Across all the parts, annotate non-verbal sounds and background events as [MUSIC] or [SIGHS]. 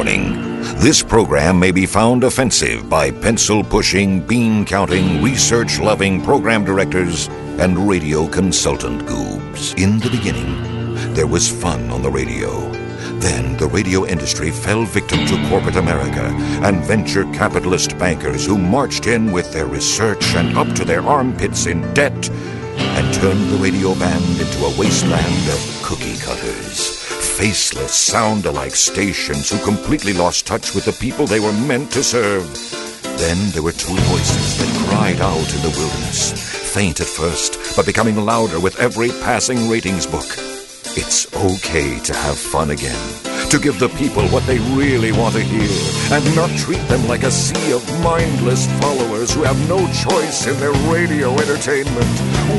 Warning this program may be found offensive by pencil pushing, bean counting, research loving program directors and radio consultant goobs. In the beginning, there was fun on the radio. Then the radio industry fell victim to corporate America and venture capitalist bankers who marched in with their research and up to their armpits in debt and turned the radio band into a wasteland of cookie cutters. Faceless, sound alike stations who completely lost touch with the people they were meant to serve. Then there were two voices that cried out in the wilderness, faint at first, but becoming louder with every passing ratings book. It's okay to have fun again, to give the people what they really want to hear, and not treat them like a sea of mindless followers who have no choice in their radio entertainment.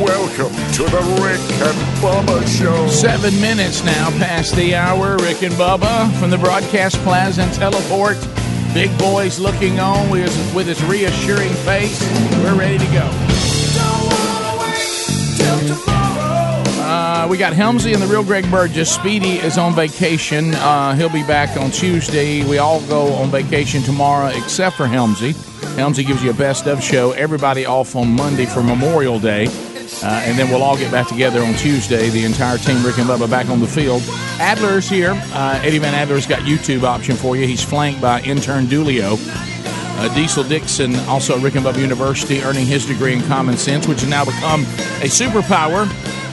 Welcome to the Rick and Bubba Show. Seven minutes now past the hour. Rick and Bubba from the Broadcast Plaza and Teleport. Big boys looking on with his, with his reassuring face. We're ready to go. We got Helmsy and the real Greg Burgess. Speedy is on vacation. Uh, he'll be back on Tuesday. We all go on vacation tomorrow except for Helmsy. Helmsy gives you a best of show. Everybody off on Monday for Memorial Day. Uh, and then we'll all get back together on Tuesday. The entire team, Rick and Bubba, back on the field. Adler's here. Uh, Eddie Van Adler's got YouTube option for you. He's flanked by intern Dulio. Uh, Diesel Dixon, also at Rick and Bubba University, earning his degree in common sense, which has now become a superpower.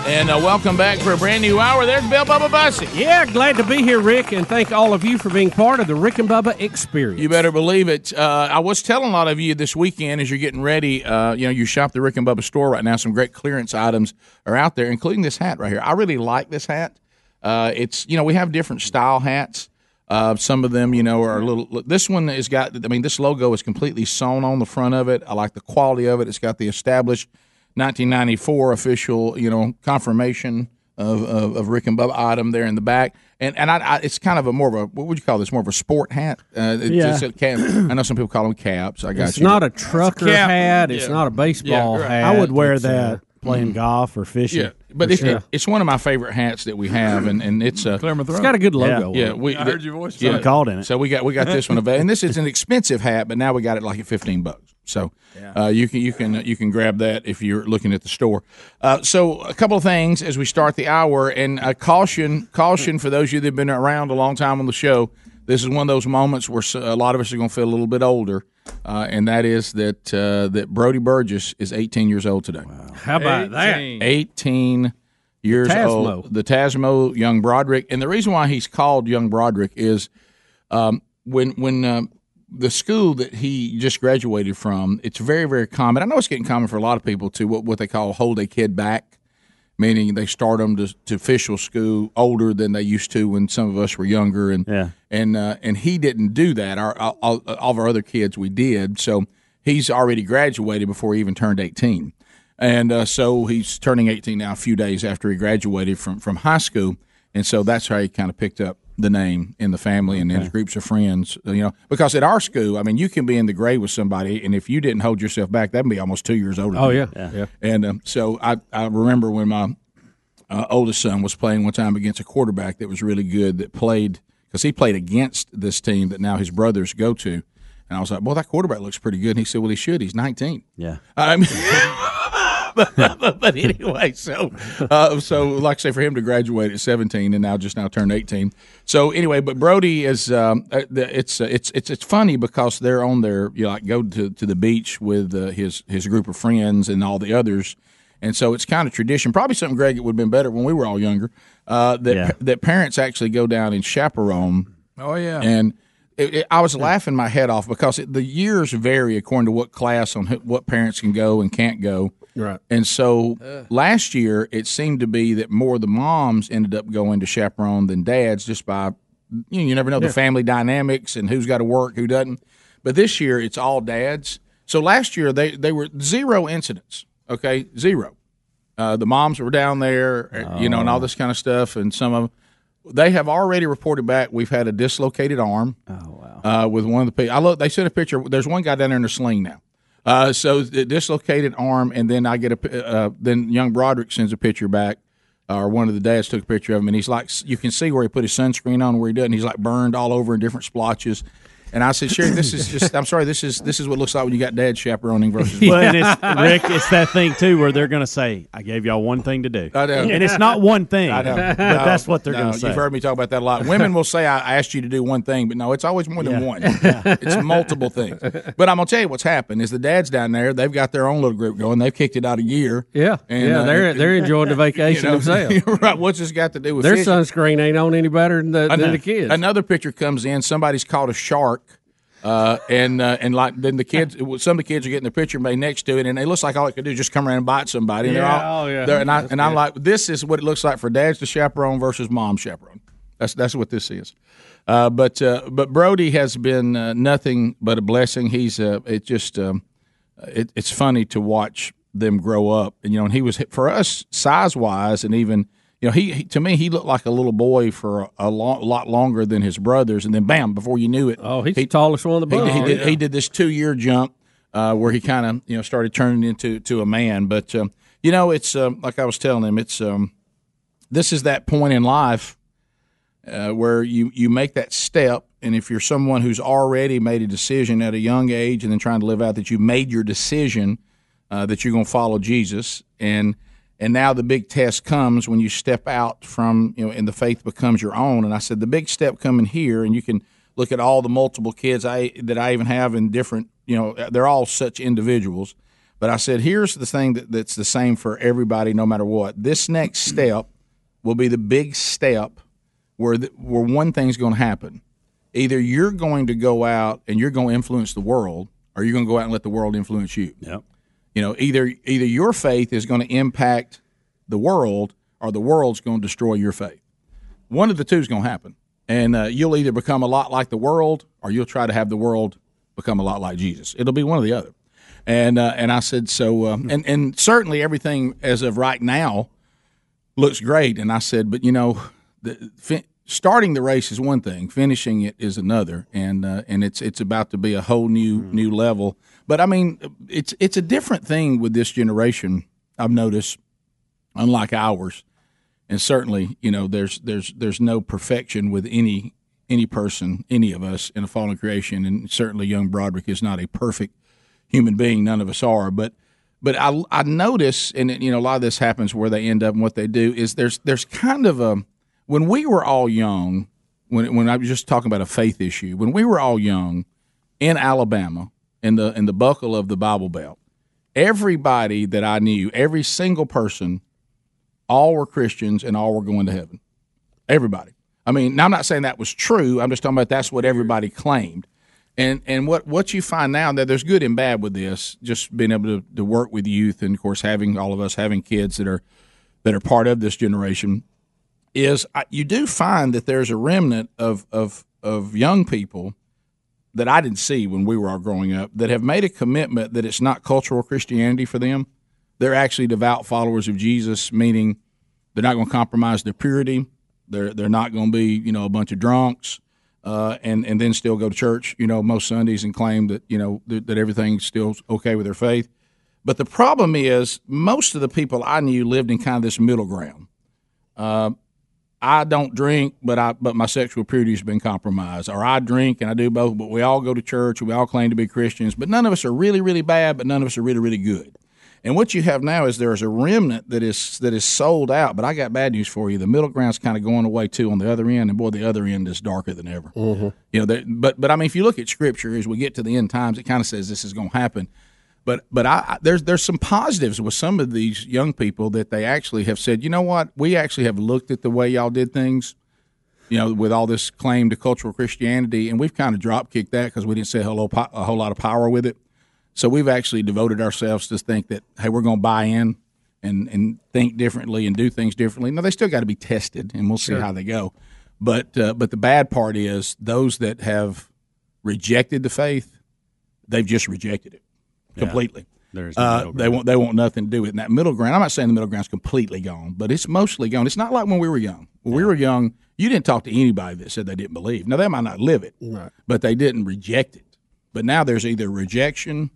And uh, welcome back for a brand new hour. There's Bill Bubba Bussey. Yeah, glad to be here, Rick, and thank all of you for being part of the Rick and Bubba experience. You better believe it. Uh, I was telling a lot of you this weekend as you're getting ready. Uh, you know, you shop the Rick and Bubba store right now. Some great clearance items are out there, including this hat right here. I really like this hat. Uh, it's you know we have different style hats. Uh, some of them, you know, are a little. This one has got. I mean, this logo is completely sewn on the front of it. I like the quality of it. It's got the established 1994 official, you know, confirmation of, of, of Rick and Bubba item there in the back. And and I, I, it's kind of a more of a what would you call this? More of a sport hat. Uh, it, Yeah. it's a I know some people call them caps. I got It's you. not a trucker cap. hat. It's Yeah. not a baseball Yeah, right. hat. I would wear It's, uh, that playing Mhm. golf or fishing. Yeah, but for it's, sure. it's one of my favorite hats that we have, and, and it's a It's got a good logo. Yeah, on it. we I heard your voice. Yeah, called in it. So we got we got this one available, and this is an expensive hat, but now we got it like at fifteen bucks. So uh, you can you can you can grab that if you're looking at the store. Uh, so a couple of things as we start the hour, and uh, caution caution for those of you that've been around a long time on the show. This is one of those moments where a lot of us are going to feel a little bit older, uh, and that is that uh, that Brody Burgess is 18 years old today. How about that? 18 years Tasmo. old. The Tasmo young Broderick, and the reason why he's called young Broderick is um, when when the school that he just graduated from. It's very very common. I know it's getting common for a lot of people to what what they call hold a kid back, meaning they start them to, to official school older than they used to when some of us were younger, and Yeah. and uh, and he didn't do that. Our all, all of our other kids we did. So he's already graduated before he even turned eighteen, and uh, so he's turning eighteen now. A few days after he graduated from from high school, and so that's how he kind of picked up the name in the family and in his groups of friends. You know, because at our school, I mean, you can be in the grade with somebody, and if you didn't hold yourself back, that'd be almost two years older. Oh than yeah, you. yeah. And um, so I, I remember when my uh, oldest son was playing one time against a quarterback that was really good that played because he played against this team that now his brothers go to. And I was like, well, that quarterback looks pretty good. And he said, well, he should. He's 19. Yeah. I mean, [LAUGHS] [LAUGHS] but, but anyway, so uh, so like I say, for him to graduate at 17 and now just now turned 18. So anyway, but Brody is um, uh, it's uh, it's it's it's funny because they're on their you know, like go to, to the beach with uh, his his group of friends and all the others. And so it's kind of tradition. Probably something, Greg, it would have been better when we were all younger. Uh, that Yeah. that parents actually go down and chaperone Oh yeah. and it, it, I was laughing my head off because it, the years vary according to what class on who, what parents can go and can't go. Right. And so last year, it seemed to be that more of the moms ended up going to chaperone than dads, just by you know you never know the family dynamics and who's got to work, who doesn't. But this year, it's all dads. So last year they they were zero incidents. Okay, zero. Uh, the moms were down there, uh, you know, and all this kind of stuff, and some of them. They have already reported back. We've had a dislocated arm. Oh wow! Uh, with one of the people, I look. They sent a picture. There's one guy down there in a sling now. Uh, so the dislocated arm, and then I get a. Uh, then young Broderick sends a picture back. or one of the dads took a picture of him, and he's like, you can see where he put his sunscreen on, where he doesn't. He's like burned all over in different splotches. And I said, Sherry, this is [LAUGHS] just, I'm sorry, this is this is what it looks like when you got dad chaperoning versus [LAUGHS] Well, and it's, Rick, it's that thing too where they're going to say, "I gave y'all one thing to do," I know. and it's not one thing, I know. but No, that's what they're no, going to say. You've heard me talk about that a lot. Women will say, I asked you to do one thing, but no, it's always more than Yeah. one. [LAUGHS] It's multiple things. But I'm going to tell you what's happened is the dads down there, they've got their own little group going. They've kicked it out a year. Yeah, And, yeah, uh, they're they're enjoying the vacation You know, themselves. right. What's this got to do with Their fishing? sunscreen ain't on any better than the, I than the kids. Another picture comes in. Somebody's caught a shark, uh, and uh, and like then the kids, [LAUGHS] some of the kids are getting the picture made next to it, and it looks like all it could do is just come around and bite somebody. And they're Yeah, all, oh, yeah. they're- and I and I'm like, this is what it looks like for dads to chaperone versus mom chaperone. That's that's what this is. Uh, but uh, but Brody has been uh, nothing but a blessing. He's uh, it just um, it, it's funny to watch them grow up. And you know, and he was for us size wise, and even you know, he, he to me he looked like a little boy for a, a lo- lot longer than his brothers. And then bam, before you knew it, oh, he's the tallest one of the he, bunch. he did he did this two year jump uh, where he kind of you know started turning into to a man. But um, you know, it's um, like I was telling him, it's um, this is that point in life uh, where you you make that step, and if you're someone who's already made a decision at a young age and then trying to live out that you made your decision uh, that you're going to follow Jesus, and and now the big test comes when you step out from you know, and the faith becomes your own. And I said the big step coming here, and you can look at all the multiple kids I that I even have in different, you know, they're all such individuals. But I said, here's the thing that, that's the same for everybody, no matter what. This next step will be the big step where the, where one thing's going to happen. Either you're going to go out and you're going to influence the world, or you're going to go out and let the world influence you. Yep. You know, either either your faith is going to impact the world, or the world's going to destroy your faith. One of the two is going to happen, and uh, you'll either become a lot like the world, or you'll try to have the world become a lot like Jesus. It'll be one or the other. And uh, and I said so, um, and and certainly everything as of right now looks great. And I said, but you know, the, starting the race is one thing, finishing it is another, and uh, and it's it's about to be a whole new new level. But I mean, it's it's a different thing with this generation. I've noticed, unlike ours, and certainly you know, there's there's there's no perfection with any any person, any of us in a fallen creation, and certainly young Broderick is not a perfect human being. None of us are, but but I, I notice, and you know, a lot of this happens where they end up and what they do is there's there's kind of a when we were all young, when when I was just talking about a faith issue, when we were all young in Alabama in the in the buckle of the Bible Belt, everybody that I knew, every single person, all were Christians and all were going to heaven. Everybody. I mean, I'm not saying that was true. I'm just talking about that's what everybody claimed. And and what, what you find now that there's good and bad with this, just being able to, to work with youth and of course having all of us having kids that are that are part of this generation, is I- you do find that there's a remnant of of of young people that I didn't see when we were all growing up that have made a commitment that it's not cultural Christianity for them. They're actually devout followers of Jesus, meaning they're not going to compromise their purity. They're they're not going to be you know a bunch of drunks, uh, and and then still go to church you know most Sundays and claim that you know that, that everything's still okay with their faith. But the problem is most of the people I knew lived in kind of this middle ground. Uh, I don't drink, but I but my sexual purity has been compromised. Or I drink and I do both, but we all go to church. We all claim to be Christians, but none of us are really really bad, but none of us are really really good. And what you have now is there is a remnant that is that is sold out. But I got bad news for you. The middle ground's kind of going away too on the other end, and boy, the other end is darker than ever. Mm-hmm. You know, but but I mean, if you look at Scripture as we get to the end times, it kind of says this is going to happen. But but I, I there's there's some positives with some of these young people that they actually have said, you know what, we actually have looked at the way y'all did things, you know, with all this claim to cultural Christianity, and we've kind of drop kicked that because we didn't say a whole, po- a whole lot of power with it. So we've actually devoted ourselves to think that hey, we're going to buy in and and think differently and do things differently. Now they still got to be tested, and we'll see how they go. But uh, but the bad part is those that have rejected the faith, they've just rejected it completely. There's no Uh, they want they want nothing to do with it. And that middle ground. I'm not saying the middle ground's completely gone, but it's mostly gone. It's not like when we were young. When we were young, you didn't talk to anybody that said they didn't believe. Now they might not live it, right. but they didn't reject it. But now there's either rejection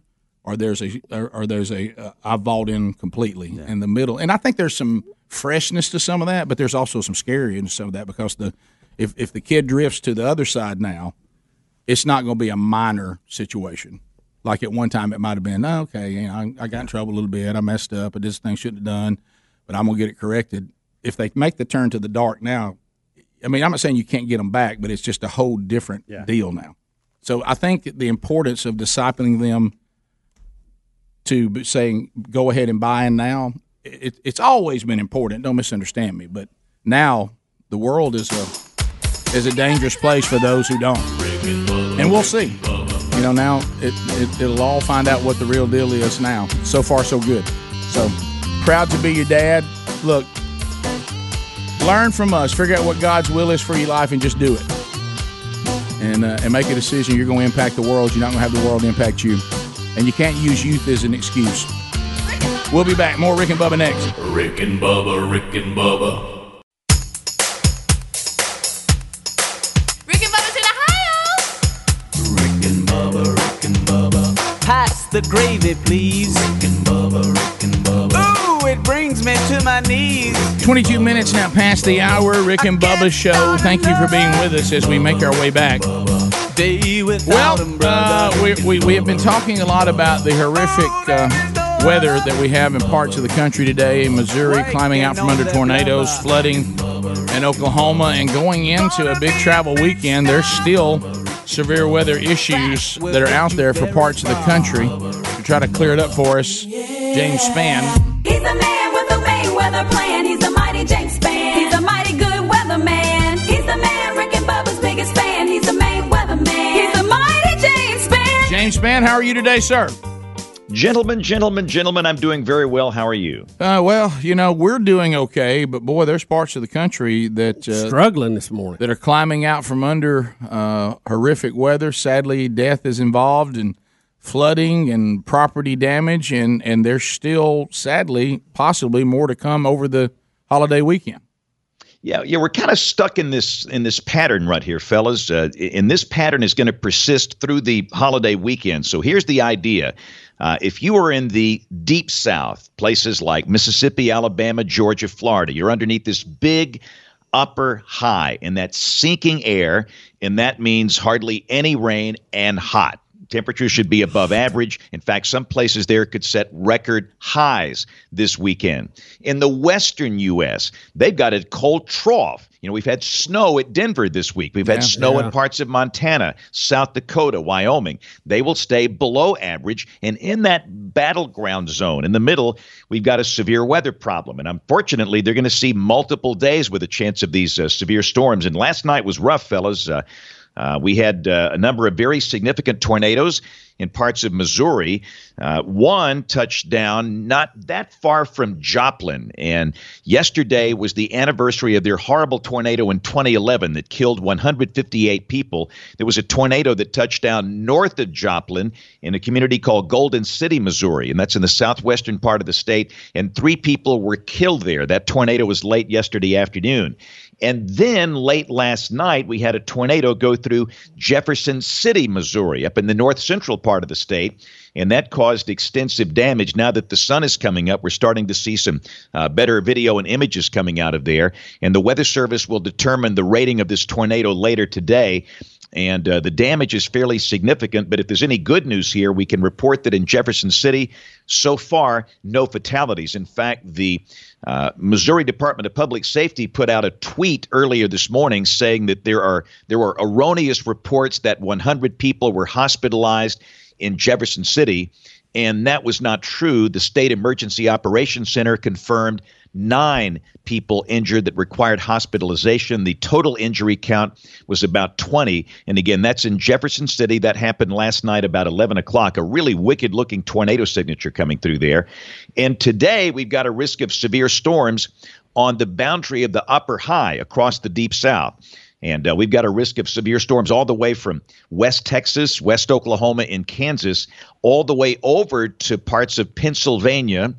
or there's a or, or there's a uh, I vault in completely in the middle. And I think there's some freshness to some of that, but there's also some scariness to some of that because the if if the kid drifts to the other side now, it's not going to be a minor situation. Like at one time, it might have been, oh, okay, you know, I, I got in trouble a little bit, I messed up, I did thing shouldn't have done, but I'm gonna get it corrected. If they make the turn to the dark now, I mean, I'm not saying you can't get them back, but it's just a whole different yeah. deal now. So I think the importance of discipling them to saying go ahead and buy in now, it, it's always been important. Don't misunderstand me, but now the world is a is a dangerous place for those who don't, and we'll see. You know, now it, it it'll all find out what the real deal is. Now, so far so good. So proud to be your dad. Look, learn from us. Figure out what God's will is for your life, and just do it and uh, and make a decision. You're going to impact the world. You're not going to have the world impact you, and you can't use youth as an excuse. We'll be back. More Rick and Bubba next. Rick and Bubba. Rick and Bubba. The gravy, please. Rick and Bubba. Rick and Bubba. Ooh, it brings me to my knees. 22 minutes now past the hour. Rick and Bubba show. Thank you for being with us as we make our way back. Well, uh, we, we, we have been talking a lot about the horrific uh, weather that we have in parts of the country today. Missouri climbing out from under tornadoes, flooding in Oklahoma, and going into a big travel weekend. There's still severe weather issues that are out there for parts of the country. To try to clear it up for us, James Spann. He's a man with a Mayweather plan. He's a mighty James Spann. He's a mighty good weatherman. He's the man Rick and Bubba's biggest fan. He's a Mayweather man. He's a mighty James Spann. James Spann, how are you today, sir? Gentlemen, gentlemen, gentlemen, I'm doing very well. How are you? Uh, well, you know, we're doing okay, but boy, there's parts of the country that uh, struggling this morning that are climbing out from under uh, horrific weather. Sadly, death is involved and flooding and property damage, and and there's still, sadly, possibly more to come over the holiday weekend. Yeah, yeah, we're kind of stuck in this in this pattern right here, fellas. Uh, and this pattern is going to persist through the holiday weekend. So here's the idea: uh, if you are in the deep South, places like Mississippi, Alabama, Georgia, Florida, you're underneath this big upper high in that sinking air, and that means hardly any rain and hot. Temperatures should be above average. In fact, some places there could set record highs this weekend. In the western U.S., they've got a cold trough. You know, we've had snow at Denver this week. We've had yeah, snow yeah. in parts of Montana, South Dakota, Wyoming. They will stay below average. And in that battleground zone in the middle, we've got a severe weather problem. And unfortunately, they're going to see multiple days with a chance of these uh, severe storms. And last night was rough, fellas. Uh, uh, we had uh, a number of very significant tornadoes in parts of Missouri. Uh, one touched down not that far from Joplin. And yesterday was the anniversary of their horrible tornado in 2011 that killed 158 people. There was a tornado that touched down north of Joplin in a community called Golden City, Missouri. And that's in the southwestern part of the state. And three people were killed there. That tornado was late yesterday afternoon. And then late last night, we had a tornado go through Jefferson City, Missouri, up in the north central part of the state. And that caused extensive damage. Now that the sun is coming up, we're starting to see some uh, better video and images coming out of there. And the Weather Service will determine the rating of this tornado later today and uh, the damage is fairly significant. But if there's any good news here, we can report that in Jefferson City, so far, no fatalities. In fact, the uh, Missouri Department of Public Safety put out a tweet earlier this morning saying that there are there were erroneous reports that 100 people were hospitalized in Jefferson City, and that was not true. The State Emergency Operations Center confirmed nine people injured that required hospitalization. The total injury count was about 20. And again, that's in Jefferson City. That happened last night about 11 o'clock. A really wicked looking tornado signature coming through there. And today we've got a risk of severe storms on the boundary of the upper high across the deep south. And uh, we've got a risk of severe storms all the way from West Texas, West Oklahoma, and Kansas, all the way over to parts of Pennsylvania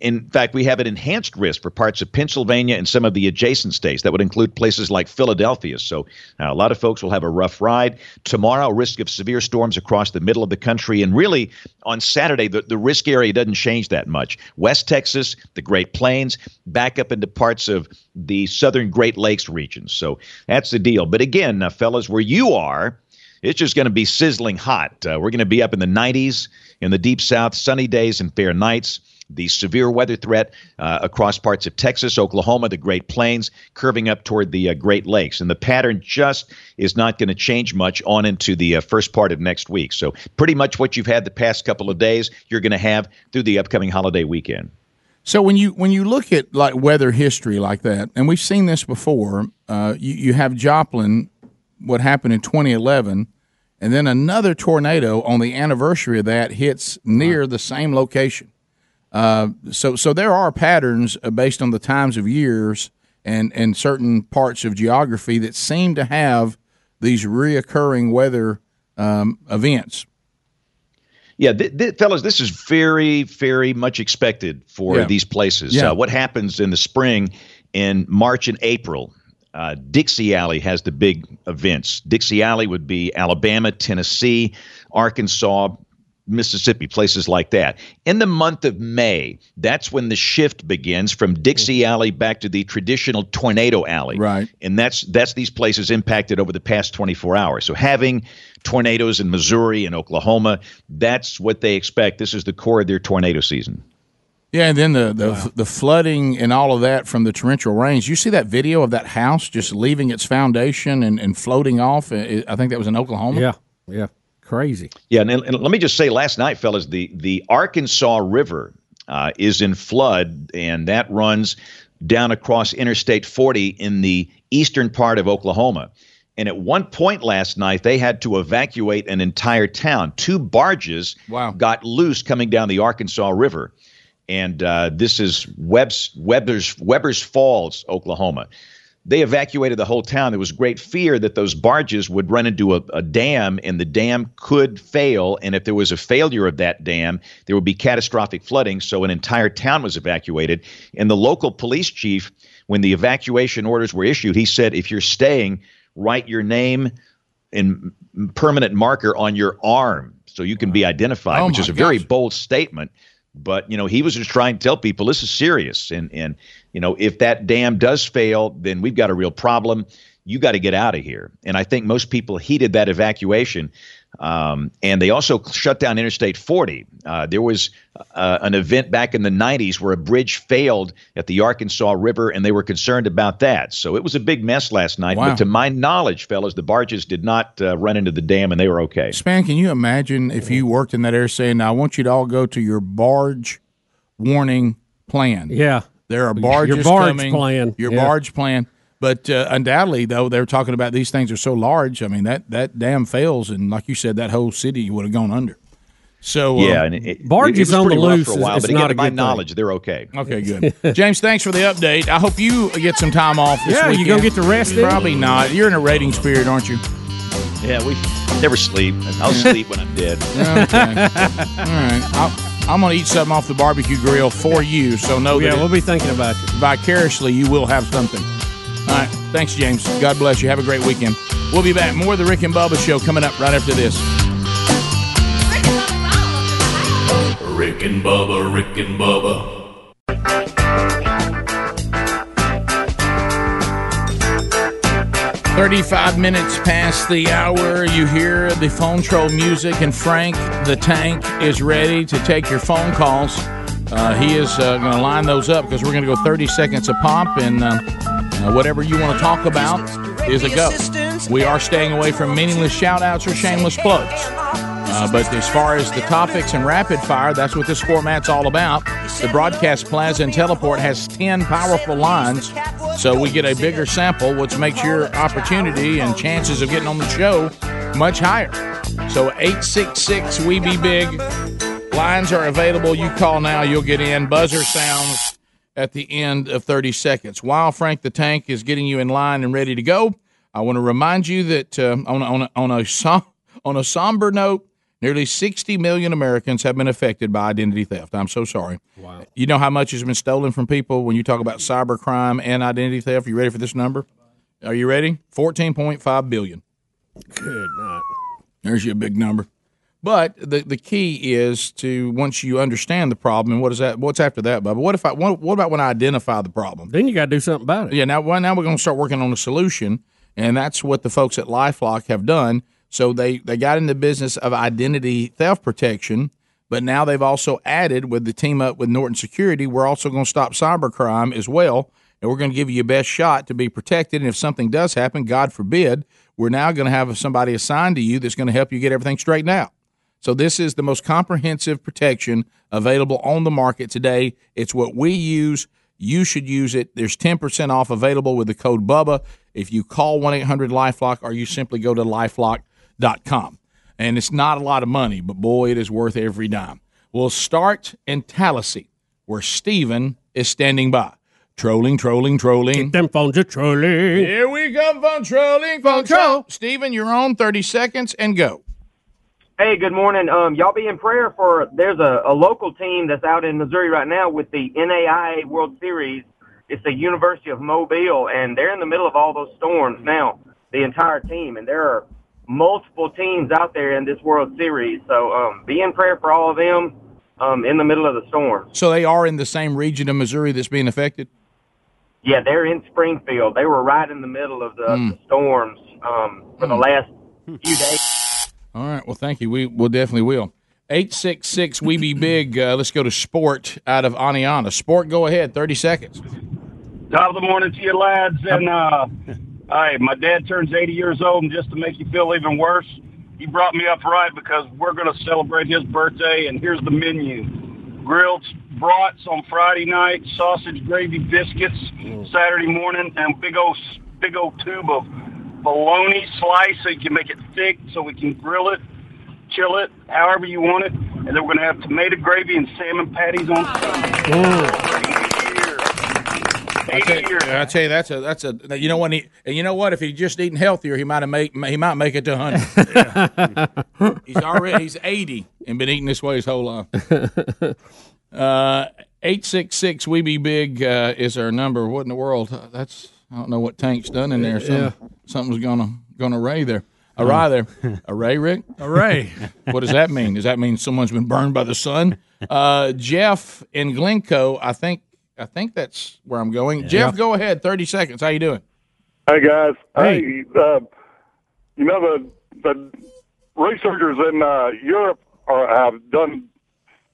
In fact, we have an enhanced risk for parts of Pennsylvania and some of the adjacent states. That would include places like Philadelphia. So uh, a lot of folks will have a rough ride. Tomorrow, risk of severe storms across the middle of the country. And really, on Saturday, the, the risk area doesn't change that much. West Texas, the Great Plains, back up into parts of the southern Great Lakes regions. So that's the deal. But again, uh, fellas, where you are, it's just going to be sizzling hot. Uh, we're going to be up in the 90s in the deep south, sunny days and fair nights. The severe weather threat uh, across parts of Texas, Oklahoma, the Great Plains, curving up toward the uh, Great Lakes. And the pattern just is not going to change much on into the uh, first part of next week. So, pretty much what you've had the past couple of days, you're going to have through the upcoming holiday weekend. So when you when you look at like weather history like that, and we've seen this before, uh, you you have Joplin, what happened in 2011, and then another tornado on the anniversary of that hits near the same location. Uh, so so there are patterns uh, based on the times of years and and certain parts of geography that seem to have these reoccurring weather um, events. Yeah, th- th- fellas, this is very, very much expected for Yeah. these places. Yeah. Uh, what happens in the spring, in March and April? Uh, Dixie Alley has the big events. Dixie Alley would be Alabama, Tennessee, Arkansas, Mississippi, places like that. In the month of May, that's when the shift begins from Dixie mm. Alley back to the traditional tornado alley. Right. And that's that's these places impacted over the past 24 hours. So having tornadoes in Missouri and Oklahoma, that's what they expect. This is the core of their tornado season. Yeah, and then the the, the flooding and all of that from the torrential rains. You see that video of that house just leaving its foundation and, and floating off? I I think that was in Oklahoma. Yeah, yeah, crazy. Yeah, and, and let me just say, last night, fellas, the the Arkansas River uh, is in flood, and that runs down across Interstate 40 in the eastern part of Oklahoma. And at one point last night, they had to evacuate an entire town. Two barges Wow. got loose coming down the Arkansas River, and uh, this is Webb's, Webbers Webbers Falls, Oklahoma. They evacuated the whole town. There was great fear that those barges would run into a, a dam and the dam could fail. And if there was a failure of that dam, there would be catastrophic flooding. So an entire town was evacuated. And the local police chief, when the evacuation orders were issued, he said, if you're staying, write your name in permanent marker on your arm so you can be identified, Oh, which is a very bold statement. But you know, he was just trying to tell people this is serious, and and you know, if that dam does fail, then we've got a real problem. You got to get out of here. And I think most people heeded that evacuation. Um, and they also shut down Interstate 40. Uh, there was uh, an event back in the 90s where a bridge failed at the Arkansas River, and they were concerned about that. So it was a big mess last night. Wow. But to my knowledge, fellas, the barges did not uh, run into the dam, and they were okay. Spann, can you imagine if you worked in that area saying, "Now I want you to all go to your barge warning plan." Yeah, There are barges Your barge coming. plan. Your Yeah. barge plan. But uh, undoubtedly, though, they're talking about these things are so large. I mean, that that dam fails, and like you said, that whole city would have gone under. So uh, Yeah, and it, it, Barges it was on the pretty loose for a while, is but again, not to a my good thing. knowledge, they're okay. Okay, good. [LAUGHS] James, thanks for the update. I hope you get some time off. This Yeah, you weekend. gonna get the rest in? Probably not. You're in a ratings period, aren't you? Yeah, we never sleep. I'll sleep when I'm dead. [LAUGHS] Okay. All right. I'll, I'm going to eat something off the barbecue grill for you, so know yeah, that we'll be thinking about you. vicariously you will have something. All right. Thanks, James. God bless you. Have a great weekend. We'll be back. More of the Rick and Bubba show coming up right after this. Rick and Bubba, Rick and Bubba, 35 minutes past the hour. You hear the phone troll music, and Frank the Tank is ready to take your phone calls. Uh, he is uh, going to line those up because we're going to go 30 seconds a pop, and uh, uh, whatever you want to talk about is a go. We are staying away from meaningless shout outs or shameless plugs. Uh, but as far as the topics and rapid fire, that's what this format's all about. The Broadcast Plaza and Teleport has 10 powerful lines, so we get a bigger sample, which makes your opportunity and chances of getting on the show much higher. So 866 We Be Big. Lines are available. You call now, you'll get in. Buzzer sounds at the end of 30 seconds. While Frank the Tank is getting you in line and ready to go, I want to remind you that uh, on, a, on, a, on, a on a somber note, Nearly 60 million Americans have been affected by identity theft. I'm so sorry. Wow. You know how much has been stolen from people when you talk about cybercrime and identity theft? You ready for this number? Are you ready? 14.5 billion. Good night. There's your big number. But the the key is to once you understand the problem and what is that? What's after that, Bubba? What if I? What, what about when I identify the problem? Then you got to do something about it. Yeah. Now, well, now we're going to start working on a solution, and that's what the folks at LifeLock have done. So they they got in the business of identity theft protection, but now they've also added with the team up with Norton Security. We're also going to stop cybercrime as well, and we're going to give you your best shot to be protected. And if something does happen, God forbid, we're now going to have somebody assigned to you that's going to help you get everything straightened out. So this is the most comprehensive protection available on the market today. It's what we use. You should use it. There's 10% off available with the code BUBBA if you call 1-800-LifeLock or you simply go to lifelock.com. And it's not a lot of money, but boy, it is worth every dime. We'll start in Tallahassee, where Stephen is standing by. Trolling, trolling, trolling. Them phones are trolling. Here we come, phone trolling, phone troll. Stephen, you're on 30 seconds and go. Hey, good morning. Um, y'all be in prayer for. There's a, a local team that's out in Missouri right now with the NAIA World Series. It's the University of Mobile, and they're in the middle of all those storms now. The entire team, and there are multiple teams out there in this World Series. So um, be in prayer for all of them um, in the middle of the storm. So they are in the same region of Missouri that's being affected? Yeah, they're in Springfield. They were right in the middle of the, Hmm. the storms um, for the last few days. All right. Well, thank you. We will definitely will. 866 We Be Big. Uh, let's go to Sport out of Aniana. Sport, go ahead. 30 seconds. Top of the morning to you, lads. And uh, [LAUGHS] hey, my dad turns 80 years old, and just to make you feel even worse, he brought me up right because we're going to celebrate his birthday. And here's the menu: grilled brats on Friday night, sausage gravy biscuits mm. Saturday morning, and big old big old tube of bologna slice so you can make it thick, so we can grill it, chill it, however you want it. And then we're going to have tomato gravy and salmon patties on mm. I tell, you, I tell you, that's a that's a you know what he and you know what if he just eating healthier he might have make he might make it to hundred. [LAUGHS] he's already he's eighty and been eating this way his whole life. [LAUGHS] Uh, eight six six we be big uh, is our number. What in the world? That's I don't know what Tank's done in there. Some, Yeah. Something's gonna gonna ray there. Array there. Array, Rick. [LAUGHS] Array. what does that mean? Does that mean someone's been burned by the sun? Uh, Jeff in Glencoe. I think I think that's where I'm going. Jeff, go ahead. Thirty seconds. How you doing? Hey guys, Hey. hey, uh, you know the the researchers in uh, Europe are, have done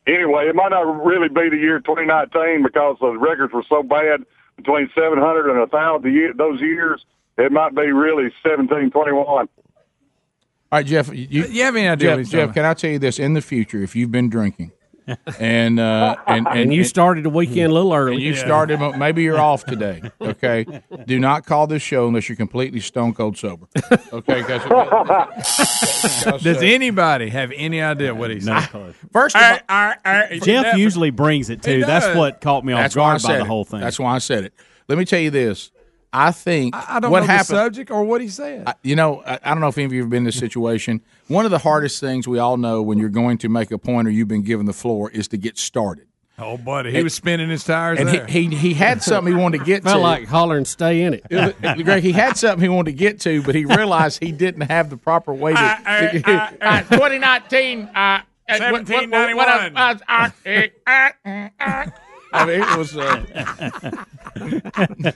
anyway. It might not really be the year 2019 because the records were so bad between 700 and 1,000 year, those years. It might be really 1721. All right, Jeff. You, you have any idea what Jeff, he's Jeff, can I tell you this? In the future, if you've been drinking, and uh, [LAUGHS] and, And you started the weekend a little early. and you Yeah. started, maybe you're off today. [LAUGHS] Okay, do not call this show unless you're completely stone cold sober. Okay, guys. [LAUGHS] Does anybody have any idea what he's saying? First, of all, Jeff usually brings it too. That's what caught me off That's why I guard by said the it. whole thing. That's why I said it. Let me tell you this. I think I don't what know happened. the subject or what he said. I- you know, I, I don't know if any of you have been in this situation. One of the hardest things we all know when you're going to make a point or you've been given the floor is to get started. oh, buddy, he And- was spinning his tires And there. he, he he had something he wanted to get Felt to. like holler and stay in it. It was- Greg, he had something he wanted to get to, but he realized he didn't have the proper way to. uh, [LAUGHS] [LAUGHS] 2019, uh, 1791. I mean, it was. Uh, [LAUGHS]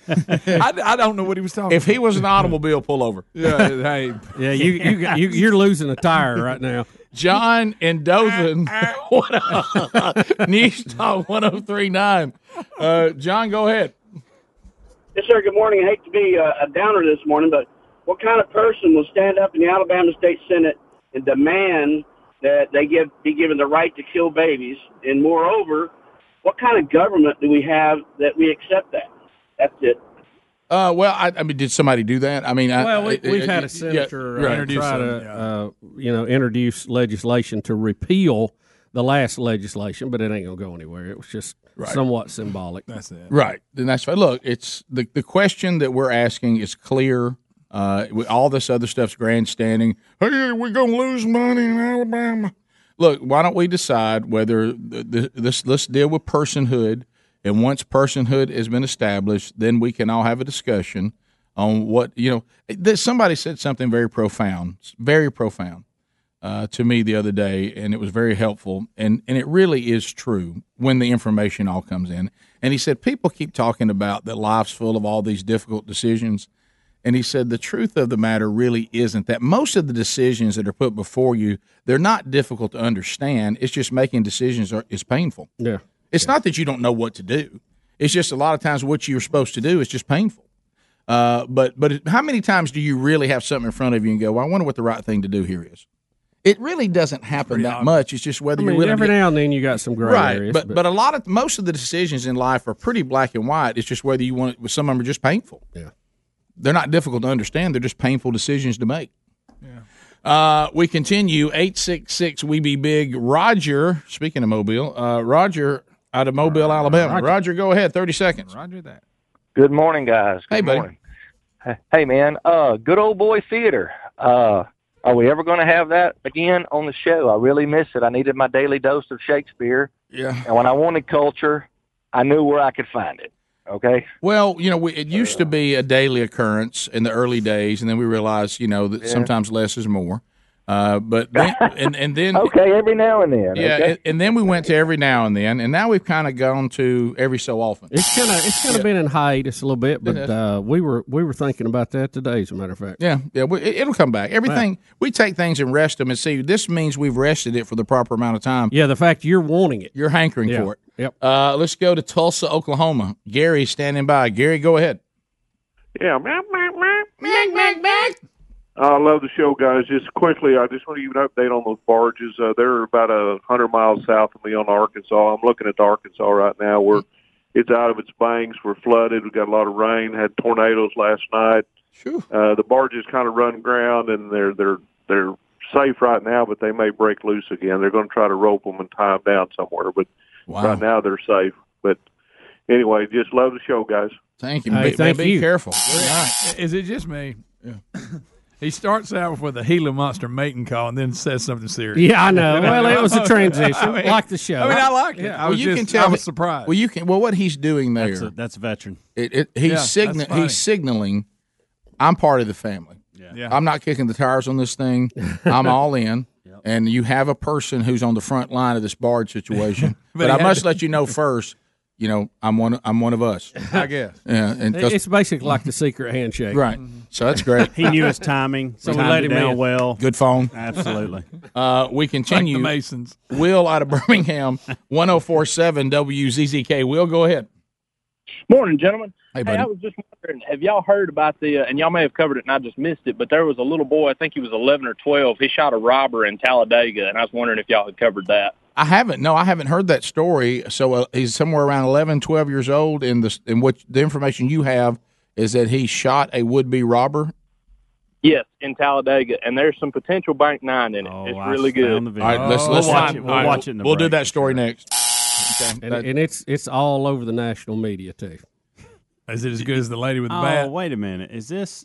I, I don't know what he was talking. if he was an automobile pullover, [LAUGHS] Yeah, hey, yeah, you you, you you're losing a tire right now. John in Dothan, what up? News Talk 1039. Uh, John, go ahead. Yes, sir. Good morning. I hate to be a, a downer this morning, but what kind of person will stand up in the Alabama State Senate and demand that they give be given the right to kill babies? And moreover, what kind of government do we have that we accept that? That's it. Uh, well, I, I mean, did somebody do that? I mean, Well, we, I- we've I- had a senator right. uh, try to, uh, you know, introduce legislation to repeal the last legislation, but it ain't gonna go anywhere. It was just somewhat symbolic. That's it. Right. Then that's fine. Look, it's the the question that we're asking is clear Uh, we- all this other stuff's grandstanding. Hey, we're gonna lose money in Alabama. Look, why don't we decide whether th- th- this let's deal with personhood, and once personhood has been established, then we can all have a discussion on what you know. Somebody said something very profound, very profound uh, to me the other day, and it was very helpful. And and it really is true when the information all comes in. And he said people keep talking about that life's full of all these difficult decisions. And he said the truth of the matter really isn't that most of the decisions that are put before you they're not difficult to understand. It's just making decisions are, is painful. Yeah. It's not that you don't know what to do. It's just a lot of times what you're supposed to do is just painful. Uh, but but how many times do you really have something in front of you and go, well, I wonder what the right thing to do here is? It really doesn't happen that much. It's just whether I you're mean, willing every to get- now and then you got some gray right. areas. but, but a lot of most of the decisions in life are pretty black and white. It's just whether you want it. Some of them are just painful. Yeah, they're not difficult to understand. They're just painful decisions to make. Uh, we continue. Eight six six. We be big. Roger. Speaking of Mobile, uh, Roger out of Mobile, Alabama. Roger. Roger. go ahead. Thirty seconds. Roger that. Good morning, guys. Good Hey, buddy. morning. Hey, man. Uh, good old boy theater. Uh, are we ever going to have that again on the show? I really miss it. I needed my daily dose of Shakespeare, Yeah. and when I wanted culture, I knew where I could find it. Okay. Well, you know, we, it used to uh, be a daily occurrence in the early days, and then we realized, you know, that Yeah. sometimes less is more. Uh, but [LAUGHS] then, and and then Okay, every now and then. yeah, okay? and, and then we went to every now and then, and now we've kind of gone to every so often. It's kind of it's kind of been in hiatus a little bit, but uh, we were we were thinking about that today, as a matter of fact. Yeah, yeah, we, it- it'll come back. Everything we take things and rest them and see. This means we've rested it for the proper amount of time. Yeah, the fact you're wanting it, you're hankering Yeah. for it. Yep. Uh, let's go to Tulsa, Oklahoma. Gary standing by. Gary, go ahead. Yeah. I love the show, guys. Just quickly, I just want to give an update on those barges. Uh, they're about a hundred miles south of me on Arkansas. I'm looking at Arkansas right now, where it's out of its banks. We're flooded. We got a lot of rain. Had tornadoes last night. Uh, the barges kind of run ground, and they're they're they're safe right now, but they may break loose again. They're going to try to rope them and tie them down somewhere, but right now they're safe. But anyway, just love the show, guys. Thank you. Hey, be, thank be you. careful. Is it just me? Yeah. [CLEARS THROAT] he starts out with a Gila monster mating call and then says something serious. Yeah, I know. Well, it was a [LAUGHS] transition, I like the show. I mean, I like it. Yeah. I well, was you just, can tell. I was surprised. Well, you can. Well, what he's doing there. That's a, that's a veteran. It, it, he's Yeah, signa- he's signaling I'm part of the family. Yeah. I'm not kicking the tires on this thing. I'm [LAUGHS] all in. And you have a person who's on the front line of this barge situation. [LAUGHS] But but I must to- let you know first, you know, I'm one I'm one of us. [LAUGHS] I guess. Yeah, and 'cause- it's basically like the secret handshake, Right. So that's great. [LAUGHS] He knew his timing. So we timed let him down in. well. Good phone. Absolutely. [LAUGHS] Uh, we continue. Like the Masons. Will out of Birmingham, 1047 WZZK. Will, go ahead. Morning, gentlemen. Hey, buddy. I was just wondering, have y'all heard about the, uh, and y'all may have covered it and I just missed it, but there was a little boy, I think he was 11 or 12. He shot a robber in Talladega, and I was wondering if y'all had covered that. I haven't. No, I haven't heard that story. So uh, he's somewhere around 11, 12 years old. And the and what the information you have is that he shot a would be robber. Yes, in Talladega, and there's some potential Bank Nine in it. Oh, it's really good. All right, let's let's watch it. We'll right, watch it in the We'll do that story next. and, and it's it's all over the national media too. Is it as good as the lady with the oh, bat? wait a minute. Is this?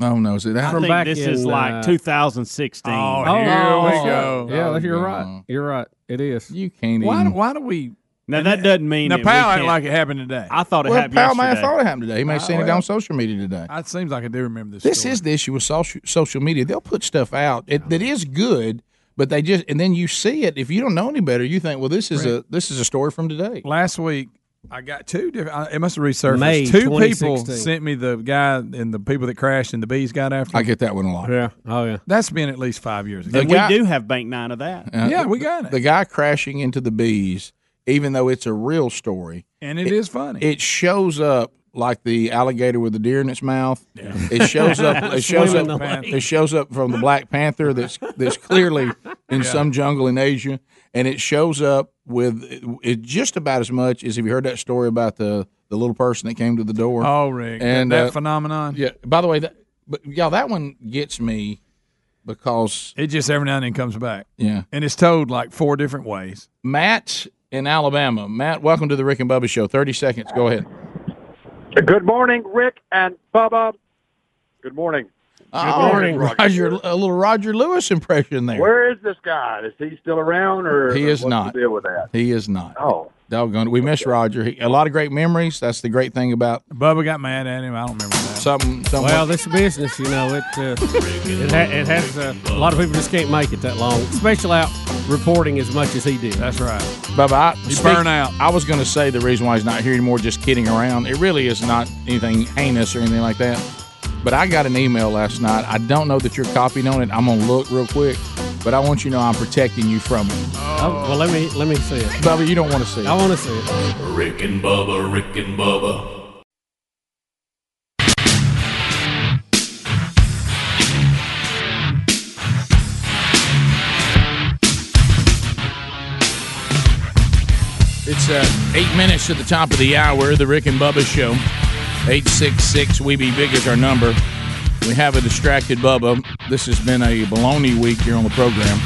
No, no. Is it I that? think this is like uh, 2016. Oh, Oh, here oh. we oh, go. Yeah, Oh, you're no. right. You're right. It is. You can't Why, even. why do we? Now that doesn't mean Now, that we Powell act can't- like it happened today. I thought it Well, happened Powell may have thought it happened today. He may have seen it on social media today. It seems like I do remember this. This story. is the issue with social social media. They'll put stuff out it, that is good, but they just and then you see it. If you don't know any better, you think, well, this is a this is a story from today. Last week, I got two different. It must have resurfaced. May two people sent me the guy and the people that crashed and the bees got after. I get that one a lot. Yeah. Oh yeah. That's been at least five years ago. And guy- we do have Bank Nine of that. Uh, yeah, we got it, The guy crashing into the bees, even though it's a real story, and it is funny. it shows up like the alligator with the deer in its mouth. It shows up. [LAUGHS] It shows up. It shows up from the Black Panther. That's that's clearly in some jungle in Asia, and it shows up with it just about as much as have you heard that story about the the little person that came to the door? oh, Rick, and that, that uh, phenomenon. yeah. By the way, that but y'all that one gets me because It just every now and then comes back, yeah. and it's told like four different ways. Matt in Alabama. Matt, welcome to the Rick and Bubba Show. Thirty seconds. Go ahead. Good morning, Rick and Bubba. Good morning. Oh, Roger, a little Roger Lewis impression there. Where is this guy? Is he still around, or He is what's not. The deal with that? He is not. Oh. Doggone it. We miss Roger. He, a lot of great memories. That's the great thing about Bubba got mad at him. I don't remember that. Something. something Well, this business, you know, it uh, it, ha- it has uh, a lot of people just can't make it that long, especially out reporting as much as he did. That's right. Bubba, I, He speak- burn out. I was going to say the reason why he's not here anymore, just kidding around. It really is not anything heinous or anything like that. But I got an email last night. I don't know that you're copied on it. I'm going to look real quick, but I want you to know I'm protecting you from it. Oh, well, let me let me see it. Bubba, you don't want to see it. I want to see it. Rick and Bubba, Rick and Bubba. It's uh, eight minutes to the top of the hour. The Rick and Bubba Show. Eight six six. We be big is our number. We have a distracted Bubba. This has been a baloney week here on the program.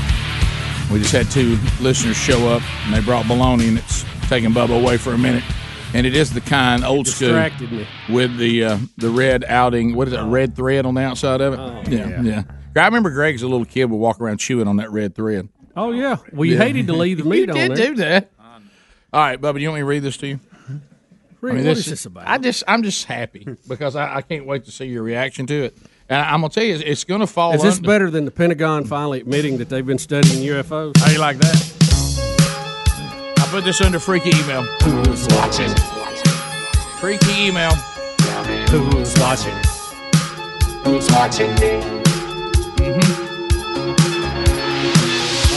We just had two listeners show up, and they brought baloney, and it's taking Bubba away for a minute. And it is the kind old school me. with the uh, the red outing. What is it? A red thread on the outside of it. yeah, yeah. yeah. I remember Greg as a little kid would walk around chewing on that red thread. Oh yeah. Well, you Yeah. hated to leave the [LAUGHS] meat you on did there. do that. All right, Bubba, you want me to read this to you? Mm-hmm. Rick, I mean, this, is this about? I just, I'm just happy [LAUGHS] because I, I can't wait to see your reaction to it. And I'm gonna tell you, it's, it's going to fall. Is this under- better than the Pentagon finally admitting that they've been studying UFOs? How you like that? I put this under freaky email. Who's watching? Freaky email. Who's watching? Who's watching me? Mm-hmm.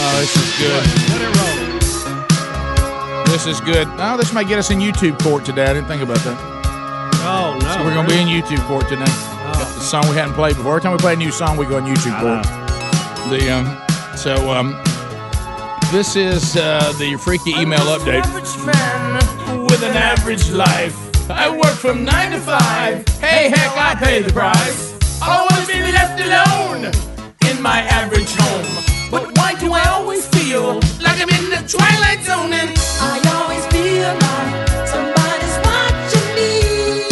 Oh, this is good. Let it roll. This is good. Oh, this might get us in YouTube court today. I didn't think about that. Oh no. So we're gonna be in YouTube court today. Got the song we hadn't played before. Every time we play a new song, we go in YouTube court. The um, so um, this is uh, the freaky email update. man with an average life. I work from nine to five. Hey, heck, I pay the price. I want to be left alone in my average home. But why do I always feel like I'm in the twilight zone? And I always feel like somebody's watching me,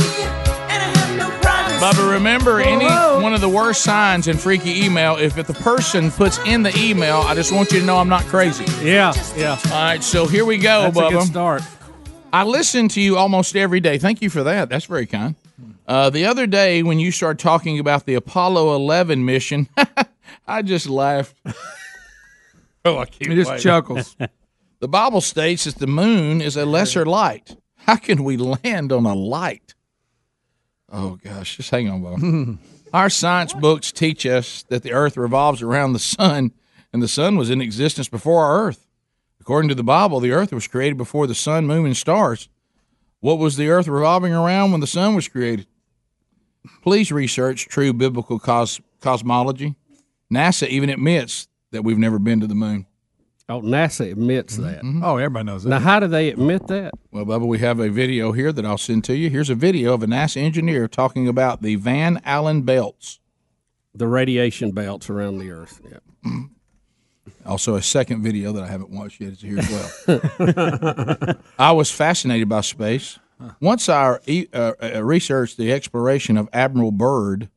and I have no privacy. Bubba, remember any one of the worst signs in freaky email? If, if the person puts in the email, I just want you to know I'm not crazy. Yeah, yeah. All right, so here we go, That's a Bubba. good start. I listen to you almost every day. Thank you for that. That's very kind. Uh, the other day, when you started talking about the Apollo 11 mission, [LAUGHS] I just laughed. [LAUGHS] oh, I can't He just wait. chuckles. [LAUGHS] The Bible states that the moon is a lesser light. How can we land on a light? Oh, gosh. Just hang on, Bob. [LAUGHS] Our science books teach us that the earth revolves around the sun, and the sun was in existence before our earth. According to the Bible, the earth was created before the sun, moon, and stars. What was the earth revolving around when the sun was created? Please research true biblical cos- cosmology. NASA even admits that we've never been to the moon. Oh, NASA admits that. Oh, everybody knows that. Now, how do they admit that? Well, Bubba, we have a video here that I'll send to you. Here's a video of a NASA engineer talking about the Van Allen belts. The radiation belts around the Earth. Yeah. [CLEARS THROAT] Also, a second video that I haven't watched yet is here as well. [LAUGHS] I was fascinated by space. Once I uh, uh, researched the exploration of Admiral Byrd,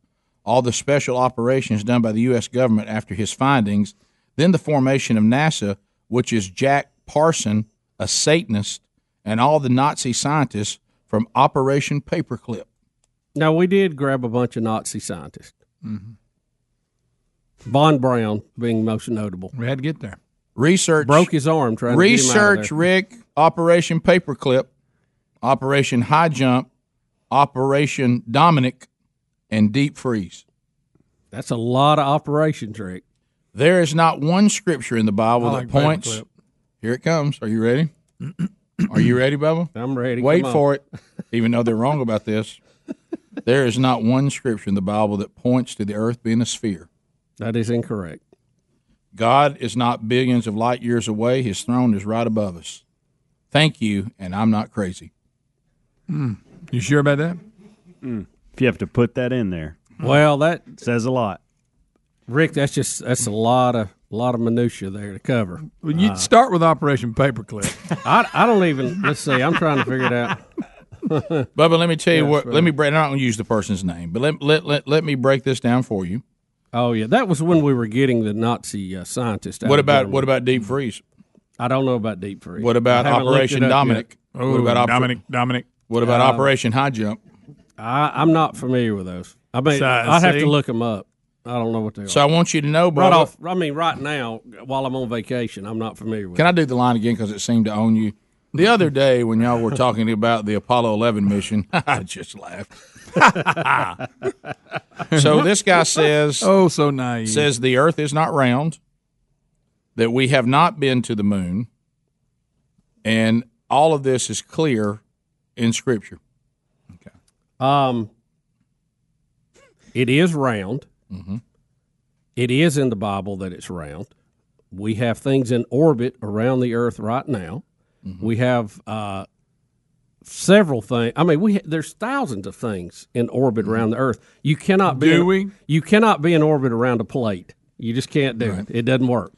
all the special operations done by the U.S. government after his findings, then the formation of NASA, which is Jack Parson, a Satanist, and all the Nazi scientists from Operation Paperclip. Now we did grab a bunch of Nazi scientists. Mm-hmm. Von Braun being most notable. We had to get there. Research broke his arm trying to get him out of Research. Rick, Operation Paperclip, Operation High Jump, Operation Dominic, and Deep Freeze. That's a lot of operations, Rick. There is not one scripture in the Bible I that like points. Paperclip. Here it comes. Are you ready? [CLEARS THROAT] Are you ready, Bubba? I'm ready. Wait Come on. for it. [LAUGHS] Even though they're wrong about this, there is not one scripture in the Bible that points to the earth being a sphere. That is incorrect. God is not billions of light years away. His throne is right above us. Thank you, and I'm not crazy. Hmm. You sure about that? Mm. If you have to put that in there, Well, that says a lot. Rick, that's just that's a lot of a lot of minutia there to cover. Well, you Uh, start with Operation Paperclip. [LAUGHS] I I don't even let's see. I'm trying to figure it out. [LAUGHS] Bubba, let me tell you Yes, what. right. Let me break. I'm not going to use the person's name, but let, let let let me break this down for you. Oh yeah, that was when we were getting the Nazi uh, scientist. out What about Germany. what about deep freeze? I don't know about deep freeze. What about I haven't looked Operation Dominic? yet. what about Oper- Dominic? Dominic. What about Uh, Operation High Jump? I, I'm not familiar with those. I mean, So, I'd have see? to look them up. I don't know what they are. So I want you to know, right Bubba- off. I mean, right now, while I'm on vacation, I'm not familiar with. Can I do the line again because it seemed to own you? The other day when y'all were talking about the Apollo 11 mission, [LAUGHS] I just laughed. [LAUGHS] so this guy says, "Oh, so naive." Says the Earth is not round, that we have not been to the moon, and all of this is clear in Scripture. Um, it is round. Mm-hmm. It is in the Bible that it's round. We have things in orbit around the Earth right now. Mm-hmm. We have uh, several things. I mean, we ha- there's thousands of things in orbit around the Earth. You cannot be. Do in, we? You cannot be in orbit around a plate. You just can't do Right. it. It doesn't work.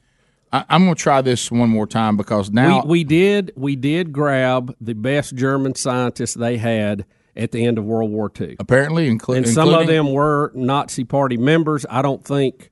I, I'm going to try this one more time because now we, we did we did grab the best German scientists they had at the end of World War II. apparently, inclu- and some of them were Nazi Party members. I don't think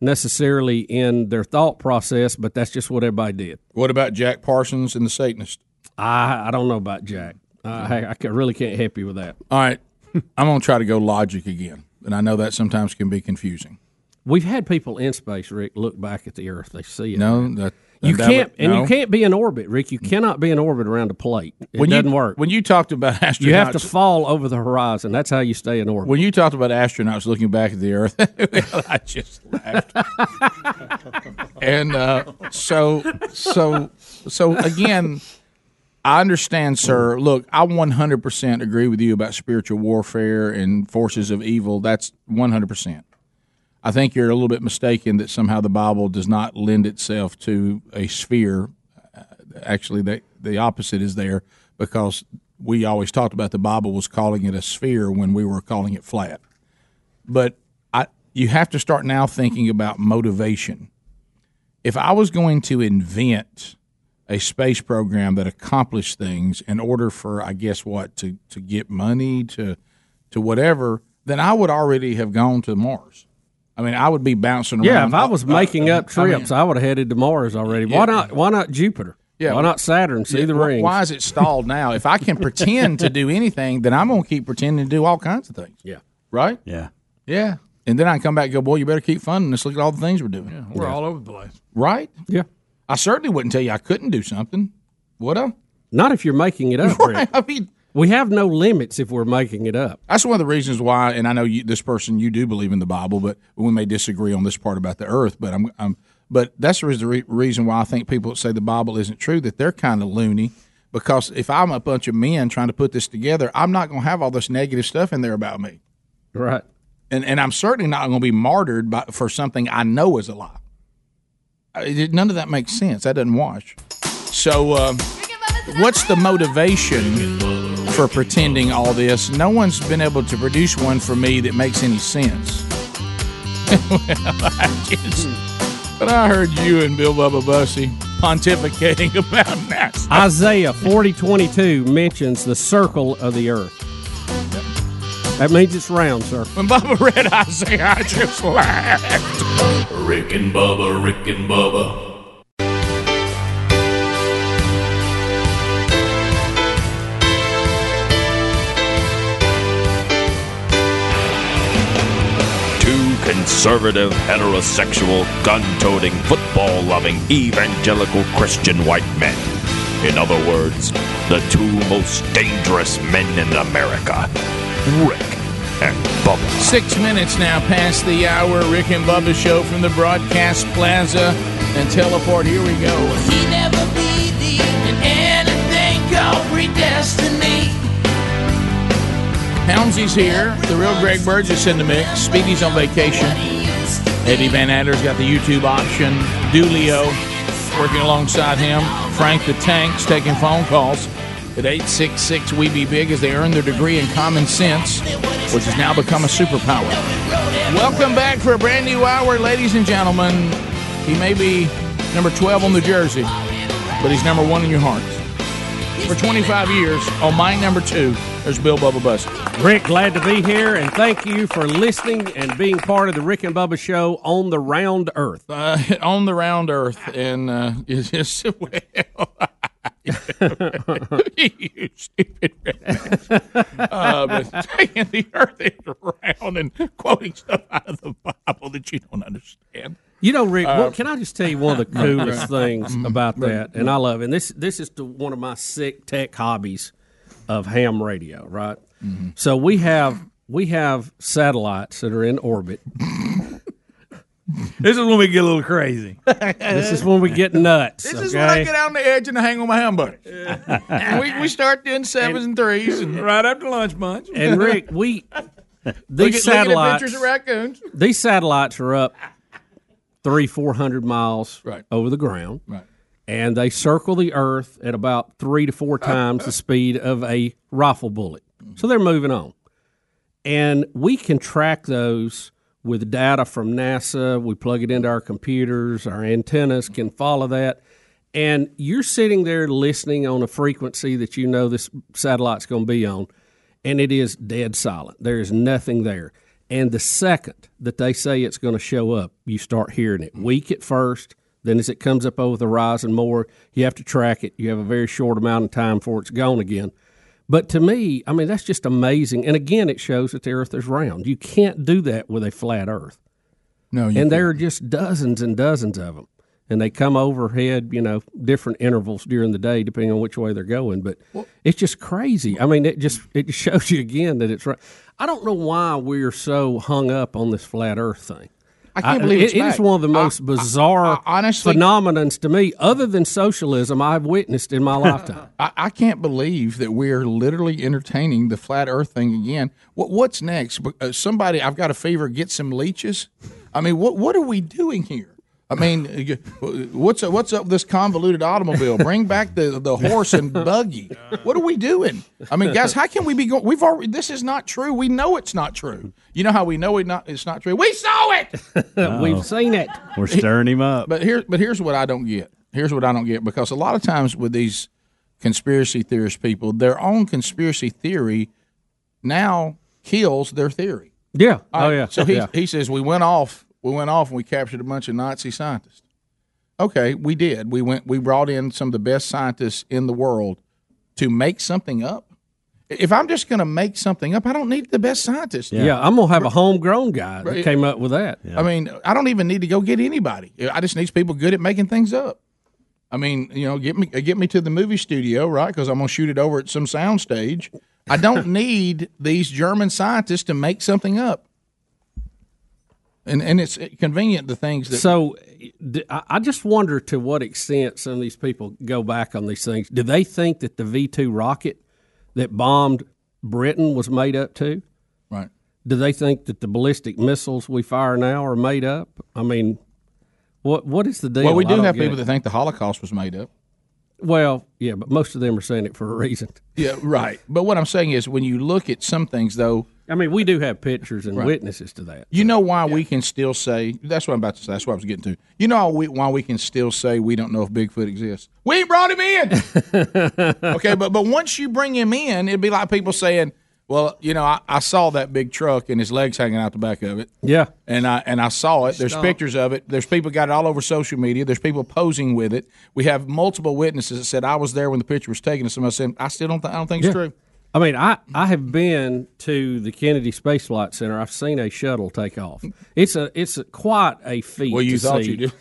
necessarily in their thought process, but that's just what everybody did. What about Jack Parsons and the Satanist? I I don't know about Jack. I, I ca- really can't help you with that. All right, [LAUGHS] I'm going to try to go logic again, and I know that sometimes can be confusing. We've had people in space, Rick, look back at the Earth. They see it. No, that you can't, and no. you can't be in orbit, Rick. You cannot be in orbit around a plate. It When you- doesn't work. When you talked about astronauts, [LAUGHS] You have to fall over the horizon. That's how you stay in orbit. When you talked about astronauts looking back at the Earth, [LAUGHS] I just laughed. [LAUGHS] and uh, so, so, so again, I understand, sir. Look, I 100% agree with you about spiritual warfare and forces of evil. That's 100%. I think you're a little bit mistaken that somehow the Bible does not lend itself to a sphere. Uh, Actually, the the opposite is there because we always talked about the Bible was calling it a sphere when we were calling it flat. But I, you have to start now thinking about motivation. If I was going to invent a space program that accomplished things in order for, I guess, what to to get money to to whatever, then I would already have gone to Mars. I mean, I would be bouncing around. Yeah, if I was making up I mean- trips, I, would have headed to Mars already. Yeah. Why not? Why not Jupiter? Yeah. Why not Saturn? See Yeah, the wh- rings. Why is it stalled now? If I can pretend to do anything, then I'm going to keep pretending to do all kinds of things. Yeah. Right? Yeah. Yeah. And then I come back and go, boy, you better keep funding this. Look at all the things we're doing. We're all over the place. Right? Yeah. I certainly wouldn't tell you I couldn't do something. Would I? Not if you're making it up. [LAUGHS] Right. I mean, we have no limits if we're making it up. That's one of the reasons why, and I know you, this person you do believe in the Bible, but we may disagree on this part about the earth. But I'm, I'm but that's the re- reason why I think people that say the Bible isn't true that they're kind of loony. Because if I'm a bunch of men trying to put this together, I'm not going to have all this negative stuff in there about me, Right. and and I'm certainly not going to be martyred by, for something I know is a lie. I- it- none of that makes sense. That doesn't wash. So, um, what's the motivation for pretending all this? No one's been able to produce one for me that makes any sense. well, I just, but I heard you and Bill Bubba Bussey pontificating [LAUGHS] about NASA. Isaiah forty twenty two mentions the circle of the earth. That means it's round, sir. When Bubba read Isaiah, I just laughed. Rick and Bubba, Rick and Bubba. Conservative, heterosexual, gun toting, football loving, evangelical Christian white men. In other words, the two most dangerous men in America Rick and Bubba. Six minutes now past the hour. Rick and Bubba show from the Broadcast Plaza and Teleport. Here we go. He never believed in anything called predestiny. Helmsy's here. The real Greg Burgess in the mix. Speedy's on vacation. Eddie Van Adder's got the YouTube option. Dulio working alongside him. Frank the Tank's taking phone calls at 866 We Be Big as they earn their degree in common sense, which has now become a superpower. Welcome back for a brand new hour, ladies and gentlemen. He may be number 12 on the jersey, but he's number one in your hearts. For 25 years, on my number two, There's Bill Bubba Bussey. Rick, glad to be here, and thank you for listening and being part of the Rick and Bubba Show on the round earth. Uh, [LAUGHS] on the round earth, and uh, [LAUGHS] it's just well. [LAUGHS] you stupid redneck. uh, but taking the earth is round and quoting stuff out of the Bible that you don't understand. You know, Rick, Uh, what, can I just tell you one of the [LAUGHS] coolest things Mhm. about that? And I love it. And this this is the, one of my sick tech hobbies of ham radio, right? Mm-hmm. So we have we have satellites that are in orbit. This is when we get a little crazy. this is when we get nuts. This is when I get out on the edge and I hang on my humbucker. and we, we start doing sevens and, threes and right after lunch bunch. And Rick, we look at, these look at Adventures of Raccoons. these satellites are up three four hundred miles Right. over the ground, Right. and they circle the Earth at about three to four times the speed of a rifle bullet. So they're moving on, and we can track those with data from NASA. We plug it into our computers. Our antennas can follow that. And you're sitting there listening on a frequency that you know this satellite's going to be on, and it is dead silent. There is nothing there. And the second that they say it's going to show up, you start hearing it. Weak at first, then as it comes up over the horizon more, you have to track it. You have a very short amount of time before it's gone again. But to me, I mean, that's just amazing. And again, it shows that the Earth is round. You can't do that with a flat Earth. No, you and there are just dozens and dozens of them, and they come overhead, you know, different intervals during the day depending on which way they're going. But it's just crazy. I mean, it just it [LAUGHS] shows you again that it's right. I don't know why we're so hung up on this flat Earth thing. I can't believe it's it, it is one of the most bizarre honestly- phenomenons to me, other than socialism, I've witnessed in my [LAUGHS] lifetime. I, I can't believe that we're literally entertaining the flat Earth thing again. What what's next? Uh, somebody, I've got a fever. Get some leeches. I mean, what what are we doing here? I mean, uh, what's up, what's up with this convoluted automobile? Bring back the, the horse and buggy. What are we doing? I mean, guys, how can we be going? We've already. This is not true. We know it's not true. You know how we know it not it's not true? We saw it. [LAUGHS] We've seen it. We're stirring him up. But here, but here's what I don't get. Here's what I don't get because a lot of times with these conspiracy theorist people, their own conspiracy theory now kills their theory. Yeah. All oh yeah. So he yeah. he says we went off. We went off and we captured a bunch of Nazi scientists. Okay, we did. We went. We brought in some of the best scientists in the world to make something up. If I'm just going to make something up, I don't need the best scientists. Yeah. I'm gonna have a homegrown guy that came up with that. I mean, I don't even need to go get anybody. I just need people good at making things up. I mean, you know, get me uh, get me to the movie studio, right? Because I'm gonna shoot it over at some sound stage. I don't [LAUGHS] need these German scientists to make something up. And and it's convenient the things that So, I just wonder to what extent some of these people go back on these things. Do they think that the V two rocket that bombed Britain was made up too? Right. Do they think that the ballistic missiles we fire now are made up? I mean, what what is the deal? well, we do have people it. that think the Holocaust was made up. Well, yeah, but most of them are saying it for a reason. Yeah, right. But what I'm saying is, when you look at some things, though, I mean, we do have pictures and Right. witnesses to that. You know why we can still say that's what I'm about to say. That's what I was getting to. You know how we, why we can still say we don't know if Bigfoot exists. We brought him in. [LAUGHS] okay, but but once you bring him in, it'd be like people saying, "Well, you know, I, I saw that big truck and his legs hanging out the back of it." Yeah. And I and I saw it. There's Stump. pictures of it. There's people got it all over social media. There's people posing with it. We have multiple witnesses that said I was there when the picture was taken. And somebody said I still don't. Th- I don't think it's true. I mean, I, I have been to the Kennedy Space Flight Center. I've seen a shuttle take off. It's a it's a, quite a feat. Well, you to thought see. you did.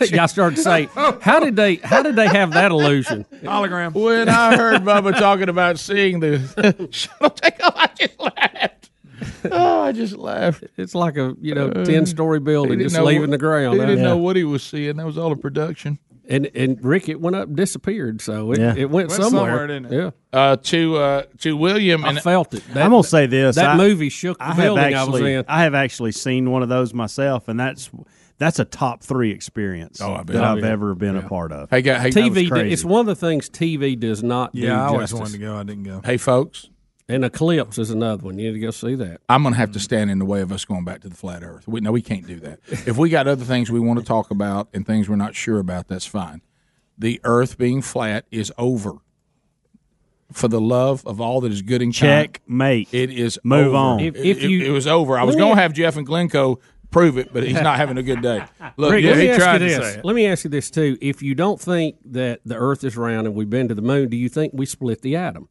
[LAUGHS] yeah, I started to say, how did they how did they have that illusion? Hologram. When I heard Bubba talking about seeing the [LAUGHS] shuttle take off, I just laughed. Oh, I just laughed. It's like a you know ten story building just know leaving what- the ground. He didn't know what he was seeing. That was all a production. And and Rick, it went up, and disappeared. So it, Yeah. it went, Went somewhere. somewhere, didn't it? Yeah, Uh, to uh, to William I and felt it. That, I'm gonna say this. That I- movie shook the I have building actually, I was in. I have actually seen one of those myself, and that's that's a top three experience Oh, that Oh, I've yeah. ever been a part of. hey, guy, hey, TV, crazy. it's one of the things TV does not do Yeah, I always justice. wanted to go. I didn't go. hey, folks, And Eclipse is another one. You need to go see that. I'm going to have to stand in the way of us going back to the flat Earth. We, no, we can't do that. If we got other things we want to talk about and things we're not sure about, that's fine. The Earth being flat is over. for the love of all that is good and kind. Checkmate. It is Move over. on. If- if it- you- it was over. I was going to have Jeff and Glencoe prove it, but he's not having a good day. [LAUGHS] Look, Rick, yeah, let me he tried to this. say it. Let me ask you this too. If you don't think that the Earth is round and we've been to the moon, do you think we split the atom?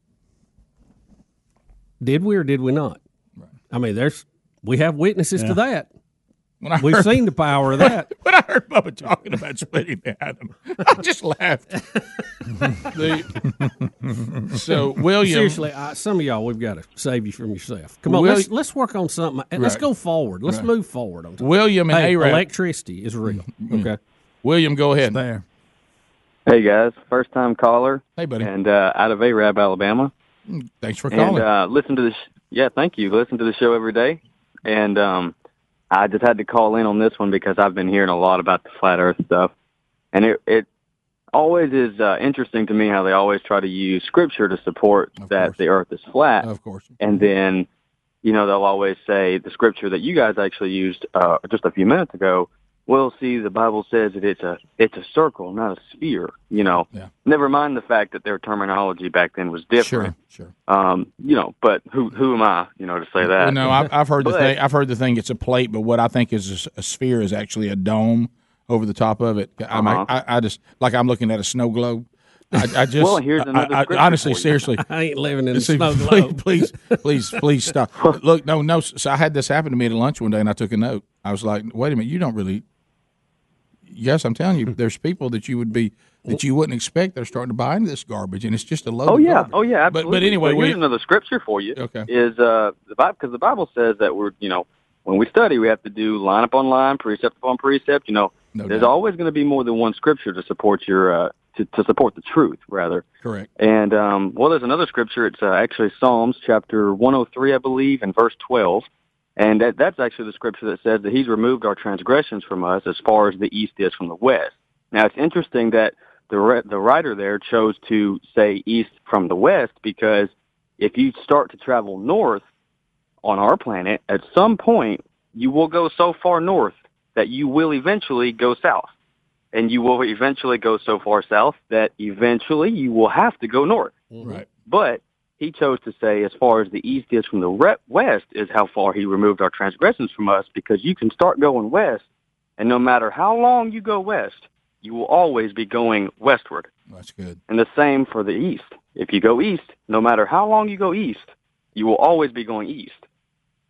Did we or did we not? I mean, there's we have witnesses Yeah. to that. When I We've heard- seen the power of that. [LAUGHS] when I heard Bubba talking about splitting the atom, I just laughed. [LAUGHS] The- so William, seriously, I, some of y'all, we've got to save you from yourself. Come on, Will- let's let's work on something. Let's go forward. Let's Right. move forward. On something. William and hey, A-Rab. electricity is real. Okay, William, go ahead. There. Hey guys, first time caller. Hey, buddy. And uh, out of Arab, Alabama. Thanks for and calling. uh, listen to the sh- yeah, thank you. Listen to the show every day, and um, I just had to call in on this one because I've been hearing a lot about the flat Earth stuff, and it it always is uh, interesting to me how they always try to use scripture to support that the Earth is flat. Of course, and then you know they'll always say the scripture that you guys actually used uh, just a few minutes ago. Well, see, the Bible says that it's a it's a circle, not a sphere. You know, Yeah. never mind the fact that their terminology back then was different. Sure, Um, you know, but who who am I, you know, to say that? Well, no, I've, I've heard the thing. I've heard the thing. It's a plate, but what I think is a sphere is actually a dome over the top of it. I, might- Uh-huh. I, I just like I'm looking at a snow globe. I, I just Well, here's I- another I, scripture honestly, for you. seriously, [LAUGHS] I ain't living in a See, snow please, globe. [LAUGHS] please, please, please stop. [LAUGHS] Look, no, no. So I had this happen to me at lunch one day, and I took a note. I was like, "Wait a minute, you don't really." Yes, I'm telling you, there's people that you would be that you wouldn't expect. They're starting to buy into this garbage, and it's just a load. Oh of yeah, oh yeah, But absolutely. but anyway, So we, here's another scripture for you. Okay. Is uh the Bible because the Bible says that we're you know when we study we have to do line upon line, precept upon precept. You know, there's doubt. always going to be more than one scripture to support your uh to, to support the truth rather. correct. And um, well, there's another scripture. It's uh, actually Psalms chapter 103, I believe, and verse 12. And that, that's actually the scripture that says that He's removed our transgressions from us as far as the east is from the west. Now, it's interesting that the re- the writer there chose to say east from the west because if you start to travel north on our planet, at some point you will go so far north that you will eventually go south and you will eventually go so far south that eventually you will have to go north. Mm-hmm. Right. But he chose to say, as far as the east is from the re- west, is how far he removed our transgressions from us, because you can start going west, and no matter how long you go west, you will always be going westward. That's good. And the same for the east. If you go east, no matter how long you go east, you will always be going east.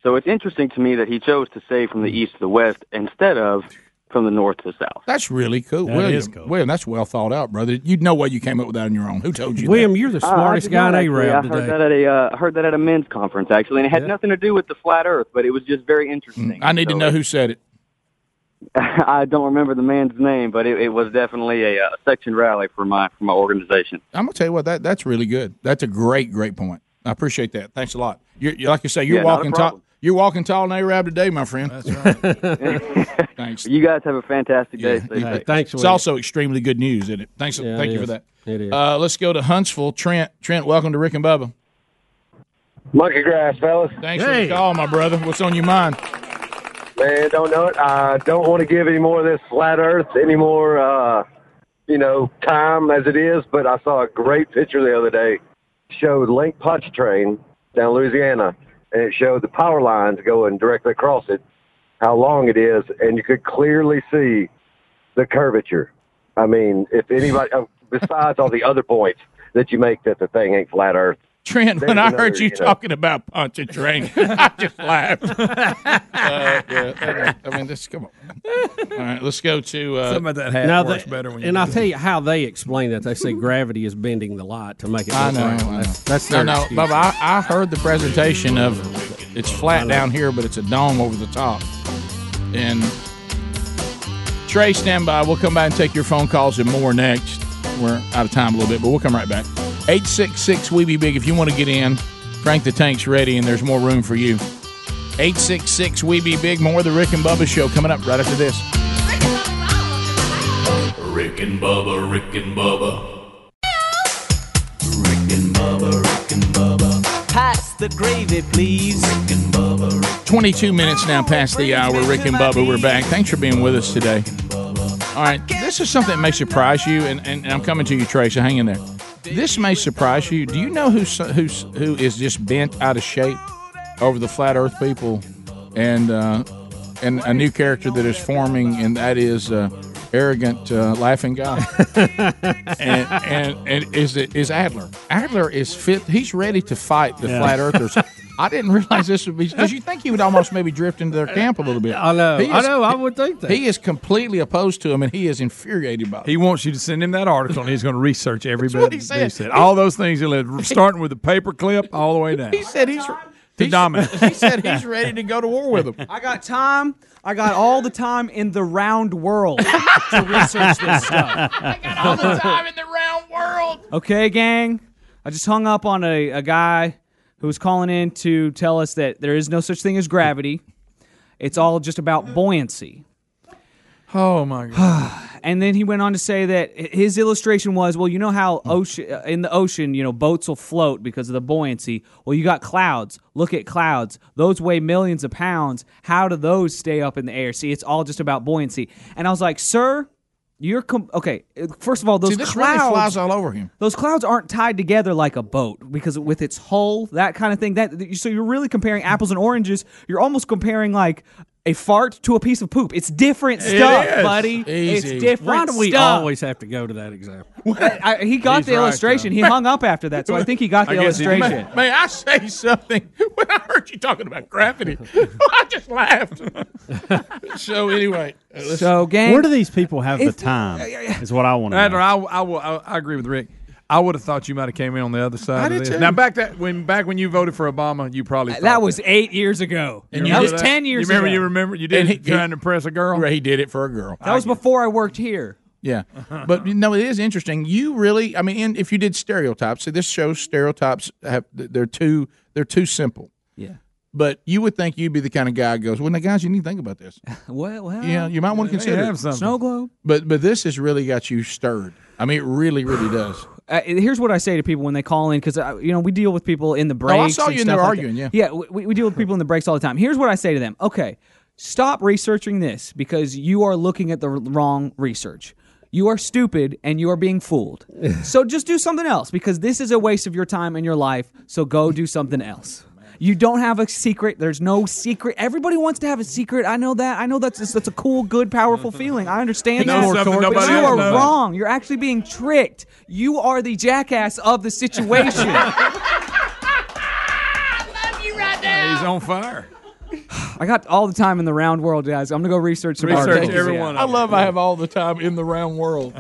So it's interesting to me that he chose to say from the east to the west instead of from the north to south. That's really cool, That William. is cool. William, that's well thought out, brother. You know what you came up with that on your own. Who told you? William, that? you're the Uh, smartest did guy in not, actually. Arab I heard that at a uh, heard that at a men's conference actually, and it had nothing to do with the flat Earth, but it was just very interesting. I need to know who said it. [LAUGHS] I don't remember the man's name, but it, it was definitely a, uh section rally for my for my organization. I'm gonna tell you what that that's really good. That's a great, great point. I appreciate that. Thanks a lot. You're, you like you say, you're Yeah, walking tall. Problem. You're walking tall in Arab today, my friend. That's right. [LAUGHS] Thanks. You guys have a fantastic day. Stay Yeah. safe. It's also extremely good news, isn't it? Thanks. Yeah, thank it you for that. It is. Uh, let's go to Huntsville. Trent. Trent, welcome to Rick and Bubba. Monkey grass, fellas. Thanks for the call, my brother. What's on your mind? Man, don't know it. I don't want to give any more of this flat Earth any more, uh, you know, time as it is. But I saw a great picture the other day. Showed Lake Pontchartrain down Louisiana, and it showed the power lines going directly across it, how long it is, and you could clearly see the curvature. I mean, if anybody, uh, besides all the other points that you make that the thing ain't flat Earth. Trent, There's when I heard you you know- talking about punch and train, [LAUGHS] I just laughed. [LAUGHS] uh, yeah, I mean, this come on. All right, let's go to uh, Something about that hat Now works they- better when you and I'll tell you how they explain that. They say gravity is bending the light to make it. I look know. round. I know. That's, that's no, their no, excuse. Bubba. I, I heard the presentation of it's flat down here, but it's a dome over the top. And Trey, stand by. We'll come back and take your phone calls and more next. We're out of time a little bit, but we'll come right back. Eight six six We Be Big. If you want to get in, Frank the Tank's ready, and there's more room for you. Eight six six We Be Big. More of the Rick and Bubba show coming up right after this. Rick and Bubba, Rick and Bubba. Rick and Bubba, Rick and Bubba. Pass the gravy, please. Rick and Bubba. 22 minutes now past the hour. Rick and Bubba, we're back. Thanks for being with us today. All right, this is something that may surprise you, and, and, and I'm coming to you, Trey, so hang in there. This may surprise you. Do you know who's who's who is just bent out of shape over the flat Earth people, and uh, and a new character that is forming, and that is uh, arrogant uh, laughing guy, [LAUGHS] and, and and is it is Adler? Adler is fit. He's ready to fight the Yeah. flat Earthers. [LAUGHS] I didn't realize this would be because you think he would almost maybe drift into their camp a little bit. I know. He I know. I would think that. He is completely opposed to him, and he is infuriated by it. He wants you to send him that article, and he's going to research every what bit. he said. said all those things. He'll starting with the paperclip all the way down. He said he's to he's- dominate. He said he's ready to go to war with him. [LAUGHS] I got time. I got all the time in the round world to research this stuff. [LAUGHS] I got all the time in the round world. Okay, gang. I just hung up on a, a guy who was calling in to tell us that there is no such thing as gravity. It's all just about buoyancy. Oh my god! [SIGHS] and then he went on to say that his illustration was, well, you know how ocean uh, in the ocean, you know, boats will float because of the buoyancy. Well, you got clouds. Look at clouds; those weigh millions of pounds. How do those stay up in the air? See, it's all just about buoyancy. And I was like, sir. You're com- okay. First of all, those See, this really clouds flies all over him. Those clouds aren't tied together like a boat because with its hull, that kind of thing. That so you're really comparing apples and oranges. You're almost comparing like a fart to a piece of poop. It's different stuff, is. buddy. Easy. It's different. Why do we stuff. always have to go to that example? [LAUGHS] I, he got He's the right, illustration. though. he hung up after that, so I think he got [LAUGHS] the I guess he- illustration. May, may I say something? [LAUGHS] When I heard you talking about gravity, I just laughed. so anyway, uh, let's- So, gang, Where do these people have the time? Is what I want to Adler, know. I, I, will- I, I agree with Rick. I would have thought you might have came in on the other side. I of did this. too. Now back that when back when you voted for Obama, you probably thought that was eight years ago. And you that was that? ten years You remember? ago. You remember? You did And he- it trying to impress a girl. He did it for a girl. That was before I worked here. Yeah, but you know it is interesting. You really, I mean, and if you did stereotypes, see, this shows stereotypes have they're too they're too simple. Yeah. But you would think you'd be the kind of guy who goes, well, now guys, you need to think about this. [LAUGHS] well, well, yeah, you might want to consider have something. Snow globe. But but this has really got you stirred. I mean, it really, really does. Uh, here's what I say to people when they call in because uh, you know we deal with people in the breaks. I saw you in there like that. arguing, yeah. yeah. We, we deal with people in the breaks all the time. Here's what I say to them: Okay, stop researching this because you are looking at the wrong research. You are stupid and you are being fooled. [LAUGHS] so just do something else because this is a waste of your time and your life. So go do something else. You don't have a secret. There's no secret. Everybody wants to have a secret. I know that. I know that's that's a cool, good, powerful [LAUGHS] feeling. I understand He knows that. something But you are knows. wrong. You're actually being tricked. You are the jackass of the situation. [LAUGHS] [LAUGHS] You right now. He's on fire. [SIGHS] I got all the time in the round world, guys. I'm gonna go research some Research articles. every Yeah. I love I have all the time in the round world.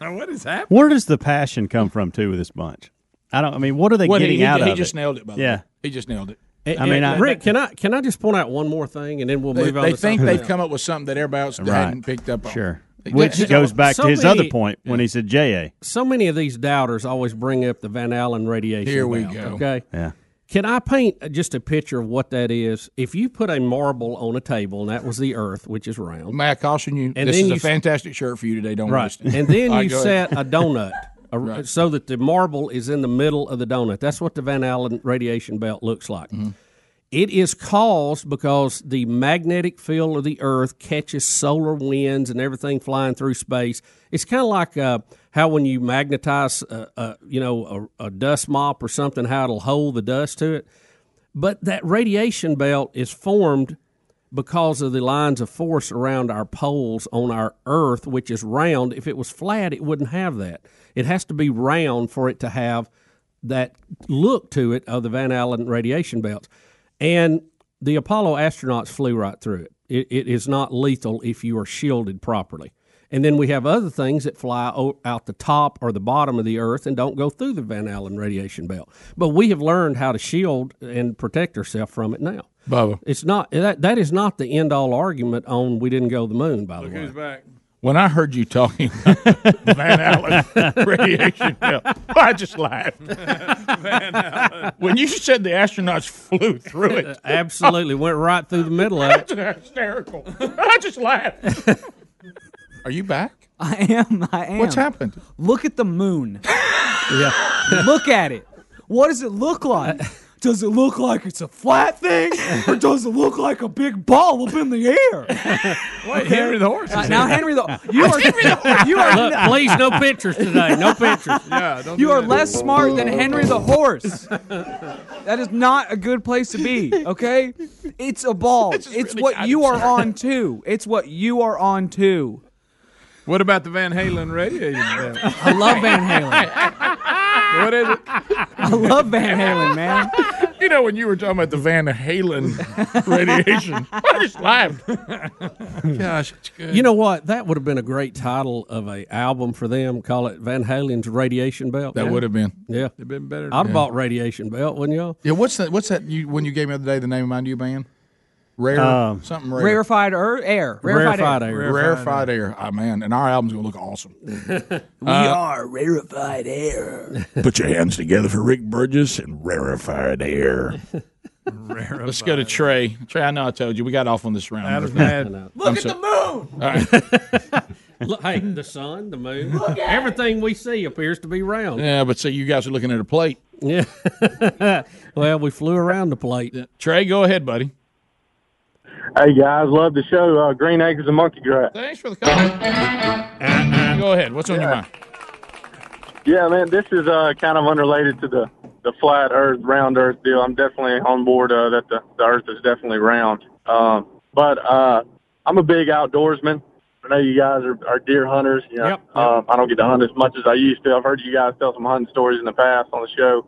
what is happening? Where does the passion come from too with this bunch? I don't. I mean, what are they What, getting he, out he of He just it? nailed it. By the yeah. Way. he just nailed it. I mean, I- Rick, can I can I just point out one more thing, and then we'll They, move on. they to think they've else? come up with something that everybody else Right. hadn't picked up on. Sure. Which they- goes back so to his many- other point when he said JA. So many of these doubters always bring up the Van Allen radiation. Here we belt, go. Okay. Yeah. Can I paint just a picture of what that is? If you put a marble on a table, and that was the Earth, which is round, May I caution you? And this then is you a s- fantastic shirt for you today. Don't right, waste it. and then All you right, go ahead. set a donut, a- Right. so that the marble is in the middle of the donut. That's what the Van Allen radiation belt looks like. Mm-hmm. It is caused because the magnetic field of the Earth catches solar winds and everything flying through space. It's kind of like uh, how when you magnetize, uh, uh, you know, a, a dust mop or something, how it'll hold the dust to it. But that radiation belt is formed because of the lines of force around our poles on our Earth, which is round. If it was flat, it wouldn't have that. It has to be round for it to have that look to it of the Van Allen radiation belts. And the Apollo astronauts flew right through it. It, it is not lethal if you are shielded properly. And then we have other things that fly out the top or the bottom of the Earth and don't go through the Van Allen radiation belt. But we have learned how to shield and protect ourselves from it now. Bubba. It's not that that is not the end all argument on we didn't go to the moon. By the way, Who's back? When I heard you talking about [LAUGHS] Van Allen [LAUGHS] radiation belt, I just laughed. [LAUGHS] Van Allen. When you said the astronauts flew through it, absolutely went right through the middle of it. that's hysterical. I just laughed. Are you back? [LAUGHS] I am. I am. What's happened? Look at the moon. [LAUGHS] Yeah. [LAUGHS] Look at it. What does it look like? does it look like it's a flat thing, or does it look like a big ball up in the air? Wait, Henry the horse. Uh, now Henry the you are Henry the, you are Look, please, no pictures today. No pictures. Yeah, don't you do are that. less smart than Henry the horse. That is not a good place to be. Okay, it's a ball. It's, what you are on too. It's what you are on too. What about the Van Halen radiator? [LAUGHS] I love Van Halen. [LAUGHS] what is it? I love Van Halen, man. You know, when you were talking about the Van Halen radiation, [LAUGHS] I just laughed. Gosh, it's good. You know what? That would have been a great title of a album for them. Call it Van Halen's Radiation Belt. That would have been. Yeah, It'd been better. I'd have Yeah. bought Radiation Belt, wouldn't y'all? Yeah, what's that? What's that? You when you gave me the other day the name of my new band? Rare Um, something rare. Rarefied er, air. Rarefied, Rarefied air. air. Rarefied air. Oh man, and our album's gonna look awesome. [LAUGHS] We [LAUGHS] are rarefied air. [LAUGHS] Put your hands together for Rick Burgess and rarefied air. Let's go to Trey. Trey, I know I told you we got off on this round. Adam's mad. Look at the moon. All right. Look, hey, the sun, the moon, everything we see appears to be round. Yeah, but so you guys are looking at a plate. Yeah. well, we flew around the plate. Trey, go ahead, buddy. Hey guys, love the show. Uh, Green Acres and Monkey Grass. Thanks for the call. go ahead. What's on your mind? Yeah, man, this is uh, kind of unrelated to the the flat Earth, round Earth deal. I'm definitely on board uh, that the, the Earth is definitely round. Um, but uh, I'm a big outdoorsman. I know you guys are, are deer hunters. You know, Yep, yep. Um, I don't get to hunt as much as I used to. I've heard you guys tell some hunting stories in the past on the show.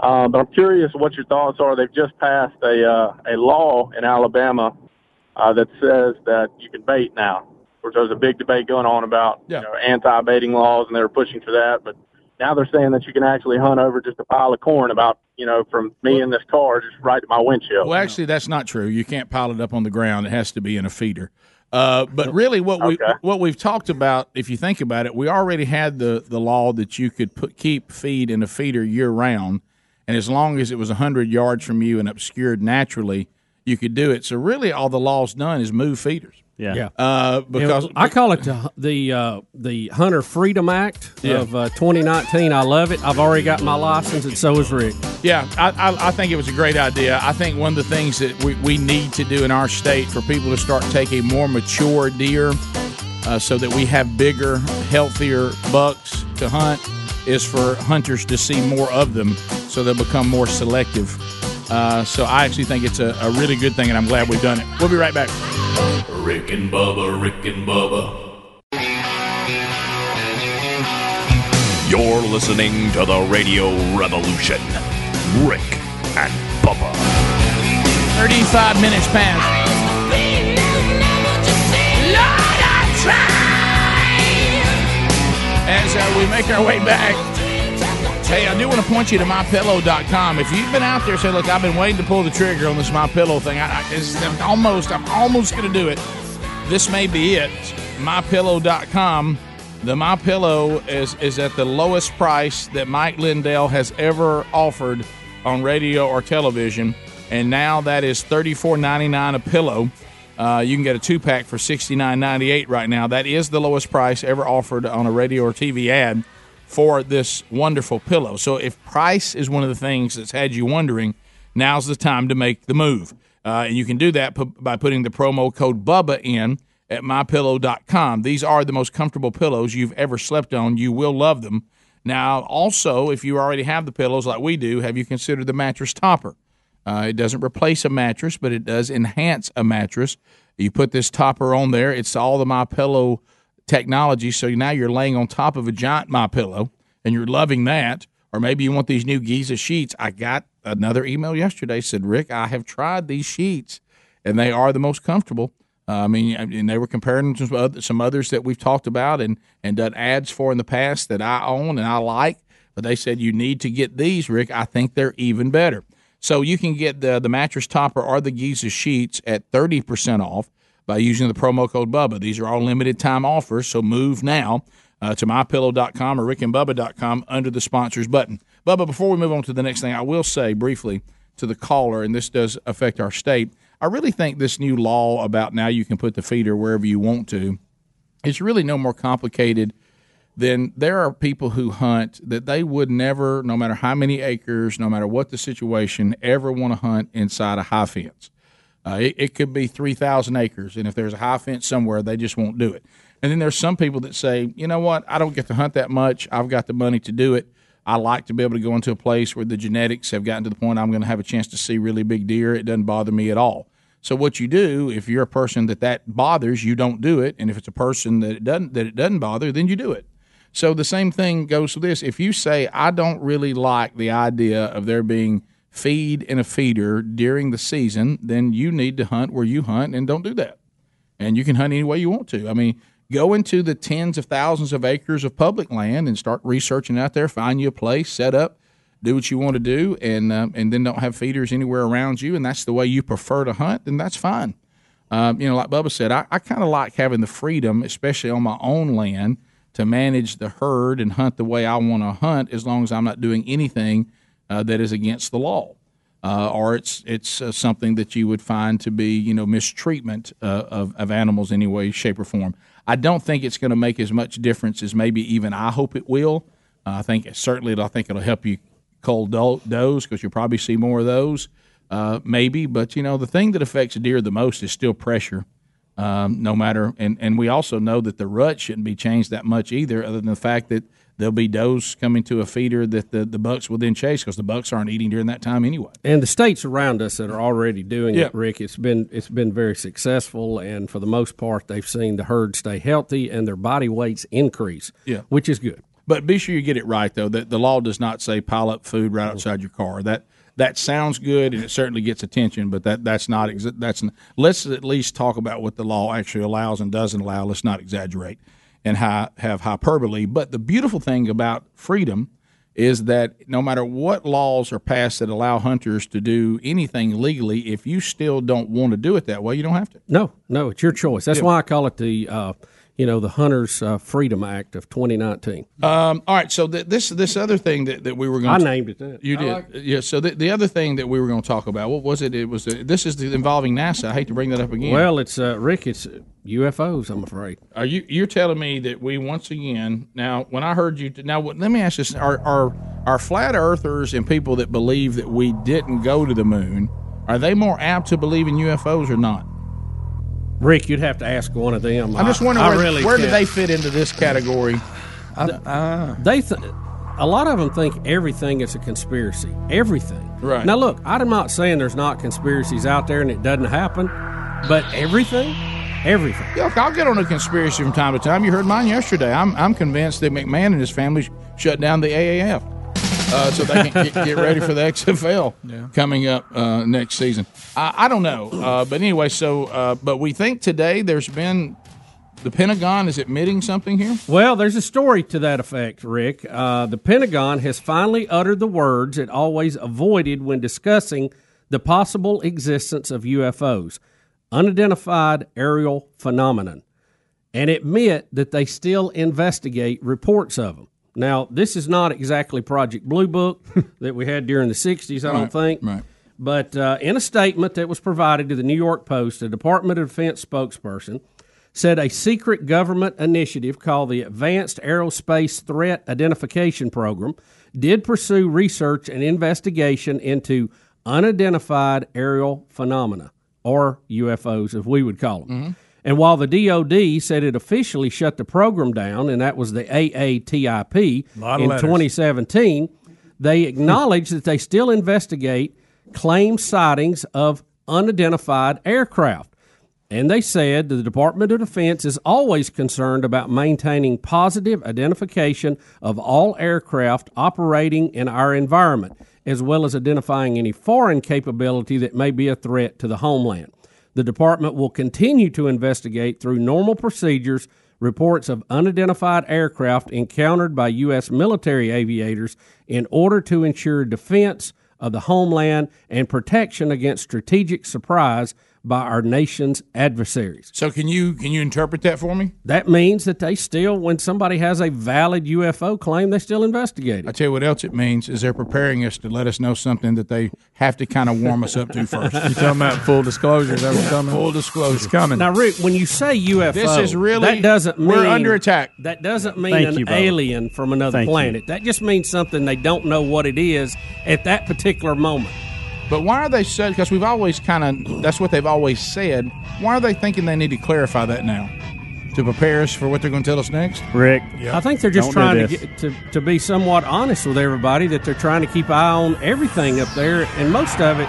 Um, but I'm curious what your thoughts are. They've just passed a uh, a law in Alabama uh, that says that you can bait now. Of course, there's a big debate going on about Yeah. you know, anti-baiting laws, and they were pushing for that. But now they're saying that you can actually hunt over just a pile of corn about you know from me in this car just right to my windshield. Well, actually, that's not true. You can't pile it up on the ground. It has to be in a feeder. Uh, but really, what we Okay. what we've talked about, if you think about it, we already had the the law that you could put keep feed in a feeder year round, and as long as it was hundred yards from you and obscured naturally, you could do it. So really, all the law's done is move feeders. Yeah. Yeah. Uh, because I call it the the, uh, the Hunter Freedom Act Yeah. of uh, 2019. I love it. I've already got my license, and so is Rick. Yeah, I, I, I think it was a great idea. I think one of the things that we, we need to do in our state for people to start taking more mature deer uh, so that we have bigger, healthier bucks to hunt is for hunters to see more of them so they'll become more selective. Uh, so I actually think it's a, a really good thing, and I'm glad we've done it. We'll be right back. Rick and Bubba, Rick and Bubba. You're listening to the Radio Revolution. Rick and Bubba. 35 minutes past. As uh, we make our way back, hey, I do want to point you to mypillow.com. If you've been out there, say, look, I've been waiting to pull the trigger on this mypillow thing. I, I, it's, I'm almost, I'm almost going to do it. This may be it. Mypillow.com. The MyPillow is is at the lowest price that Mike Lindell has ever offered on radio or television, and now that is thirty four ninety nine a pillow. Uh, you can get a two pack for sixty nine ninety eight right now. That is the lowest price ever offered on a radio or TV ad for this wonderful pillow. So if price is one of the things that's had you wondering, now's the time to make the move. Uh, and you can do that pu- by putting the promo code BUBBA in at mypillow.com. These are the most comfortable pillows you've ever slept on. You will love them. Now, also, if you already have the pillows like we do, have you considered the mattress topper? Uh, it doesn't replace a mattress, but it does enhance a mattress. You put this topper on there. It's all the My Pillow technology. So now you're laying on top of a giant My Pillow, and you're loving that. Or maybe you want these new Giza sheets. I got another email yesterday said, Rick, I have tried these sheets, and they are the most comfortable. Uh, I mean, and they were comparing some, some others that we've talked about and and done ads for in the past that I own and I like. But they said you need to get these, Rick. I think they're even better. So you can get the the mattress topper or the Giza sheets at thirty percent off by using the promo code Bubba. These are all limited time offers, so move now uh, to mypillow.com or rickandbubba.com under the sponsors button. Bubba, before we move on to the next thing, I will say briefly to the caller, and this does affect our state. I really think this new law about now you can put the feeder wherever you want to, it's really no more complicated than there are people who hunt that they would never, no matter how many acres, no matter what the situation, ever want to hunt inside a high fence. Uh, it, it could be 3,000 acres, and if there's a high fence somewhere, they just won't do it. And then there's some people that say, you know what, I don't get to hunt that much. I've got the money to do it. I like to be able to go into a place where the genetics have gotten to the point I'm going to have a chance to see really big deer. It doesn't bother me at all. So what you do, if you're a person that that bothers, you don't do it, and if it's a person that it doesn't that it doesn't bother, then you do it. So the same thing goes for this. If you say I don't really like the idea of there being feed and a feeder during the season, then you need to hunt where you hunt and don't do that. And you can hunt any way you want to. I mean, go into the tens of thousands of acres of public land and start researching out there. Find you a place, set up, do what you want to do, and um, and then don't have feeders anywhere around you. And that's the way you prefer to hunt. Then that's fine. Um, you know, like Bubba said, I, I kind of like having the freedom, especially on my own land, to manage the herd and hunt the way I want to hunt, as long as I'm not doing anything uh, that is against the law. Uh, or it's it's uh, something that you would find to be you know mistreatment uh, of of animals any way, shape, or form. I don't think it's going to make as much difference as maybe even I hope it will. I think certainly I think it'll help you cull do- does because you'll probably see more of those, uh, maybe. But you know the thing that affects deer the most is still pressure. Um, no matter, and, and we also know that the rut shouldn't be changed that much either, other than the fact that there'll be does coming to a feeder that the, the bucks will then chase because the bucks aren't eating during that time anyway. And the states around us that are already doing Yeah. it, Rick, it's been it's been very successful, and for the most part, they've seen the herd stay healthy and their body weights increase. Yeah. which is good. But be sure you get it right though. That the law does not say pile up food right outside your car. That that sounds good and it certainly gets attention, but that that's not that's let's at least talk about what the law actually allows and doesn't allow. Let's not exaggerate and hi, have hyperbole. But the beautiful thing about freedom is that no matter what laws are passed that allow hunters to do anything legally, if you still don't want to do it that way, you don't have to. No, no, it's your choice. That's Yeah. why I call it the uh, you know the Hunters uh, Freedom Act of 2019. Um, all right, so th- this this other thing that, that we were going I named it that. You I did, like yeah. So the, the other thing that we were going to talk about, what was it? It was this is the, involving NASA. I hate to bring that up again. Well, it's uh, Rick. It's UFOs. I'm afraid. Are you you're telling me that we once again now when I heard you now what- let me ask this are are are flat earthers and people that believe that we didn't go to the moon are they more apt to believe in UFOs or not? Rick, you'd have to ask one of them. I'm just wondering I where, really where do they fit into this category? they th- a lot of them think everything is a conspiracy. Everything. Right. Now, look, I'm not saying there's not conspiracies out there and it doesn't happen, but everything, everything. Yeah, I'll get on a conspiracy from time to time. You heard mine yesterday. I'm I'm convinced that McMahon and his family shut down the AAF uh, so they can get, get ready for the XFL [LAUGHS] Yeah. coming up uh, next season. I, I don't know, uh, but anyway. So, uh, but we think today there's been the Pentagon is admitting something here. Well, there's a story to that effect, Rick. Uh, the Pentagon has finally uttered the words it always avoided when discussing the possible existence of UFOs, unidentified aerial phenomenon, and admit that they still investigate reports of them. Now, this is not exactly Project Blue Book [LAUGHS] that we had during the 60s, I don't think. right. But uh, in a statement that was provided to the New York Post, a Department of Defense spokesperson said a secret government initiative called the Advanced Aerospace Threat Identification Program did pursue research and investigation into unidentified aerial phenomena, or UFOs, as we would call them. And while the DoD said it officially shut the program down, and that was the AATIP in letters. 2017, they acknowledge that they still investigate claimed sightings of unidentified aircraft. And they said the Department of Defense is always concerned about maintaining positive identification of all aircraft operating in our environment, as well as identifying any foreign capability that may be a threat to the homeland. The department will continue to investigate through normal procedures reports of unidentified aircraft encountered by U.S. military aviators in order to ensure defense of the homeland and protection against strategic surprise by our nation's adversaries. So can you can you interpret that for me? That means that they still, when somebody has a valid UFO claim, they still investigate it. I tell you what else it means is they're preparing us to let us know something that they have to kind of warm us up to [LAUGHS] first. You talking about full disclosure? Is that what's coming? Full disclosure. It's coming. Now, Rick, when you say UFO, This is really- that doesn't mean we're under attack. That doesn't mean Thank an you, alien from another Thank you. planet. That just means something they don't know what it is at that particular moment. But why are they so? Because we've always kind of that's what they've always said. Why are they thinking they need to clarify that now to prepare us for what they're going to tell us next? Rick, I think they're just Don't trying to, get, to to be somewhat honest with everybody that they're trying to keep eye on everything up there, and most of it,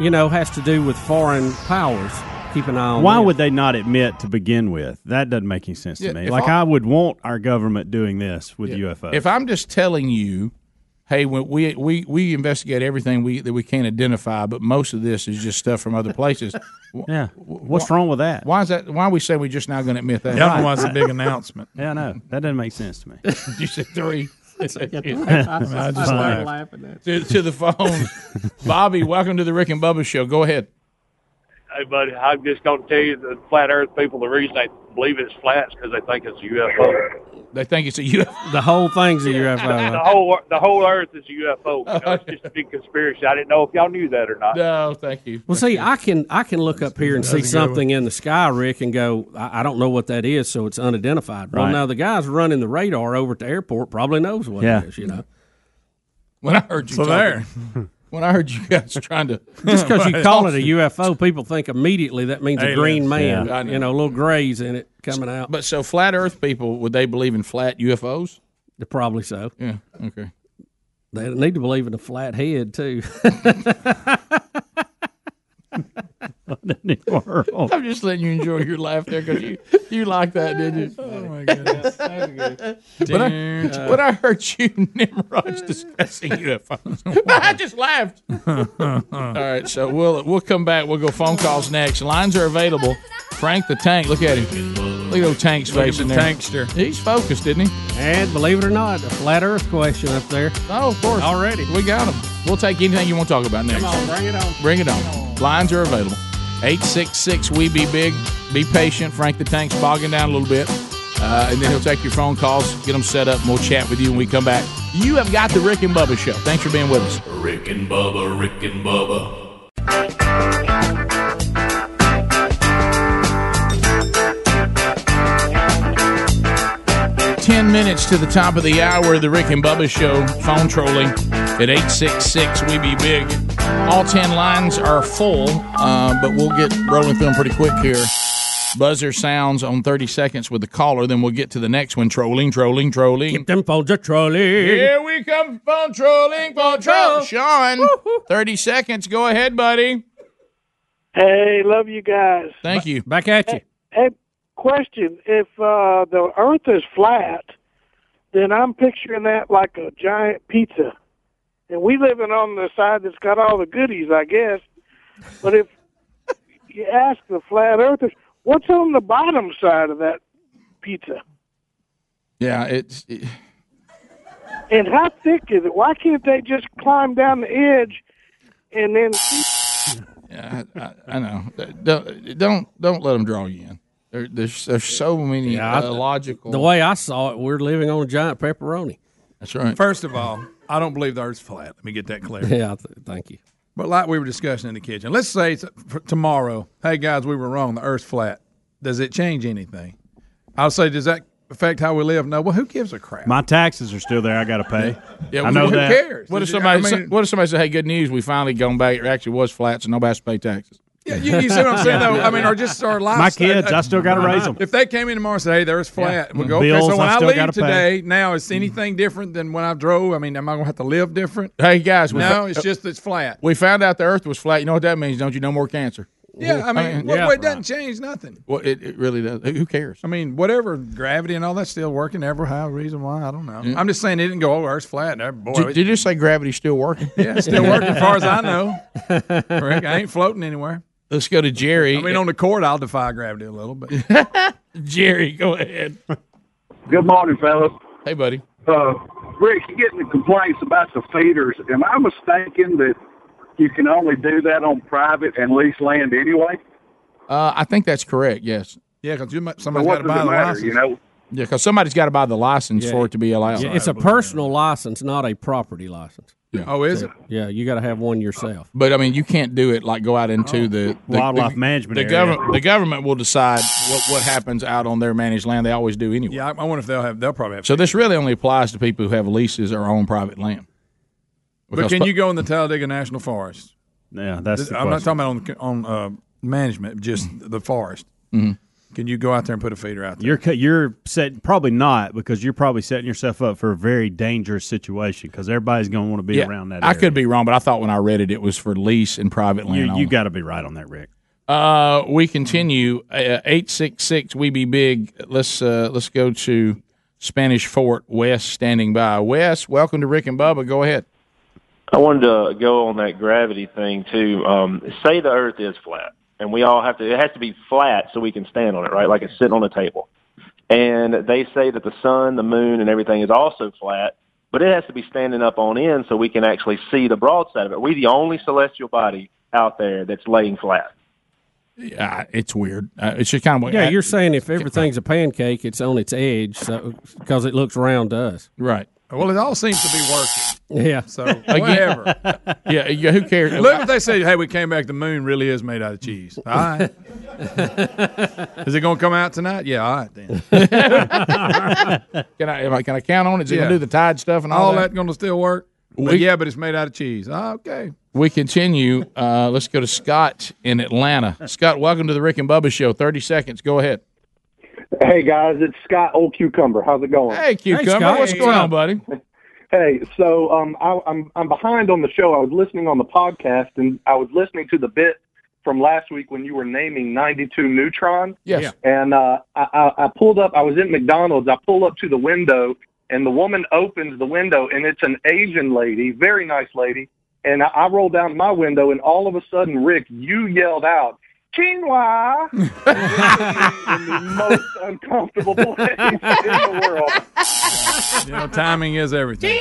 you know, has to do with foreign powers. Keep an eye on. Why them. would they not admit to begin with? That doesn't make any sense Yeah, to me. Like I- I, would want our government doing this with UFOs. If I'm just telling you, hey, we we we investigate everything we that we can't identify, but most of this is just stuff from other places. [LAUGHS] yeah, what's wrong with that? Why is that? Why are we say we're just now going to admit that? The other one's a big announcement. [LAUGHS] Yeah, no, that doesn't make sense to me. [LAUGHS] you said three. I I just just laughed. laughed. To, to the phone, Bobby. Welcome to the Rick and Bubba Show. Go ahead. Hey, buddy, I'm just going to tell you the flat Earth people. The reason they believe it's flat is because they think it's a UFO. They think it's a UFO. [LAUGHS] The whole thing's a UFO. the whole the whole Earth is a UFO. You know, it's just a big conspiracy. I didn't know if y'all knew that or not. No, thank you. Well, see, I can I can look up here and see That's a good something in the sky, Rick, and go, I, I don't know what that is, so it's unidentified. Well, Right. now the guys running the radar over at the airport probably knows what Yeah. it is. You know, When I heard you, So talking- [LAUGHS] When I heard you guys trying to, [LAUGHS] just because you [LAUGHS] call it a UFO, people think immediately that means a green man. Yeah. Know. You know, little grays in it coming out. But so flat Earth people would they believe in flat UFOs? They're Probably so. Yeah. Okay. They need to believe in a flat head too. [LAUGHS] [LAUGHS] Oh. I'm just letting you enjoy your laugh there because you you like that, did you? Oh my goodness, that's good. [LAUGHS] When I, when [LAUGHS] I heard you, Nimrod's discussing UFOs, I just laughed. All right, so we'll we'll come back. We'll go phone calls next. Lines are available. Frank the Tank, look at him. Look at old Tank's Look at face the in there. tankster. He's focused, isn't he? and believe it or not, a flat Earth question up there. Oh, of course. Already. We got him. We'll take anything you want to talk about next. Come on, bring it on. Bring it on. Lines are available. 866 We Be Big. Be patient. Frank the Tank's bogging down a little bit. Uh, and then he'll take your phone calls, get them set up, and we'll chat with you when we come back. You have got the Rick and Bubba Show. Thanks for being with us. Rick and Bubba, Rick and Bubba. 10 minutes to the top of the hour of the Rick and Bubba Show. Phone trolling at 866 We Be Big. All 10 lines are full, uh, but we'll get rolling through them pretty quick here. Buzzer sounds on 30 seconds with the caller, then we'll get to the next one. Trolling, trolling, trolling. Keep them phones a trolling. Here we come, phone trolling, phone trolling. Sean, 30 seconds. Go ahead, buddy. Hey, love you guys. Thank you. Back at you. Hey, question: If uh, the Earth is flat, then I'm picturing that like a giant pizza, and we living on the side that's got all the goodies, I guess. But if [LAUGHS] you ask the flat earthers, what's on the bottom side of that pizza, Yeah, it's. It, and how thick is it? Why can't they just climb down the edge and then? yeah, I, I, I know. Don't, don't don't let them draw you in. There, there's there's so many Yeah, I- uh, logical. The way I saw it, we're living on a giant pepperoni. That's right. First of all, I don't believe the Earth's flat. Let me get that [LAUGHS] clear. Yeah, th- thank you. But like we were discussing in the kitchen, let's say it's for tomorrow. Hey guys, we were wrong. The Earth's flat. Does it change anything? I'll say, does that affect how we live? No. Well, who gives a crap? My taxes are still there. I got to pay. Yeah, I know who that. cares? What if somebody? I mean- what if somebody said, "Hey, good news, we finally gone back. It actually was flat, so nobody has to pay taxes." Yeah, you, you see what I'm saying? Though, I mean, or just our lives. My kids, I still gotta uh-huh. raise 'em. If they came in tomorrow and said, "Hey, there's flat," Yeah. we go, Bills, "Okay." So when I I, leave gotta pay. today, now is mm-hmm. anything different than when I drove? I mean, am I going to have to live different? Hey guys, no, it's just it's flat. we found out the Earth was flat. You know what that means, don't you? No more cancer. Yeah, I mean, I mean, what, yeah. well, it doesn't change nothing. Well, it, it really does. Who cares? I mean, whatever gravity and all that's still working. Ever how reason why I don't know. Yeah. I'm just saying it didn't go. Oh, Earth's flat. Uh, Boy, Did, did you say gravity's still working? yeah, still working as far as I know. [LAUGHS] Rick, I ain't floating anywhere. Let's go to Jerry. I mean, on the court, I'll defy gravity a little, but [LAUGHS] Jerry, go ahead. Good morning, fellas. Hey, buddy. Uh, Rick, you getting the complaints about the feeders. Am I mistaken that you can only do that on private and lease land anyway? Uh, I think that's correct. Yes. Yeah, because somebody's So what does it matter, you know? Yeah, because somebody's got to buy the license for it to be allowed. Yeah, it's a personal license, not a property license. Yeah. Oh, is it? Yeah, you got to have one yourself. But I mean, you can't do it like go out Oh. into the, the Wildlife the, management The government, the government will decide what, what happens out on their managed land. They always do anyway. Yeah, I, I wonder if they'll have. They'll probably have. So this really only applies to people who have leases or own private land. But can you go in the Talladega National Forest? Yeah, that's. The I'm not talking about on on uh, management, just the forest. Mhm. Can you go out there and put a feeder out there? You're you're set probably not because you're probably setting yourself up for a very dangerous situation because everybody's going to want to be Yeah, around that. I area. could be wrong, but I thought when I read it, it was for lease and private land. You, only. you got to be right on that, Rick. Uh, we continue. Uh, Eight six six. We be big. Let's uh, let's go to Spanish Fort. West standing by. Wes, welcome to Rick and Bubba. Go ahead. I wanted to go on that gravity thing too. Um, say the Earth is flat, and we all have to. It has to be flat so we can stand on it, right? Like it's sitting on a table. And they say that the sun, the moon, and everything is also flat, but it has to be standing up on end so we can actually see the broad side of it. We're the only celestial body out there that's laying flat. Yeah, it's weird. Uh, it's just kind of Yeah, you're saying if everything's a pancake, it's on its edge, so because it looks round to us. Right. Well, it all seems to be working. Yeah. So [LAUGHS] whatever. [LAUGHS] yeah, yeah. Who cares? Look if they say, "Hey, we came back. The moon really is made out of cheese." All right. [LAUGHS] is it going to come out tonight? Yeah. All right then. can I? I can I count on it? Is it Yeah. going to do the tide stuff and all, All that? that going to still work? But yeah, but it's made out of cheese. Okay. We continue. Uh, let's go to Scott in Atlanta. Scott, welcome to the Rick and Bubba Show. Thirty seconds. Go ahead. Hey guys, it's Scott Old Cucumber. How's it going? Hey, Cucumber. What's going on, buddy? Hey, so um, I, I'm I'm behind on the show. I was listening on the podcast, and I was listening to the bit from last week when you were naming 92 Neutron. Yes. And uh, I, I, I pulled up. I was in McDonald's. I pull up to the window, and the woman opens the window, and it's an Asian lady, very nice lady. And I, I roll down my window, and all of a sudden, Rick, you yelled out. Quinoa [LAUGHS] in the most uncomfortable place in the world. You know, timing is everything.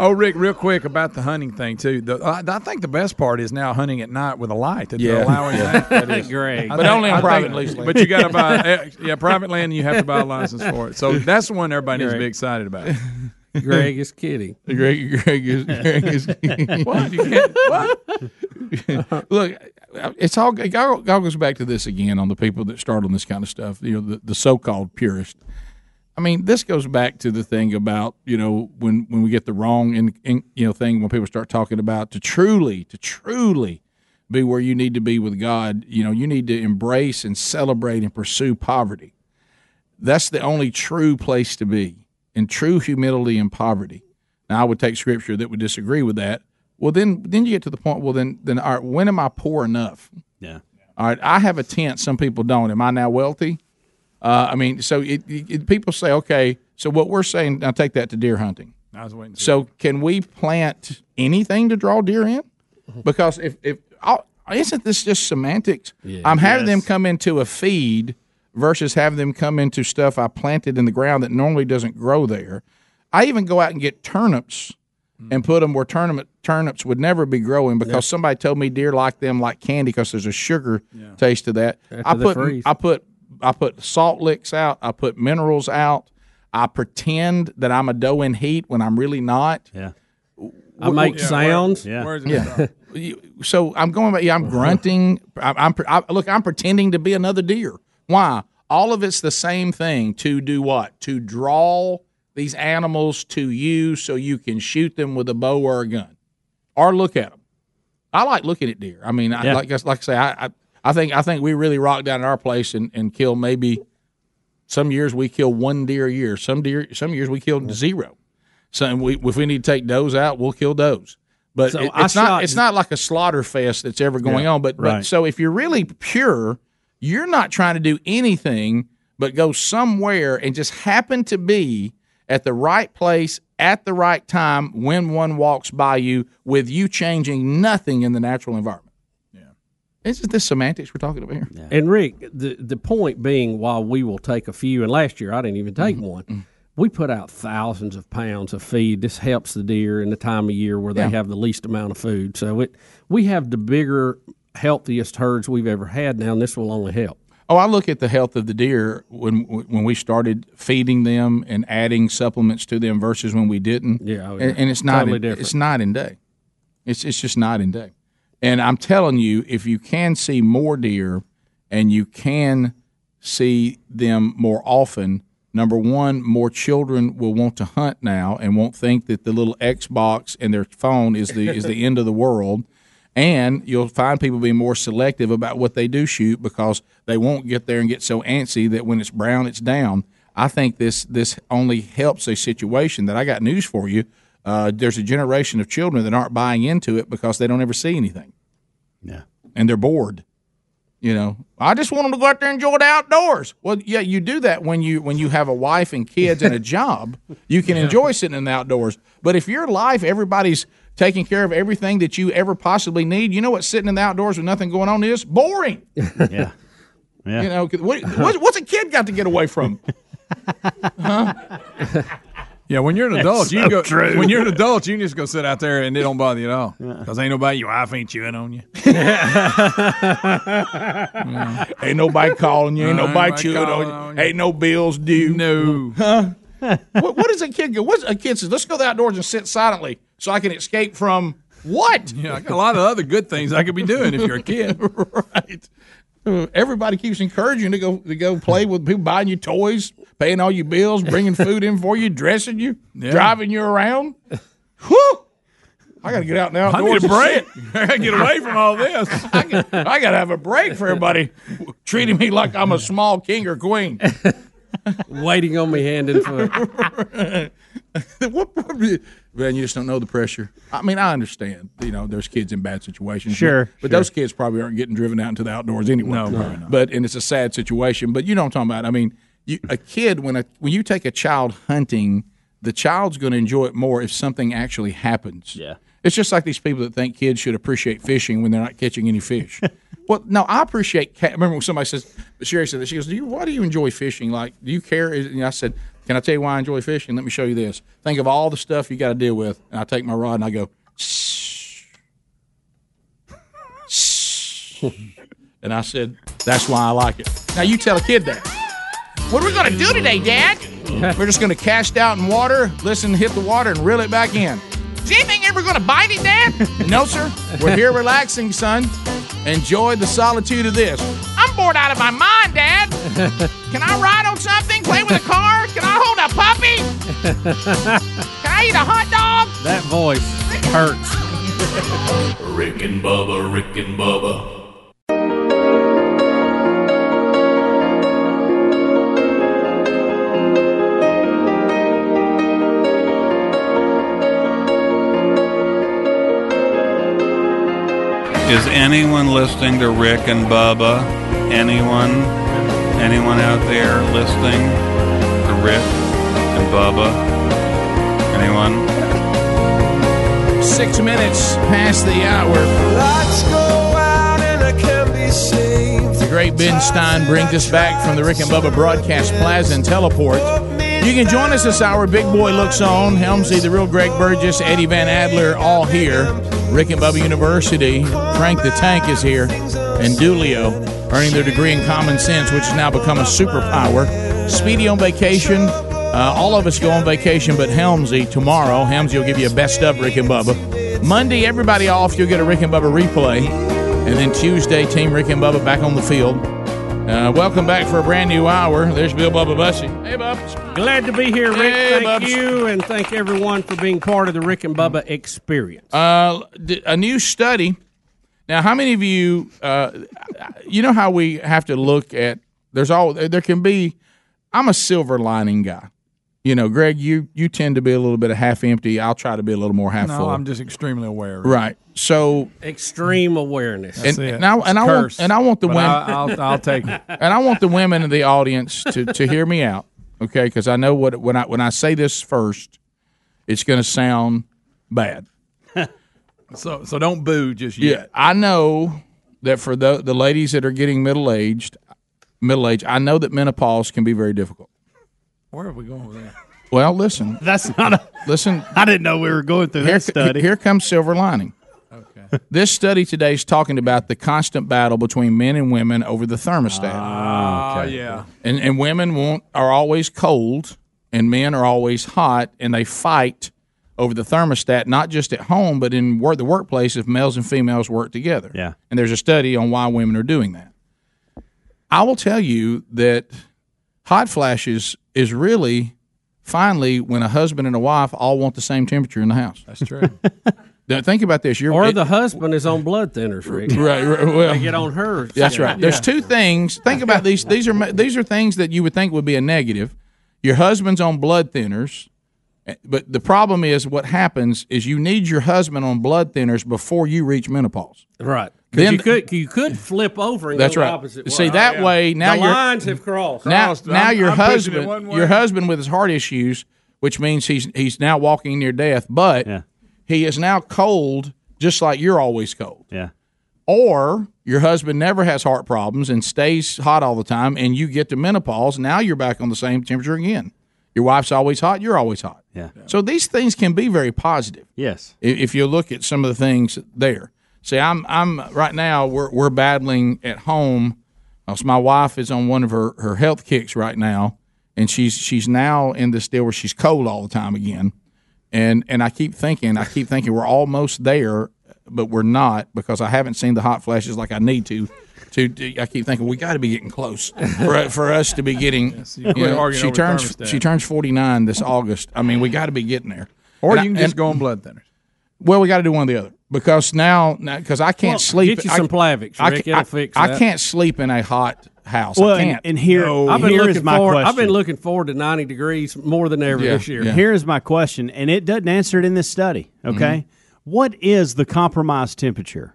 Oh, Rick, real quick about the hunting thing too. The, I, I think the best part is now hunting at night with a light. That Yeah. they're allowing Yeah. that. That is great. I But only on I private lease land. But you got to buy, eh, yeah, private land. You have to buy a license for it. So [LAUGHS] that's the one everybody needs to be excited about. [LAUGHS] [LAUGHS] Greg is kidding. [LAUGHS] Greg, Greg is. Greg is [LAUGHS] What? Can't- what? Look, it's all it all goes back to this again on the people that start on this kind of stuff. You know, the, the so-called purist. I mean, this goes back to the thing about you know when when we get the wrong in, in you know thing when people start talking about to truly to truly be where you need to be with God. You know, you need to embrace and celebrate and pursue poverty. That's the only true place to be in true humility and poverty. Now, I would take scripture that would disagree with that. Well, then, then you get to the point. Well, then, then, all right, when am I poor enough? Yeah. All right, I have a tent. Some people don't. Am I now wealthy? Uh, I mean, so it, it, people say, okay, so what we're saying now, take that to deer hunting. I was waiting. to see So, can we plant anything to draw deer in? [LAUGHS] Because if if I'll, isn't this just semantics? Yeah. I'm having them come into a feed versus having them come into stuff I planted in the ground that normally doesn't grow there. I even go out and get turnips hmm. and put them where turnip, turnips would never be growing because somebody told me deer like them like candy because there's a sugar taste to that. After I put freeze. I put I put salt licks out. I put minerals out. I pretend that I'm a doe in heat when I'm really not. Yeah. I make sounds. Yeah. Where's it Yeah. [LAUGHS] You- so I'm going. Yeah, I'm [LAUGHS] grunting. I'm, I'm I, look. I'm pretending to be another deer. Why? All of it's the same thing. To do what? To draw these animals to you so you can shoot them with a bow or a gun, or look at them. I like looking at deer. I mean, I, Yeah. like like I say, I, I I think I think we really rock down at our place and, and kill maybe some years we kill one deer a year. Some deer some years we kill zero. So we if we need to take does out, we'll kill does. But So it- I it's not it's not like a slaughter fest that's ever going Yeah, on. But but so if you're really pure, you're not trying to do anything but go somewhere and just happen to be at the right place at the right time when one walks by you with you changing nothing in the natural environment. Yeah. Isn't this semantics we're talking about here? And Rick, the the point being, while we will take a few, and last year I didn't even take Mm-hmm. one, we put out thousands of pounds of feed. This helps the deer in the time of year where they Yeah. have the least amount of food. So it we have the bigger, healthiest herds we've ever had now, and this will only help. Oh, I look at the health of the deer when when we started feeding them and adding supplements to them versus when we didn't. Yeah, oh. And, and it's not Totally in- different. it's night and day. It's it's just night and day. And I'm telling you, if you can see more deer and you can see them more often, number one, more children will want to hunt now and won't think that the little Xbox and their phone is the is the [LAUGHS] end of the world. And you'll find people being more selective about what they do shoot because they won't get there and get so antsy that when it's brown, it's down. I think this this only helps a situation that I got news for you. Uh, there's a generation of children that aren't buying into it because they don't ever see anything. Yeah. And they're bored. You know, I just want them to go out there and enjoy the outdoors. Well, yeah, you do that when you when you have a wife and kids and a [LAUGHS] job. You can enjoy sitting in the outdoors. But if your life, everybody's taking care of everything that you ever possibly need, you know what sitting in the outdoors with nothing going on is? Boring. [LAUGHS] yeah. Yeah. You know, what, what's, what's a kid got to get away from? [LAUGHS] huh? Yeah, when you're an That's adult, you so can go. true. When you're an adult, you just go sit out there and it don't bother you at all. Because ain't nobody, your wife ain't chewing on you. [LAUGHS] Ain't nobody calling you. Ain't No, nobody ain't chewing calling on you. Ain't no bills due. No. Huh? What, what does a kid go? What's a kid says? Let's go to the outdoors and sit silently so I can escape from what? [LAUGHS] Yeah, I got a lot of other good things I could be doing if you're a kid. [LAUGHS] right. Everybody keeps encouraging you to go to go play with people buying you toys, paying all your bills, bringing food in for you, dressing you, [LAUGHS] Yeah. driving you around. Whew! I got to get out now. I need a break. I gotta get away from all this. I got to have a break for everybody treating me like I'm a small king or queen. [LAUGHS] Waiting on me hand and foot. [LAUGHS] what, man, you just don't know the pressure. I mean, I understand. You know, there's kids in bad situations. Sure, but, but sure. those kids probably aren't getting driven out into the outdoors anyway. No, probably not. But and it's a sad situation. But you know what I'm talking about. I mean, you, a kid when a when you take a child hunting, the child's going to enjoy it more if something actually happens. Yeah. It's just like these people that think kids should appreciate fishing when they're not catching any fish. [LAUGHS] well, no, I appreciate. Ca- remember when somebody says, Sherry said that she goes, "Do you? Why do you enjoy fishing? Like, do you care?" And I said, "Can I tell you why I enjoy fishing? Let me show you this. Think of all the stuff you got to deal with." And I take my rod and I go, "Shh," [LAUGHS] and I said, "That's why I like it." Now you tell a kid that. What are we going to do today, Dad? [LAUGHS] We're just going to cast out in water, listen, hit the water, and reel it back in. Is anything ever going to bite it, Dad? [LAUGHS] no, sir. We're here relaxing, son. Enjoy the solitude of this. I'm bored out of my mind, Dad. [LAUGHS] Can I ride on something? Play with a car? Can I hold a puppy? [LAUGHS] Can I eat a hot dog? That voice hurts. Rick and Bubba, Rick and Bubba. Is anyone listening to Rick and Bubba? Anyone? Anyone out there listening to Rick and Bubba? Anyone? Six minutes past the hour. Lights go out and I can be saved. The great Ben Stein brings us back from the Rick and Bubba Broadcast Plaza and Teleport. You can join us this hour. Big Boy looks on. Helmsy, the real Greg Burgess, Eddie Van Adler, all here. Rick and Bubba University. Frank the Tank is here. And Dulio earning their degree in common sense, which has now become a superpower. Speedy on vacation. Uh, all of us go on vacation, but Helmsy tomorrow. Helmsy will give you a best of Rick and Bubba. Monday, everybody off. You'll get a Rick and Bubba replay. And then Tuesday, Team Rick and Bubba back on the field. Uh, welcome back for a brand new hour. There's Bill Bubba Bussey. Hey, Bubba. Glad to be here, Rick. Hey, thank Bubs. you, and thank everyone for being part of the Rick and Bubba experience. Uh, a new study. Now, how many of you, uh, you know how we have to look at? There's all there can be. I'm a silver lining guy. You know, Greg, you you tend to be a little bit of half empty. I'll try to be a little more half no, full. I'm just extremely aware. right. So Extreme awareness. and, and I and I want and I want the women. I- I'll- I'll take it. [LAUGHS] And I want the women in the audience to, to hear me out, okay? Because I know what when I when I say this first, it's going to sound bad. [LAUGHS] So so don't boo just Yeah, yet. I know that for the the ladies that are getting middle aged, middle aged, I know that menopause can be very difficult. Where are we going with that? Well, listen. That's not a listen. I didn't know we were going through Here, that study. here comes silver lining. Okay. This study today is talking about the constant battle between men and women over the thermostat. Ah, yeah. And and women want are always cold, and men are always hot, and they fight over the thermostat, not just at home, but in work, the workplace if males and females work together. Yeah. And there's a study on why women are doing that. I will tell you that hot flashes is really finally when a husband and a wife all want the same temperature in the house. That's true. [LAUGHS] Now, think about this. You're Or it- the husband is on blood thinners, Rick. [LAUGHS] Right, right, well- they get on her. That's right. There's two things. Think about these. These are these are things that you would think would be a negative. Your husband's on blood thinners, but the problem is what happens is you need your husband on blood thinners before you reach menopause. Right. Then- you could you could flip over and That's go right. the opposite See way. that way now the you're lines have crossed. now, now I'm- your I'm husband, your husband with his heart issues, which means he's he's now walking near death, but he is now cold, just like you're always cold. Yeah. Or your husband never has heart problems and stays hot all the time, and you get to menopause. Now you're back on the same temperature again. Your wife's always hot. You're always hot. Yeah. So these things can be very positive. Yes. If you look at some of the things there. See, I'm I'm right now we're we're battling at home. uh, so my wife is on one of her, her health kicks right now, and she's she's now in this deal where she's cold all the time again. And and I keep thinking, I keep thinking we're almost there, but we're not because I haven't seen the hot flashes like I need to. To, to- I keep thinking we got to be getting close for, for us to be getting. [LAUGHS] you you know, she turns she turns forty nine this August. I mean, we got to be getting there. Or And you I- can just and- go on blood thinners. well, we got to do one or the other because now, because I can't Well, sleep. get you I- some Plavix, Rick. ca- It'll I- fix I can't sleep in a hot house. Well, I and- can't. and here- I've been Here looking is my forward. I've been looking forward to 90 degrees more than ever this year. Here's my question, and it doesn't answer it in this study. Okay, mm-hmm. What is the compromised temperature?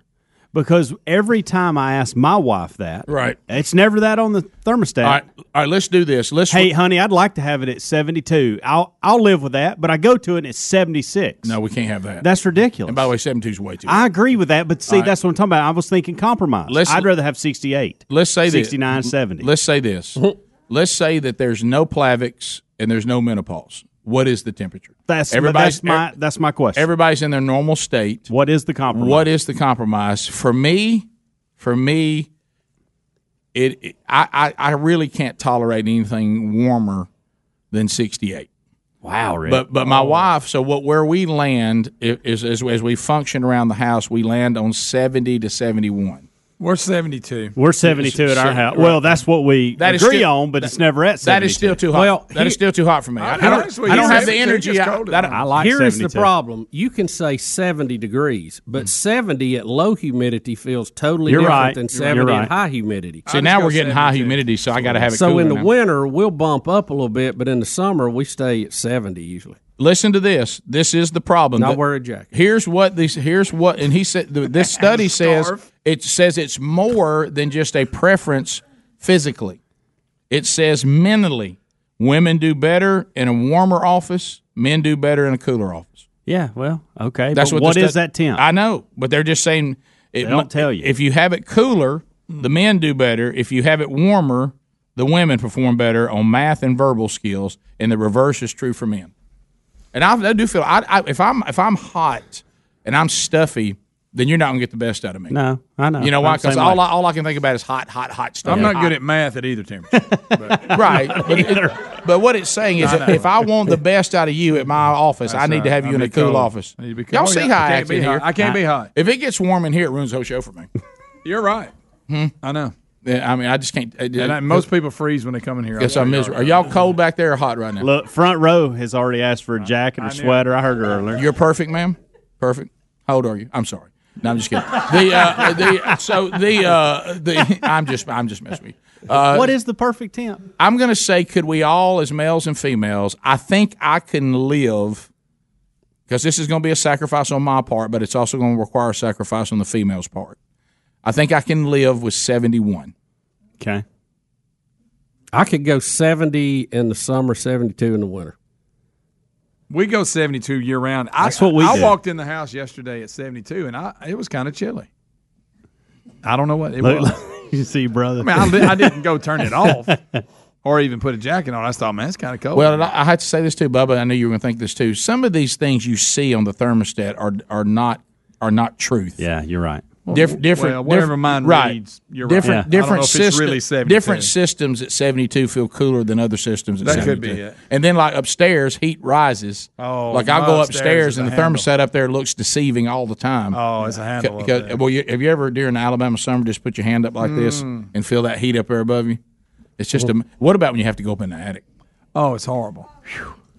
Because every time I ask my wife that, Right. it's never that on the thermostat. All right, all right. Let's do this. Let's. Hey, honey, I'd like to have it at seventy-two. I'll I'll live with that, but I go to it and it's seventy-six. no, we can't have that. That's ridiculous. And by the way, seventy two is way too. I agree with that, but see, All right. that's what I'm talking about. I was thinking compromise. Let's- I'd rather have sixty-eight. Let's say this. 69, 70. Let's say this. [LAUGHS] let's say that there's no Plavix and there's no menopause. What is the temperature? That's Everybody's- that's my that's my question. Everybody's in their normal state. What is the compromise? What is the compromise? For me, for me, it, it- I, I I really can't tolerate anything warmer than sixty eight. Wow, Rick. But but my oh. wife. So what where we land is, is as we function around the house, we land on seventy to seventy one. We're 72. We're 72 at our house. Well, that's what we That is agree still- on, but it's never at 72. That is still too hot. Well, that is he- still too hot for me. I, I Here- don't, I don't have the energy. I, that, I like Here is the problem. You can say 70 degrees, but mm. 70 at low humidity feels totally You're different right. than You're 70 right. at high humidity. See, now we're getting high humidity, so I got to have it. So in the now. winter, we'll bump up a little bit, but in the summer, we stay at 70 usually. Listen to this. This is the problem. Not wear a jacket. Here's what these. Here's what, and he said. This [LAUGHS] study says it says it's more than just a preference physically. It says mentally, women do better in a warmer office. Men do better in a cooler office. Yeah, well, okay. That's but what. what stu- that temp? I know, but they're just saying. It They don't tell you. If you have it cooler, the men do better. If you have it warmer, the women perform better on math and verbal skills, and the reverse is true for men. And I, I do feel I, I, if I'm if I'm hot and I'm stuffy, then you're not gonna get the best out of me. No, I know. You know why? Because all. I, all I can think about is hot, hot, hot stuff. I'm not Hot. good at math at either temperature. [LAUGHS] [LAUGHS] right. [LAUGHS] But, it- but what it's saying is, I that if I want the best out of you at my office, I That's need to have you I'll in a be cool office. I need to be Y'all cold. see how I I can't act be in hot. here? I can't be hot. If it gets warm in here, it ruins the whole show for me. You're right. Hmm? I know. Yeah, I mean, I just can't. And I, most people freeze when they come in here. Guess I'm miserable. Are y'all cold back there or hot right now? Look, front row has already asked for a jacket or sweater. I heard her earlier. You're perfect, ma'am. Perfect. How old are you? I'm sorry. No, I'm just kidding. The uh, the so the uh, the I'm just I'm just messing with you. Uh, what is the perfect temp? I'm going to say, could we all, as males and females, I think I can live because this is going to be a sacrifice on my part, but it's also going to require a sacrifice on the female's part. I think I can live with 71. Okay. I could go 70 in the summer, 72 in the winter. We go 72 year round. I, That's what we I do. walked in the house yesterday at 72, and I it was kind of chilly. I don't know what it Look, was. [LAUGHS] you see, brother. I mean, I, I didn't go turn it off, [LAUGHS] or even put a jacket on. I thought, man, it's kind of cold. Well, and I, I had to say this too, Bubba. I knew you were going to think this too. Some of these things you see on the thermostat are are not are not truth. Yeah, you're right. Different, different, well, whatever different- mine right. reads, you're right. different, Yeah. Different know if it's system- really different systems at seventy two feel cooler than other systems at That seventy could be it. And then like upstairs, heat rises. Oh, like I'll go upstairs upstairs and the handle. thermostat up there looks deceiving all the time. Oh, it's a handle up Because- there. well, you, have you ever during the Alabama summer just put your hand up like this Mm. and feel that heat up there above you? It's just a. What about when you have to go up in the attic? oh, it's horrible.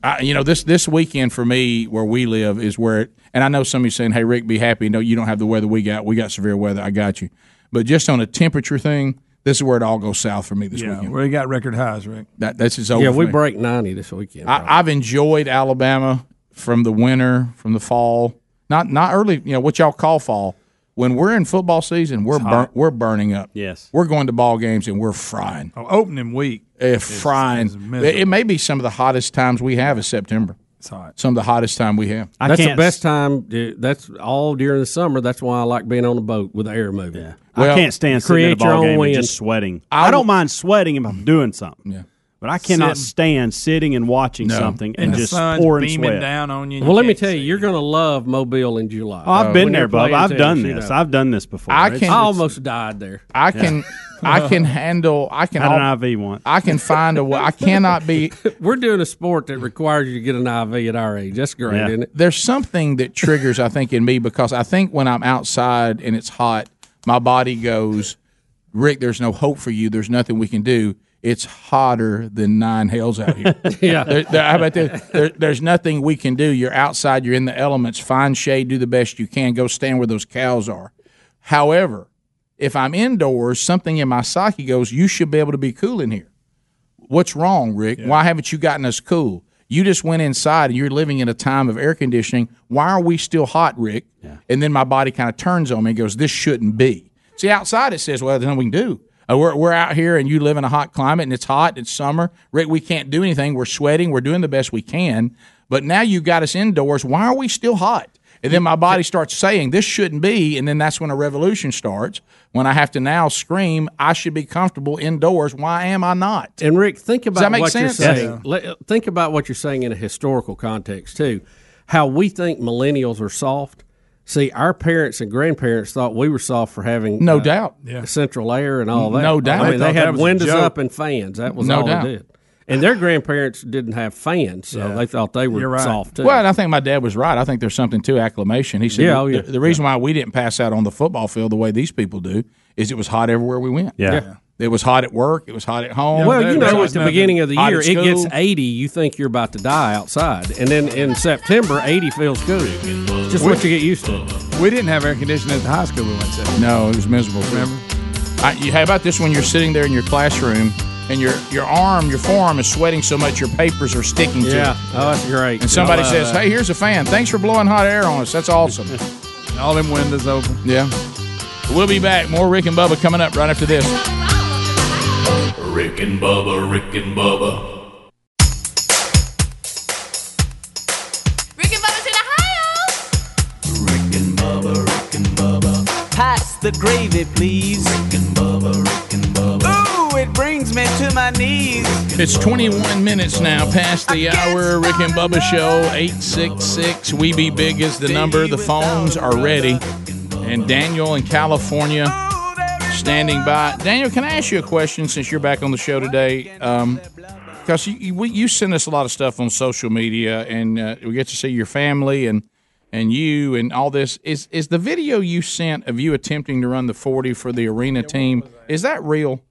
I, you know this this weekend for me where we live is where it, and I know some of you saying, "Hey Rick, be happy." No, you don't have the weather we got. We got severe weather. I got you. But just on a temperature thing, this is where it all goes south for me this Yeah, weekend. we got record highs, Rick. That that's just over. Yeah, we break ninety this weekend. I, I've enjoyed Alabama from the winter, from the fall. Not not early. You know what y'all call fall. When we're in football season, we're burn, hot. we're burning up. Yes, we're going to ball games and we're frying. Oh, opening week. Eh, frying. is miserable. it, it may be some of the hottest times we have is September. It's hot. Some of the hottest time we have. that's the best time. That's all during the summer. That's why I like being on a boat with the air moving. Yeah. I can't stand sitting create at a your ball own game and just sweating. I, don't mind sweating if I'm doing something. Yeah. But I cannot Sitting. stand sitting and watching No. something And and, the just sun's pouring beaming sweat. down on you. Well, you let me tell you, you're going to love Mobile in July. Oh, I've been When there, you're Bub. I've done this. though. I've done this before. I can- I almost died there. I can I can [LAUGHS] handle I can Had an IV once. I can find a way I cannot be [LAUGHS] We're doing a sport that requires you to get an IV at our age. That's great, Yeah. isn't it? There's something that triggers I think in me because I think when I'm outside and it's hot, my body goes, Rick, there's no hope for you. There's nothing we can do. It's hotter than nine hells out here. [LAUGHS] Yeah. There, there- how about this? There, there's nothing we can do. You're outside. You're in the elements. Find shade. Do the best you can. Go stand where those cows are. However, if I'm indoors, something in my psyche goes, you should be able to be cool in here. What's wrong, Rick? Why haven't you gotten us cool? You just went inside and you're living in a time of air conditioning. Why are we still hot, Rick? And then my body kind of turns on me and goes, This shouldn't be. See, outside it says, Well, there's nothing we can do. Uh, we're, we're out here and you live in a hot climate and it's hot, it's summer. Rick, we can't do anything. We're sweating. We're doing the best we can. But now you got us indoors. Why are we still hot? And then my body starts saying, This shouldn't be. And then that's when a revolution starts. When I have to now scream, I should be comfortable indoors. Why am I not? And Rick, think about that make what sense? you're saying. Let- think about what you're saying in a historical context too. How we think millennials are soft. See, our parents and grandparents thought we were soft for having No uh, doubt. central air and all that. No doubt. I mean, they, thought that had windows up and fans. That was No all doubt. they did. And their grandparents didn't have fans, so Yeah. they thought they were You're right. soft too. Well, and I think my dad was right. I think there's something to acclimation. He said Yeah, the, oh, yeah. the, the reason why we didn't pass out on the football field the way these people do is it was hot everywhere we went. Yeah. Yeah. It was hot at work. It was hot at home. well, you know, hot at the nothing. beginning of the year, it gets 80. You think you're about to die outside. And then in September, 80 feels good. It's just what you get used to. We didn't have air conditioning at the high school we went to. No, it was miserable. Remember? I, you, how about this when you're sitting there in your classroom and your your arm, your forearm is sweating so much your papers are sticking to Yeah. it. Oh, that's great. And somebody I love says, that. "Hey, here's a fan. Thanks for blowing hot air on us. That's awesome." [LAUGHS] All them windows open. Yeah. We'll be back. More Rick and Bubba coming up right after this. Rick and Bubba, Rick and Bubba. Rick and Bubba's in Ohio. Rick and Bubba, Rick and Bubba. Pass the gravy, please. Rick and Bubba, Rick and Bubba. Brings me to my knees. It's 21 minutes now past the hour. Rick and Bubba Show, 866 We Be Big is the number. The phones are ready. And Daniel in California standing by. Daniel, can I ask you a question since you're back on the show today? Um, because you, you, you send us a lot of stuff on social media, and uh, we get to see your family and and you and all this. Is is the video you sent of you attempting to run the 40 for the arena team? Is that real?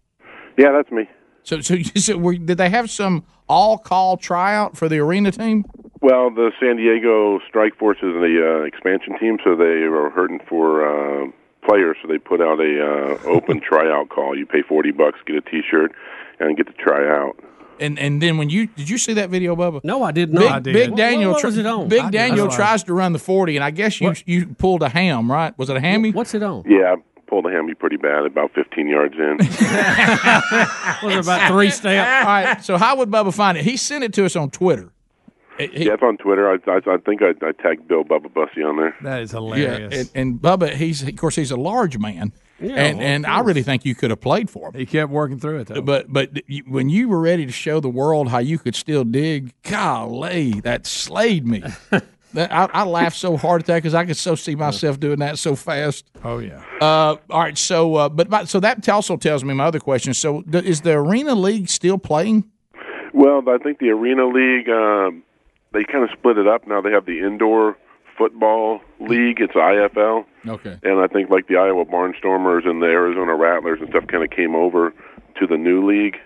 Yeah, that's me. So, so, [LAUGHS] so were, did they have some all call tryout for the arena team? Well, the San Diego Strike Force is the uh, expansion team, so they were hurting for uh, players. So they put out a uh, open [LAUGHS] tryout call. You pay forty bucks, get a T-shirt, and get to try out. And and then when you did you see that video, Bubba? No, I did Big, not. I did. Big What- Daniel, what tri- was it on? Big I. Daniel tries to run the forty, and I guess you you pulled a ham, right? Was it a hammy? What's it on? Yeah, I pulled a hammy pretty bad, about fifteen yards in. [LAUGHS] Was about three steps? All right. So how would Bubba find it? He sent it to us on Twitter. yeah, it's on Twitter. I, I, I think I, I tagged Bill Bubba Bussey on there. That is Yeah, and, and Bubba, he's of course he's a large man, Yeah, and well, and I really think you could have played for him. He kept working through it though. But but you- when you were ready to show the world how you could still dig, golly, that slayed me. [LAUGHS] that, I, I laughed so hard at that because I could so see myself doing that so fast. Oh yeah. Uh, all right, so uh, but my, so that also tells me my other question. So th- is the Arena League still playing? Well, I think the Arena League, um, they kind of split it up now. They have the Indoor Football League. It's IFL. Okay. And I think like the Iowa Barnstormers and the Arizona Rattlers and stuff kind of came over to the new league.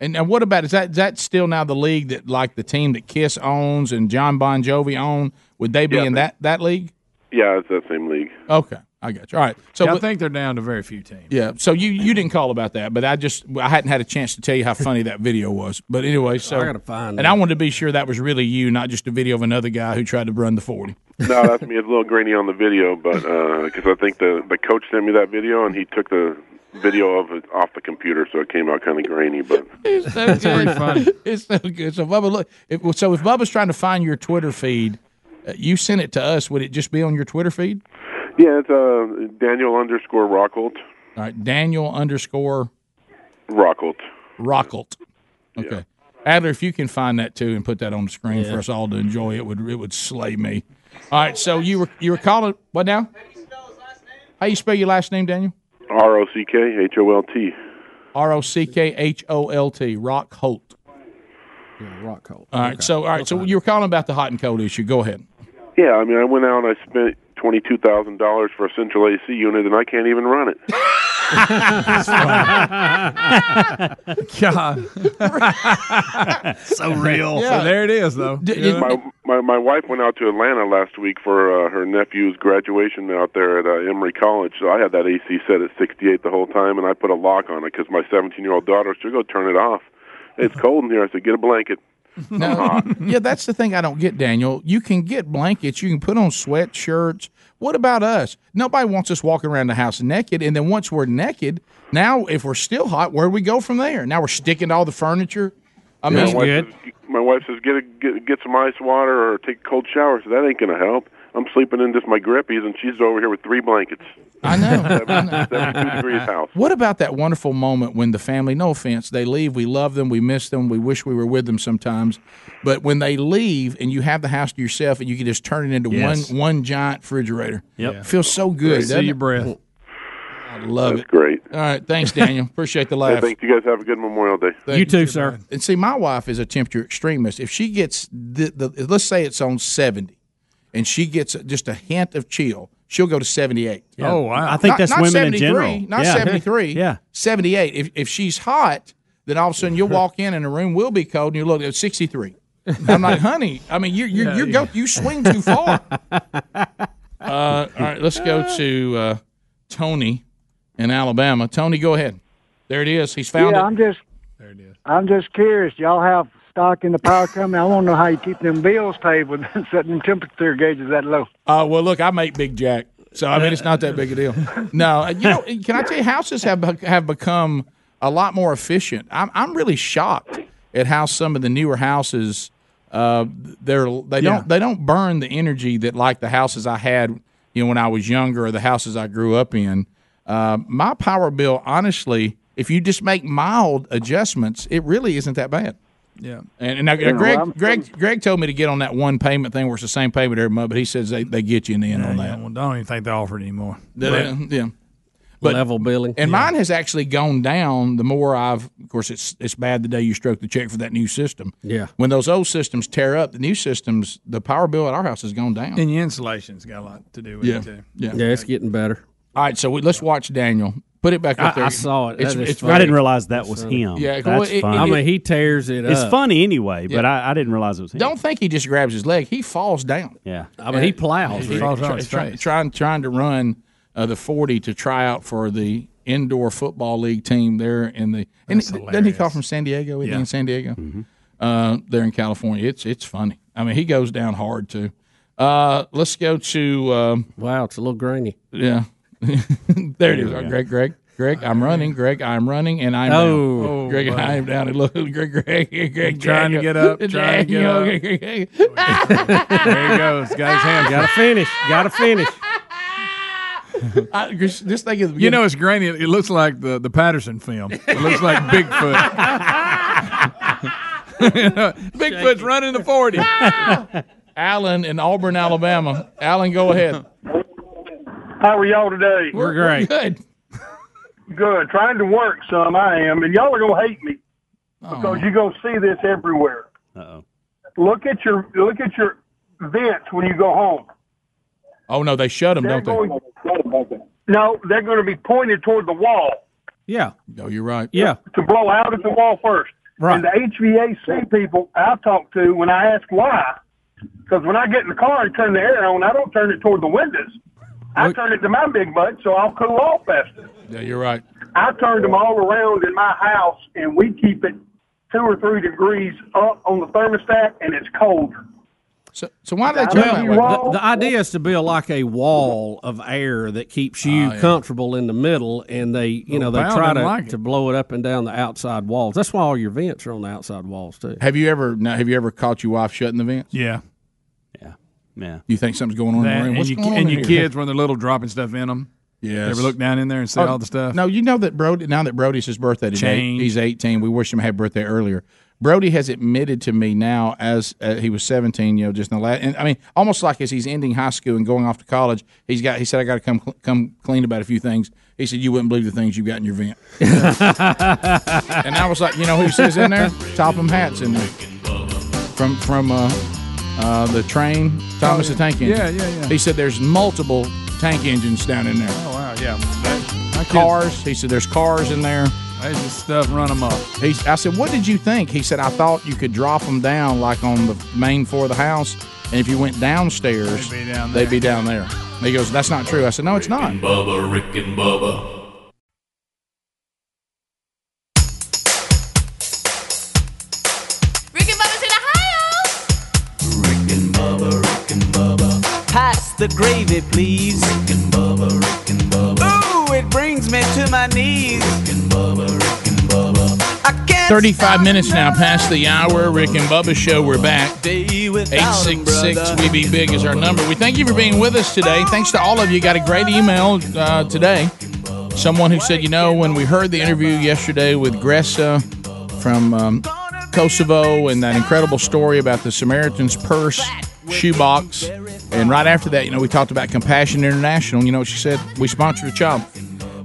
And, and what about is that is that still now the league that like the team that Kiss owns and John Bon Jovi own? Would they be Yeah, in that that league? Yeah, it's that same league. Okay, I got you. All right. So Yeah, I think they're down to very few teams. Yeah. So you you didn't call about that, but I just I hadn't had a chance to tell you how funny that video was. But anyway, so I gotta find and it. I wanted to be sure that was really you, not just a video of another guy who tried to run the forty. No, that's me. It's a little grainy on the video, but uh, because I think the the coach sent me that video and he took the video of it off the computer, so it came out kind of grainy. But [LAUGHS] It's so good. It's so good. So Bubba, look. If, so if Bubba's trying to find your Twitter feed, uh, you sent it to us. Would it just be on your Twitter feed? yeah, it's uh, Daniel underscore Rockholt. All right, Daniel underscore Rockholt. Rockholt. Okay. Adler, if you can find that too and put that on the screen Yeah. for us all to enjoy, it would it would slay me. All right, so you were you were calling what now? How you spell your last name, Daniel? R O C K H O L T. R O C K H O L T. Rock Holt. Yeah, rock Holt. All right, so all right, so you were calling about the hot and cold issue. Go ahead. Yeah, I mean, I went out and I spent twenty two thousand dollars for a central AC unit, and I can't even run it. [LAUGHS] [LAUGHS] God. so real. So there it is, though. You know? my, my my wife went out to Atlanta last week for uh, her nephew's graduation out there at uh, Emory College. So I had that AC set at 68 the whole time, and I put a lock on it because my 17 year old daughter should go turn it off. It's [LAUGHS] cold in here. I said, get a blanket. No, [LAUGHS] yeah, that's the thing I don't get, Daniel. You can get blankets, you can put on sweatshirts. What about us? Nobody wants us walking around the house naked, and then once we're naked, now if we're still hot, where do we go from there? Now we're sticking to all the furniture. I my mean, wife Says, my wife says, get, a, get get some ice water or take a cold shower. So that ain't gonna help. I'm sleeping in just my grippies, and she's over here with three blankets. I know. [LAUGHS] 72 degrees house. What about that wonderful moment when the family, no offense, they leave, we love them, we miss them, we wish we were with them sometimes, but when they leave and you have the house to yourself and you can just turn it into Yes. one one giant refrigerator. Yep. It feels so good. See doesn't your it? breath. I love That's it. great. All right, thanks, Daniel. Appreciate the Hey, laugh. thank You guys have a good Memorial Day. Thank you, you too, sir. And see, my wife is a temperature extremist. If she gets the, the let's say it's on seventy, and she gets just a hint of chill, she'll go to seventy eight. Yeah. Oh, wow. I think that's women in general. Not Yeah. seventy three. [LAUGHS] Yeah. seventy eight. If if she's hot, then all of a sudden you'll walk in and the room will be cold, and you look at sixty three. I'm like, honey. I mean, you you Yeah, you yeah. go you swing too far. [LAUGHS] uh, all right, let's go to uh, Tony in Alabama. Tony, go ahead. There it is. He's found yeah, it. I'm just. there it is. I'm just curious. Y'all have stock in the power company. I want to know how you keep them bills paid with [LAUGHS] setting temperature gauges that low. Uh, well, look, I make Big Jack, so I mean it's not that big a deal. [LAUGHS] No, you know, can I tell you, houses have have become a lot more efficient. I'm I'm really shocked at how some of the newer houses uh, they're they Yeah. don't they don't burn the energy that like the houses I had you know when I was younger or the houses I grew up in. Uh, my power bill, honestly, if you just make mild adjustments, it really isn't that bad. Yeah. And, and now, Yeah, Greg, I'm- Greg, Greg told me to get on that one payment thing where it's the same payment every month, but he says they, they get you in the end on Yeah, that. well, I don't even think they offer it anymore. Yeah, yeah. But- level billing. And mine has actually gone down the more I've. Of course, it's it's bad the day you stroke the check for that new system. Yeah. When those old systems tear up, the new systems, the power bill at our house has gone down. And the insulation's got a lot to do with Yeah. it too. Yeah. Yeah, it's getting better. All right, so we, let's watch Daniel. Put it back up I- there. I saw it. That is funny. I didn't realize that was him. Yeah, that's well, it- funny. it- I mean, he tears it up. it's up. funny anyway, but Yeah. I, I didn't realize it was him. Don't think he just grabs his leg; he falls down. Yeah. I mean, he plows. He Rick. falls on his face. Trying trying to run uh, the forty to try out for the indoor football league team there in the. And That's doesn't he call from San Diego? Yeah. in San Diego? Mm-hmm. Uh, there in California, it's it's funny. I mean, he goes down hard too. Uh, let's go to um, Wow, it's a little grainy. yeah. [LAUGHS] there it is, There. Oh, Greg. Greg. Greg, I'm running. Greg, I'm running, and I'm Oh. [LAUGHS] down. [LAUGHS] Greg, Oh, I am down. And look, Greg, Greg, Greg, Greg Trying to get up, trying to get up. Greg, Greg, Greg. There he goes. Got his hands. Gotta finish. Gotta finish. I, just just think of the You know, it's grainy. It looks like the, the Patterson film. It looks like Bigfoot. Bigfoot's running the 40. Alan in Auburn, Alabama. Alan, go ahead. How are y'all today? We're great. Good. Good. Trying to work some, I am, and y'all are gonna hate me because oh. you're gonna see this everywhere. Uh-oh. Look at your look at your vents when you go home. Oh no, they shut them, They're don't they? going, no, they're going to be pointed toward the wall Yeah. No, you're right. Yeah. to blow out at the wall first. Right. And the HVAC people I talk to when I ask why, because when I get in the car and turn the air on, I don't turn it toward the windows. I turn it to my big butt so I'll cool off faster. Yeah, you're right. I turned them all around in my house, and we keep it two or three degrees up on the thermostat, and it's cold. So, so why do they I turn that way? The, the idea is to build like a wall of air that keeps you Oh, yeah. comfortable in the middle, and they, you know, they try to, like to blow it up and down the outside walls. That's why all your vents are on the outside walls too. Have you ever now, have you ever caught your wife shutting the vents? Yeah. Yeah. You think something's going on That, in the room? and you, going on and in your here? kids when they're little dropping stuff in them. Yeah. You ever look down in there and see Oh, all the stuff? No, you know that Brody. Now that Brody's his birthday today, Change. he's eighteen. We wish him a happy birthday earlier. Brody has admitted to me now, as uh, he was seventeen, you know, just in the last, and I mean, almost like as he's ending high school and going off to college, he's got. He said, "I got to come cl- come clean about a few things." He said, "You wouldn't believe the things you got in your vent." [LAUGHS] and I was like, you know who says in there? Topham Hatts in there from from uh, uh, the train, Thomas the Tank Engine. Yeah, yeah, yeah. He said there's multiple tank engines down in there. Oh, wow. Yeah. My kids- Cars. He said there's cars in there. There's just stuff run them up. He, I said, what did you think? He said, I thought you could drop them down like on the main floor of the house, and if you went downstairs, They'd be down they'd be down there. He goes, that's not true. I said, no, it's not. Bubba, Rick and Bubba. The gravy, please. Rick and Bubba, Rick and Bubba. Ooh, it brings me to my knees. Rick and Bubba, Rick and Bubba. I can't 35 minutes now past the hour. Rick and Bubba show. We're back. stay without 'em, 866. We Be Big is our number. We thank you for being with us today. Thanks to all of you. Got a great email uh, today. Someone who said, you know, when we heard the interview yesterday with Gressa from um, Kosovo and that incredible story about the Samaritan's Purse shoebox, and right after that, you know, we talked about Compassion International. You know what she said? We sponsored a child.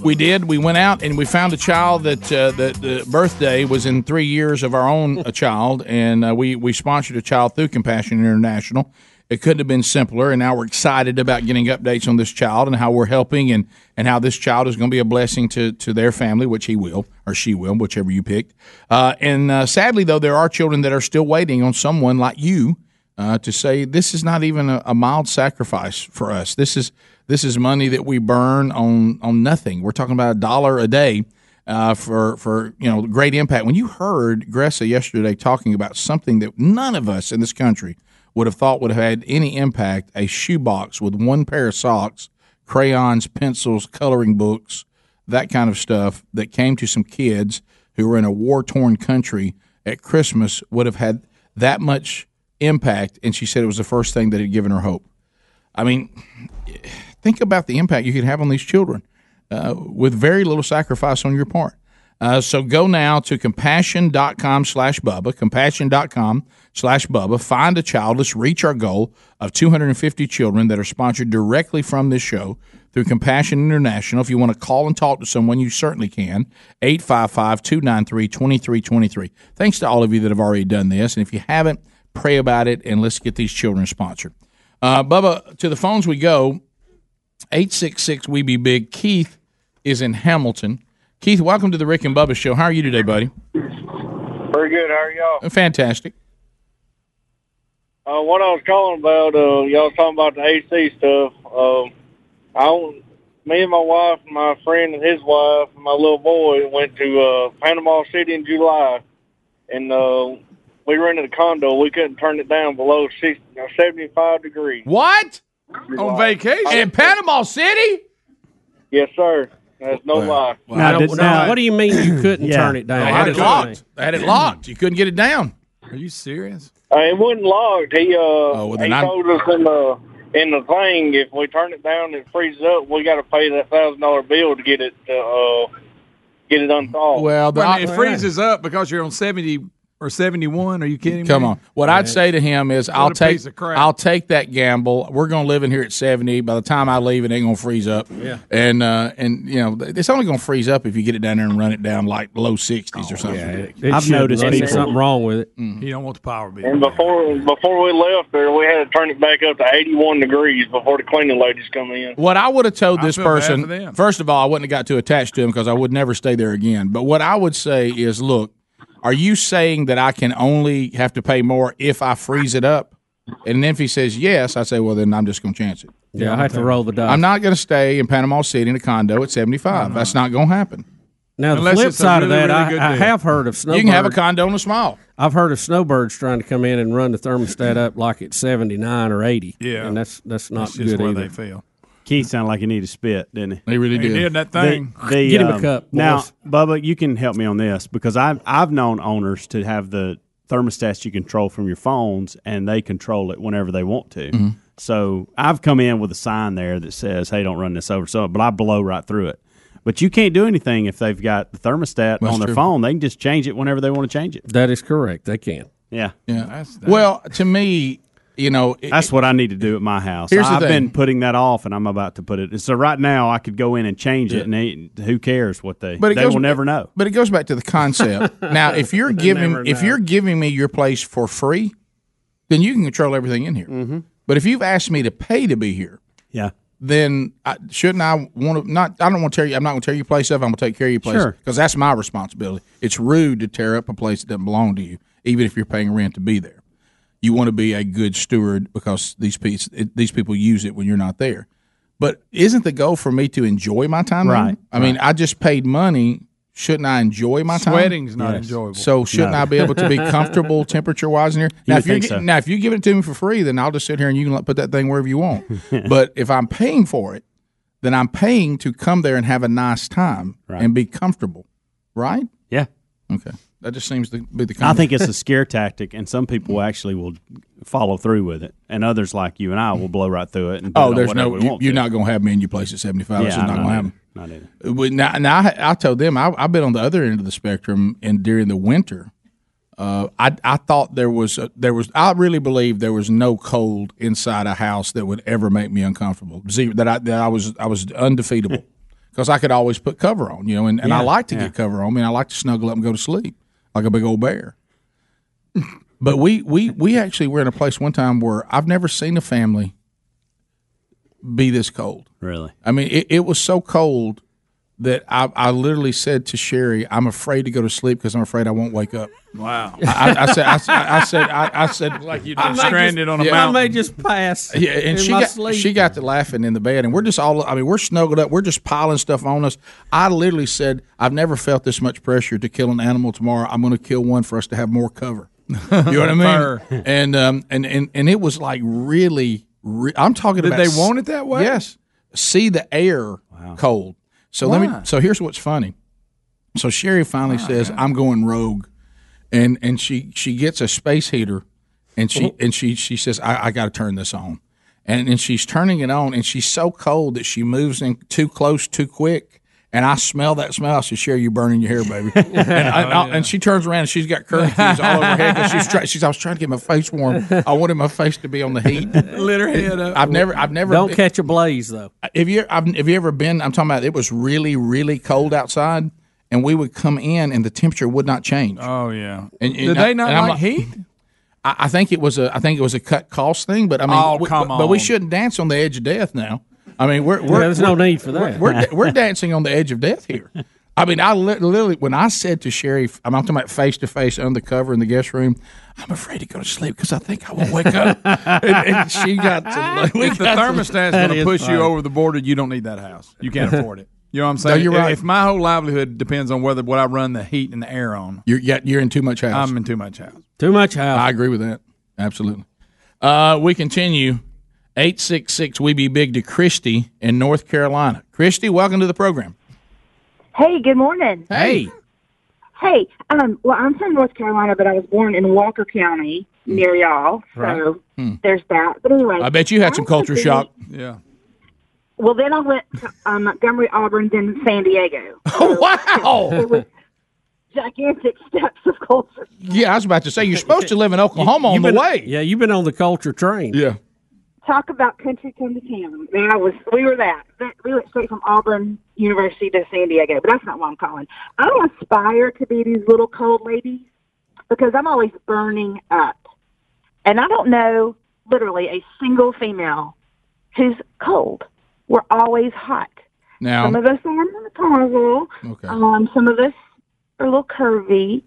We did. We went out and we found a child that uh, that the birthday was in three years of our own a child, and uh, we we sponsored a child through Compassion International. It couldn't have been simpler, and now we're excited about getting updates on this child and how we're helping, and and how this child is going to be a blessing to to their family, which he will or she will, whichever you picked. Uh, and uh, sadly, though, there are children that are still waiting on someone like you uh, to say this is not even a, a mild sacrifice for us. This is this is money that we burn on on nothing. We're talking about a dollar a day uh, for for you know great impact. When you heard Gressa yesterday talking about something that none of us in this country would have thought would have had any impact, a shoebox with one pair of socks, crayons, pencils, coloring books, that kind of stuff that came to some kids who were in a war torn country at Christmas would have had that much impact. And she said it was the first thing that had given her hope. I mean, think about the impact you could have on these children uh, with very little sacrifice on your part. Uh, so go now to compassion.com slash Bubba, compassion.com slash Bubba. Find a child. Let's reach our goal of 250 children that are sponsored directly from this show through Compassion International. If you want to call and talk to someone, you certainly can. 855 293 2323. Thanks to all of you that have already done this. And if you haven't, pray about it and let's get these children sponsored. Uh, Bubba, to the phones we go. 866 We Be Big. Keith is in Hamilton. Keith, welcome to the Rick and Bubba Show. How are you today, buddy? Very good. How are y'all? Fantastic. Uh, what I was calling about, uh, y'all talking about the AC stuff. Um, I, me and my wife, and my friend and his wife, and my little boy went to uh, Panama City in July, and uh, we rented a condo. We couldn't turn it down below 60, uh, 75 degrees. What? On vacation? In Panama City? Yes, sir. That's no lie. Now, now, what do you mean you [CLEARS THROAT] couldn't Yeah. turn it down? They What had it locked. mean? They had it locked. You couldn't get it down. Are you serious? Uh, it wasn't locked. He uh well, he I'm- told us in the in the thing if we turn it down and it freezes up, we got to pay that thousand dollar bill to get it uh get it unthawed. Well, the- Well, it freezes up because you're on seventy or seventy one. Are you kidding me? Come me? on. What I'd say to him is, What I'll take piece of crap. I'll take that gamble. We're going to live in here at seventy. By the time I leave, it ain't going to freeze up. Yeah. And uh, and you know, it's only going to freeze up if you get it down there and run it down like low sixties or something. It should. There's something wrong with it. You don't want the power bill. And before before we left there, we had to turn it back up to eighty one degrees before the cleaning ladies come in. What I would have told this feel bad for person, first of all, I wouldn't have got too attached to him because I would never stay there again. But what I would say is, look, are you saying that I can only have to pay more if I freeze it up? And then if he says yes, I say, well, then I'm just going to chance it. Yeah, I have to roll the dice. I'm not going to stay in Panama City in a condo at 75. That's not going to happen. Now the flip side of that, I, I have heard of snowbirds. You can have a condo in a small. I've heard of snowbirds trying to come in and run the thermostat up like it's seventy nine or eighty. Yeah. and that's that's not That's just good where either. they feel. Keith sounded like he needed to spit, didn't he? He really He did that thing. The, the, Get him a um, cup, Now, boys. Bubba, you can help me on this because I've I've known owners to have the thermostats you control from your phones, and they control it whenever they want to. Mm-hmm. So I've come in with a sign there that says, "Hey, don't run this over." So, but I blow right through it. But you can't do anything if they've got the thermostat That's on their true. phone. They can just change it whenever they want to change it. That is correct. They can. Yeah, Yeah. well, to me, you know, it- that's what I need to do at my house. Here's I've been thing. putting that off, and I'm about to put it. So right now, I could go in and change it, and they, who cares what they? But it they goes, will never know. But it goes back to the concept. [LAUGHS] now, if you're giving if know. you're giving me your place for free, then you can control everything in here. Mm-hmm. But if you've asked me to pay to be here, Yeah. then I, shouldn't I want to not? I don't want to tear you. I'm not going to tear your place up. I'm going to take care of your place Sure. because that's my responsibility. It's rude to tear up a place that doesn't belong to you, even if you're paying rent to be there. You want to be a good steward because these people these people use it when you're not there. But isn't the goal for me to enjoy my time? there? Right, I mean, I just paid money. Shouldn't I enjoy my time? Sweating's not enjoyable. So shouldn't No. I be able to be [LAUGHS] comfortable temperature wise in here? Now, would if you're think so. now if you give it to me for free, then I'll just sit here and you can put that thing wherever you want. [LAUGHS] but if I'm paying for it, then I'm paying to come there and have a nice time and be comfortable, right? Yeah. Okay. That just seems to be the. I think it's a scare tactic, and some people [LAUGHS] actually will follow through with it, and others like you and I will blow right through it. And Oh, there's no. you, you're to. not going to have me in your place at 75. Yeah, just not going to happen. Not either. But now, now I, I told them I, I've been on the other end of the spectrum, and during the winter, uh, I I thought there was a, there was I really believe there was no cold inside a house that would ever make me uncomfortable. Zero, that I that I was I was undefeatable [LAUGHS] because I could always put cover on, you know, and, and I Yeah, like to yeah. get cover on me. and I like to snuggle up and go to sleep like a big old bear. But we we we actually were in a place one time where I've never seen a family be this cold. Really? I mean, it, it was so cold that I, I literally said to Sherry, "I'm afraid to go to sleep because I'm afraid I won't wake up." Wow. I, I, I said, I, said- I said, I, I said, Like you'd I been stranded just- on a yeah. mountain. I may just pass. Yeah, and in she my got sleep. she got to laughing in the bed, and we're just all. I mean, we're snuggled up. We're just piling stuff on us. I literally said, "I've never felt this much pressure to kill an animal tomorrow. I'm going to kill one for us to have more cover." [LAUGHS] You know what I Fur. mean? And um and and and it was like really. Re- I'm talking Did about. they want it that way? Yes. See the air cold. So let me. So here's what's funny. So Sherry finally oh, says, "I'm going rogue," and and she she gets a space heater, and she oh. and she she says, "I, I got to turn this on," and and she's turning it on, and she's so cold that she moves in too close too quick. And I smell that smell. I said, "Sherry, you burning your hair, baby." [LAUGHS] and, I, I- and she turns around and she's got curly cues all over her head because she's try, she's. I was trying to get my face warm. I wanted my face to be on the heat. [LAUGHS] Lit her head up. I've never, I've never. Don't catch a blaze though. Have you I've, have you ever been? I'm talking about. It was really really cold outside, and we would come in, and the temperature would not change. Oh yeah. And, Did and they I- not and I'm like heat? I, I think it was a. I think it was a cut cost thing. But I mean, Oh, we- come but, but we shouldn't dance on the edge of death now. I mean, we're, we're there's no we're- need for that. We're, we're, [LAUGHS] we're dancing on the edge of death here. I mean, I li- literally when I said to Sherry, I'm talking about face to face under the cover in the guest room. I'm afraid to go to sleep because I think I will wake up. [LAUGHS] and, and she got to. [LAUGHS] We If the got to- thermostat's going to push you over the border, you don't need that house. You can't afford it. You know what I'm No, saying? you're right. If my whole livelihood depends on whether what I run the heat and the air on, You're yeah, you're in too much house. I'm in too much house. Too much house. I agree with that. Absolutely. Uh, we continue. 866 We Be Big to Christy in North Carolina. Christy, welcome to the program. Hey, good morning. Hey. Hey, um, well, I'm from North Carolina, but I was born in Walker County near y'all, so Right. Hmm. there's that. But anyway, I bet you had some culture was shock. Yeah. Well, then I went to um, Montgomery, Auburn, then San Diego. [LAUGHS] wow. It was gigantic [LAUGHS] steps of culture. Yeah, I was about to say you're supposed to live in [LAUGHS] Oklahoma on You've the been- way. Yeah, you've been on the culture train. Yeah. Talk about country come to town. Man, I was we were that. That- We went straight from Auburn University to San Diego, but that's not what I'm calling. I aspire to be these little cold ladies because I'm always burning up, and I don't know literally a single female who's cold. We're always hot. Now, Some of us are menopausal. Okay. Um, some of us are a little curvy.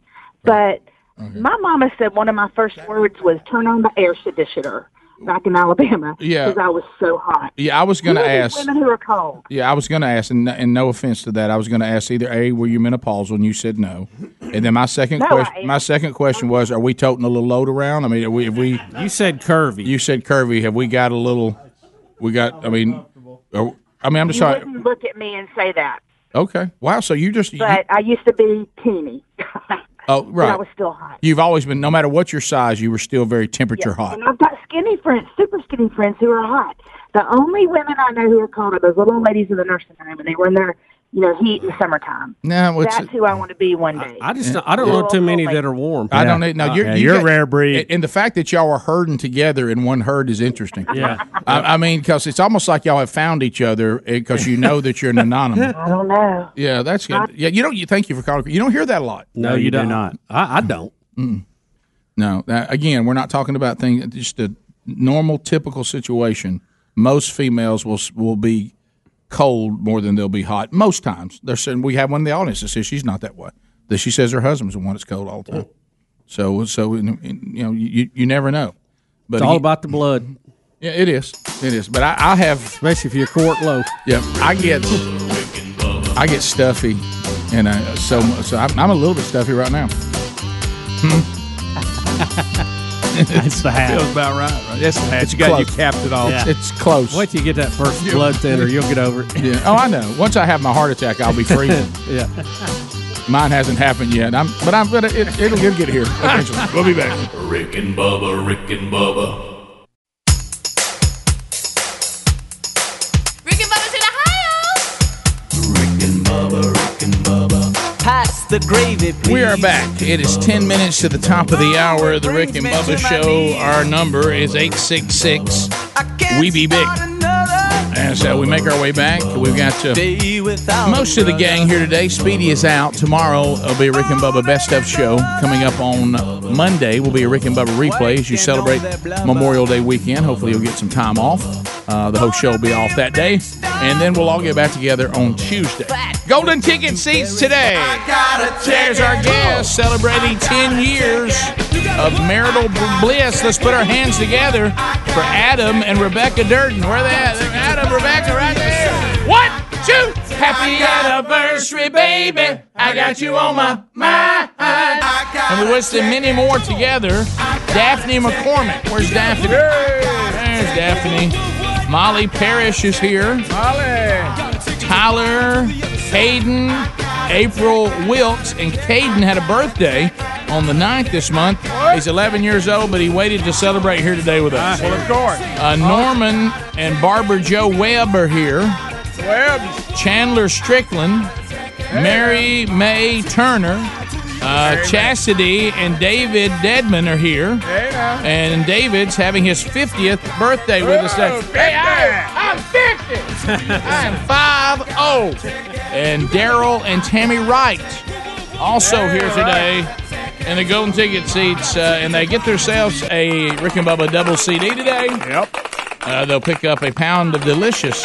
But my mama said one of my first words was "turn on the air conditioner" back in Alabama. Yeah. because I was so hot. yeah, I was going to Who are these ask. women who are cold. Yeah, I was going to ask, and, and no offense to that, I was going to ask either a were you menopausal, and you said no, and then my second No, question, my second question was, are we toting a little load around? I mean, are we, have we? You said curvy. You said curvy. Have we got a little? We got. I mean, are, I mean, I'm just you sorry. wouldn't look at me and say that, Okay. Wow. So you just. you- but I used to be teeny. [LAUGHS] oh, But I right. was still hot. You've always been, no matter what your size, you were still very temperature hot. And I've got skinny friends, super skinny friends who are hot. The only women I know who are cold are those little ladies in the nursing home, and they were in their, you know, heat in the summertime. No, it's- That's who I want to be one day. I just I don't know too many that are warm. I don't need. No, uh, you're, Yeah, you you're a rare breed. And the fact that y'all are herding together in one herd is interesting. [LAUGHS] Yeah. I, I mean, because it's almost like y'all have found each other eh, because you know that you're an anonymous. [LAUGHS] I don't know. Yeah, that's good. Yeah, you don't. You thank you for calling. You don't hear that a lot. No, you, don't. I, I don't. Mm. No, that, again, we're not talking about things. Just a normal, typical situation. Most females will will be cold more than they'll be hot. Most times, they're saying we have one in the audience that says she's not that way. That she says her husband's the one that's cold all the time. So, so you know, you you never know. But It's all again- about the blood. Yeah, it is. It is. But I, I have, especially if you're quart low. Yeah, I get, I get stuffy, and uh, so so I'm, I'm a little bit stuffy right now. [LAUGHS] [LAUGHS] That's the hat. Feels about right. right? That's the hat. It's you got you close. capped it off. It's, it's close. Wait till you get that first blood thinner, you'll get over it. Yeah. Oh, I know. Once I have my heart attack, I'll be freezing. [LAUGHS] yeah. Mine hasn't happened yet. I'm, but I'm, but it, it'll, it'll get here eventually. We'll be back. Rick and Bubba, Rick and Bubba. Pass the gravy, please. We are back. It is 10 minutes to the top of the hour the Rick and Bubba Show. Our number is 866 We Be Big. And so we make our way back. We've got uh, most of the gang here today. Speedy is out. Tomorrow will be a Rick and Bubba Best of Show. Coming up on Monday will be a Rick and Bubba replay as you celebrate Memorial Day weekend. Hopefully you'll get some time off. Uh, the whole show will be off that day. And then we'll all get back together on Tuesday. Golden ticket seats today. There's our guest celebrating 10 years of marital bliss. Let's put our hands together for Adam and Rebecca Durden. Where they at? Adam, Rebecca, right there. One, two. Happy anniversary, baby. I got you on my mind. And we wish them many more together. Daphne McCormick. Where's Daphne? There's Daphne. Molly Parrish is here. Molly. Tyler, Caden, April Wilkes, and Caden had a birthday on the 9th this month. He's 11 years old, but he waited to celebrate here today with us. Well, of course. Uh, Norman and Barbara Joe Webb are here. Well, Chandler Strickland, Mary May Turner, uh, Chastity and David Deadman are here. Hey. And David's having his 50th birthday with us today. Hey, I, I'm 50. I am 5 0. And Daryl and Tammy Wright also here today in the golden ticket seats. Uh, and they get themselves a Rick and Bubba double CD today. Yep. Uh, they'll pick up a pound of delicious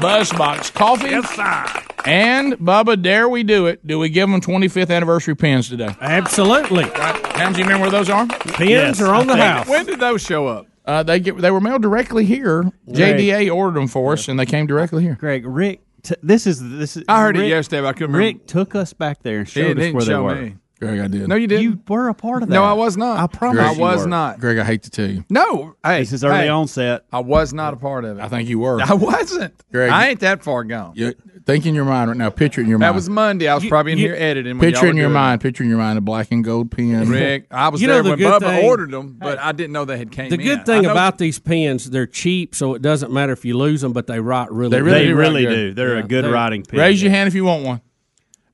Buzzbox coffee. Yes, sir. And Bubba, dare we do it? Do we give them 25th anniversary pins today? Absolutely. Right. Ham, do you remember where those are? Pins are on the house. When did those show up? Uh, they get they were mailed directly here. JDA ordered them for us, and they came directly here. Greg, Rick, t- this is this is. I heard it Rick- yesterday, but I couldn't remember. Rick took us back there and He showed us didn't where they were. me. Greg, I did. No, you didn't. You were a part of that. No, I was not. I promise I was were. not. Greg, I hate to tell you. No, hey, This is early hey, onset. I was not a part of it. I think you were. I wasn't. Greg, I ain't that far gone. You, think in your mind right now. Picture in your That mind. That was Monday. I was probably in you- here editing. Picture in your mind. Picture in your mind a black and gold pen. it. Rick, I was You know there the when Bubba thing- ordered them, but I didn't know they had came The good I thing know- about these pens, they're cheap, so it doesn't matter if you lose them, but they write really. They really They do really do. They're a good writing pen. Raise your hand if you want one.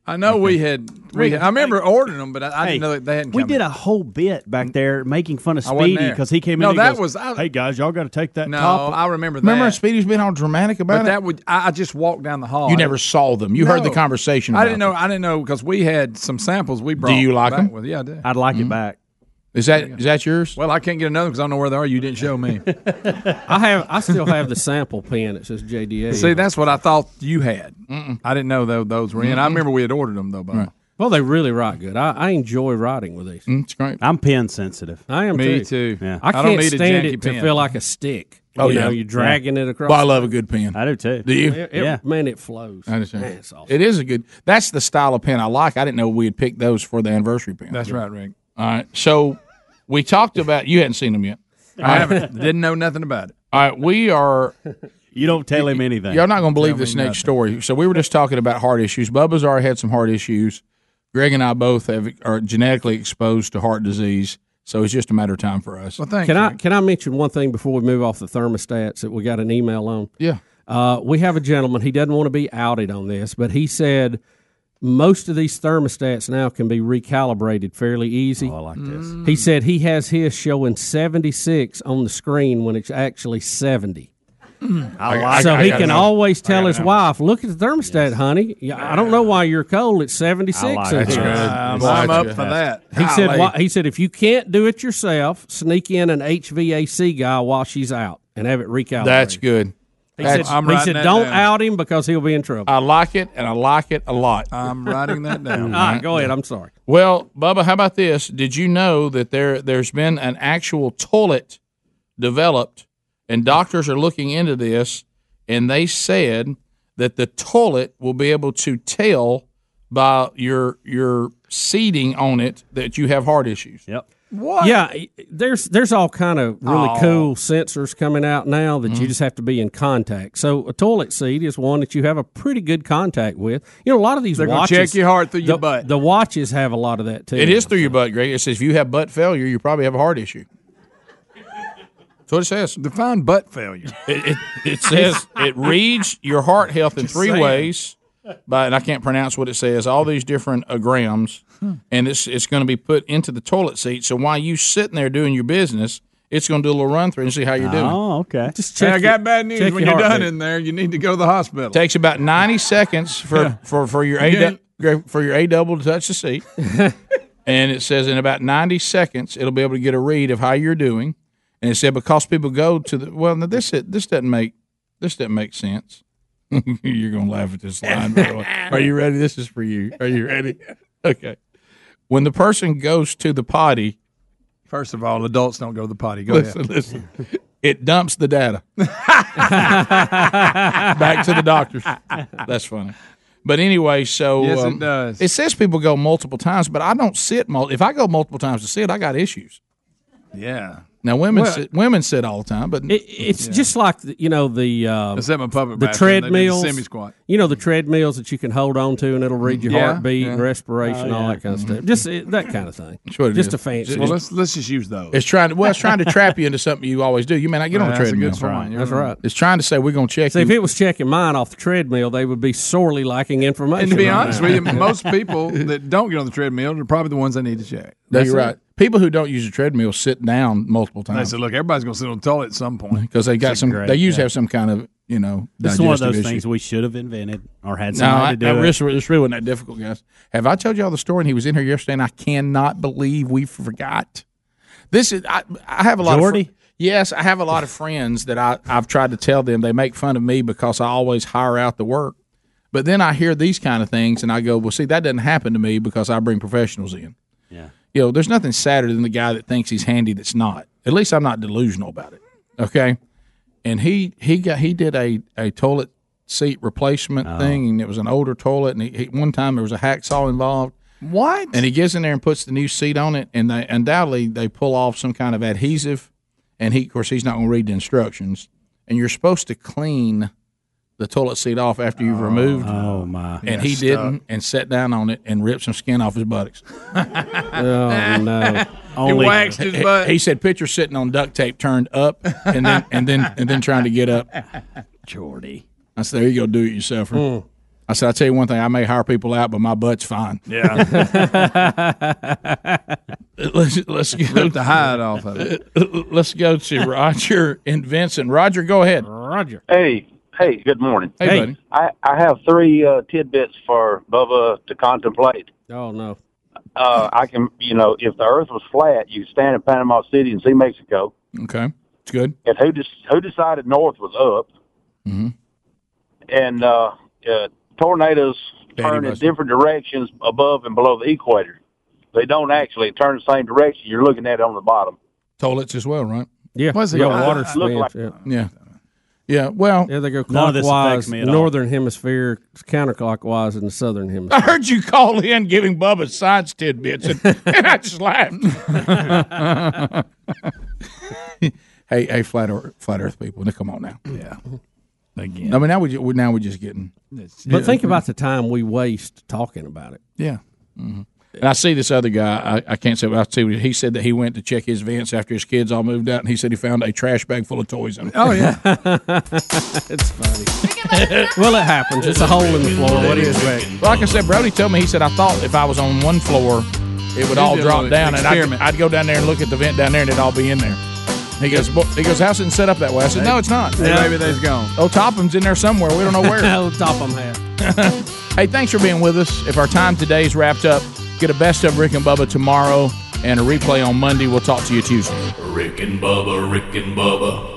I know we had. We, I remember ordering them, but I, I Hey, didn't know that they hadn't. we come did in. a whole bit back mm. there making fun of I wasn't Speedy there. because he came in. No, and he that goes, was- I- hey guys, y'all got to take that No, top. I remember that. Remember, Speedy's been all dramatic about but it. that would. I, I just walked down the hall. you never saw them. You heard the No. conversation. I about didn't know. them. I didn't know because we had some samples we brought. Do you like back them? With. Yeah, I do. I'd like it mm-hmm. back. Is that is that yours? Well, I can't get another because I don't know where they are. You didn't show me. [LAUGHS] I have. I still have the sample pen It says JDA. See, that's what I thought you had. I didn't know tho- those were in. I remember we had ordered them though. Bob. well, they really write good. I, I enjoy writing with these. Mm, it's great. I'm pen sensitive. I am Me too. too. Yeah. I I can't don't need a stand janky it to pen. feel like a stick. Oh, you yeah. know, you're dragging it across. Well, I love a good pen. I do too. Do you? It- it- Yeah. man, it flows. I understand. Man, it's awesome. It is a good. That's the style of pen I like. I didn't know we had picked those for the anniversary pen. That's right, Rick. All right. So we talked about. You hadn't seen them yet. I haven't. [LAUGHS] Didn't know nothing about it. All right. We are. [LAUGHS] You don't tell him anything. Y'all not going to believe Tell this me next story. So we were just talking about heart issues. Bubba's already had some heart issues. Greg and I both have are genetically exposed to heart disease. So it's just a matter of time for us. Well, thanks. Can I can I mention one thing before we move off the thermostats that we got an email on? Yeah. Uh, we have a gentleman. He doesn't want to be outed on this, but he said most of these thermostats now can be recalibrated fairly easy. Oh, I like this. Mm. He said he has his showing 76 on the screen when it's actually 70. I like so I he can know. always tell his know. wife, "Look at the thermostat, honey. Yeah, I don't know why you're cold. It's 76." I like in it. here." good. I'm, I'm up for that. He said, why, "He said if you can't do it yourself, sneak in an HVAC guy while she's out and have it recalibrated." That's good. He That's- said, I'm he writing said that don't down. out him because he'll be in trouble. I like it, and I like it a lot. I'm writing that down. [LAUGHS] All ah, right, go ahead. I'm sorry. Well, Bubba, how about this? Did you know that there there's been an actual toilet developed, and doctors are looking into this, and they said that the toilet will be able to tell by your your seating on it that you have heart issues. Yep. What? Yeah, there's there's all kind of really Oh. cool sensors coming out now that Mm-hmm. you just have to be in contact. So a toilet seat is one that you have a pretty good contact with. You know, a lot of these They're gonna watches check your heart through your butt. The watches have a lot of that too. It is through your butt, Greg. It says if you have butt failure, you probably have a heart issue. That's what it says. Define butt failure. It, it, it says it reads your heart health in three saying. ways, but and I can't pronounce what it says. All these different uh, grams, and it's it's going to be put into the toilet seat. So while you sitting there doing your business, it's going to do a little run through and see how you're doing. Oh, okay. Just Hey. I got bad news. When your you're done heartbeat. in there, you need to go to the hospital. takes about ninety seconds for for, for your Yeah. a for your a double to touch the seat, [LAUGHS] and it says in about ninety seconds it'll be able to get a read of how you're doing. And it said because people go to the well, now this this doesn't make this doesn't make sense. [LAUGHS] you're gonna laugh at this line. by the way. Are you ready? This is for you. Are you ready? [LAUGHS] Okay. When the person goes to the potty, First of all, adults don't go to the potty. Go listen, ahead. listen, it dumps the data [LAUGHS] back to the doctors. That's funny. But anyway, so Yes, it um, does. It says people go multiple times, but I don't sit. Mul- if I go multiple times to sit, I got issues. Yeah. Now women Well- sit, women sit all the time, but It, it's just like you know the uh, Except my public the bathroom, they do the treadmills. semi-squat. You know the treadmills that you can hold on to and it'll read your Yeah, heartbeat, yeah. respiration, Oh, all yeah. that kind of stuff. Just uh, that kind of thing. That's what it just is. a fancy. Well, let's let's just use those. it's trying to well, it's trying to trap you into something you always do. You may not get on the That's a treadmill. good point. You're That's right. It's trying to say we're going to check See, you. if it was checking mine off the treadmill, they would be sorely lacking information. And to be right honest now. with you, most [LAUGHS] people that don't get on the treadmill are probably the ones they need to check. no, That's right. People who don't use a treadmill sit down multiple times. They said, "Look, everybody's going to sit on the toilet at some point." because they got some. great, they usually yeah. have some kind of you know. This is one of digestive those issue. things we should have invented or had No, somebody I, to do that it. really, this really wasn't that difficult, guys. Have I told you all the story? And he was in here yesterday, and I cannot believe we forgot. This is I, I have a lot Jordy? of fr- yes, I have a lot of friends that I I've tried to tell them they make fun of me because I always hire out the work. But then I hear these kind of things, and I go, well, see, that doesn't happen to me because I bring professionals in. Yeah. You know, there's nothing sadder than the guy that thinks he's handy that's not. At least I'm not delusional about it. Okay. And he he got he did a, a toilet seat replacement oh. thing, and it was an older toilet. And he, he, one time there was a hacksaw involved, What? And he gets in there and puts the new seat on it, and they undoubtedly they pull off some kind of adhesive, and he, of course, he's not going to read the instructions, and you're supposed to clean the toilet seat off after you've removed. Oh my! And he didn't, and sat down on it and ripped some skin off his buttocks. [LAUGHS] Oh no! [LAUGHS] He waxed his butt. He, said, "Picture sitting on duct tape, turned up, and then and then and then trying to get up." [LAUGHS] Jordy. I said, "There you go, do it yourself." Mm. I said, "I tell you one thing, I may hire people out, but my butt's fine." Yeah. let's let's go Rip the hide off of it. Let's go to Roger and Vincent. Roger, go ahead. Roger. Hey, hey, good morning. Hey, buddy. I, I have three uh, tidbits for Bubba to contemplate. Oh no! Uh, I can, you know, if the Earth was flat, you could stand in Panama City and see Mexico. Okay, it's good. And who dis- who decided north was up? Mm-hmm. And uh, uh, tornadoes Daddy turn in Buster. different directions above and below the equator. They don't actually turn the same direction. You're looking at it on the bottom. Toilets as well, right? Yeah, What's it yeah, called? water Look spins. like- yeah. Yeah, yeah. Well, yeah, they go None of this clockwise, affects me at all. northern hemisphere, counterclockwise in the southern hemisphere. I heard you call in giving Bubba science tidbits, and, [LAUGHS] and I just laughed. [LAUGHS] hey, hey, flat Earth, flat Earth people, now come on now. Yeah. Again. I mean, now we ju- now we're just getting. But think about the time we waste talking about it. Yeah. hmm And I see this other guy. I, I can't say. But I see. what- He said that he went to check his vents after his kids all moved out, and he said he found a trash bag full of toys in it. Oh, yeah. [LAUGHS] it's funny. [LAUGHS] well, it happens. It's a hole in the floor. What do you expect? Like I said, Brody told me. He said I thought if I was on one floor, it would You all drop little down, and I'd. I'd go down there and look at the vent down there, and it'd all be in there. He goes, "Bo- he goes, house isn't set up that way. I said, no, it's not. Hey, maybe they's gone. Oh, Topham's in there somewhere. We don't know where. [LAUGHS] oh, Topham Hatt. hey, thanks for being with us. If our time today is wrapped up, get a best of Rick and Bubba tomorrow and a replay on Monday. We'll talk to you Tuesday. Rick and Bubba, Rick and Bubba.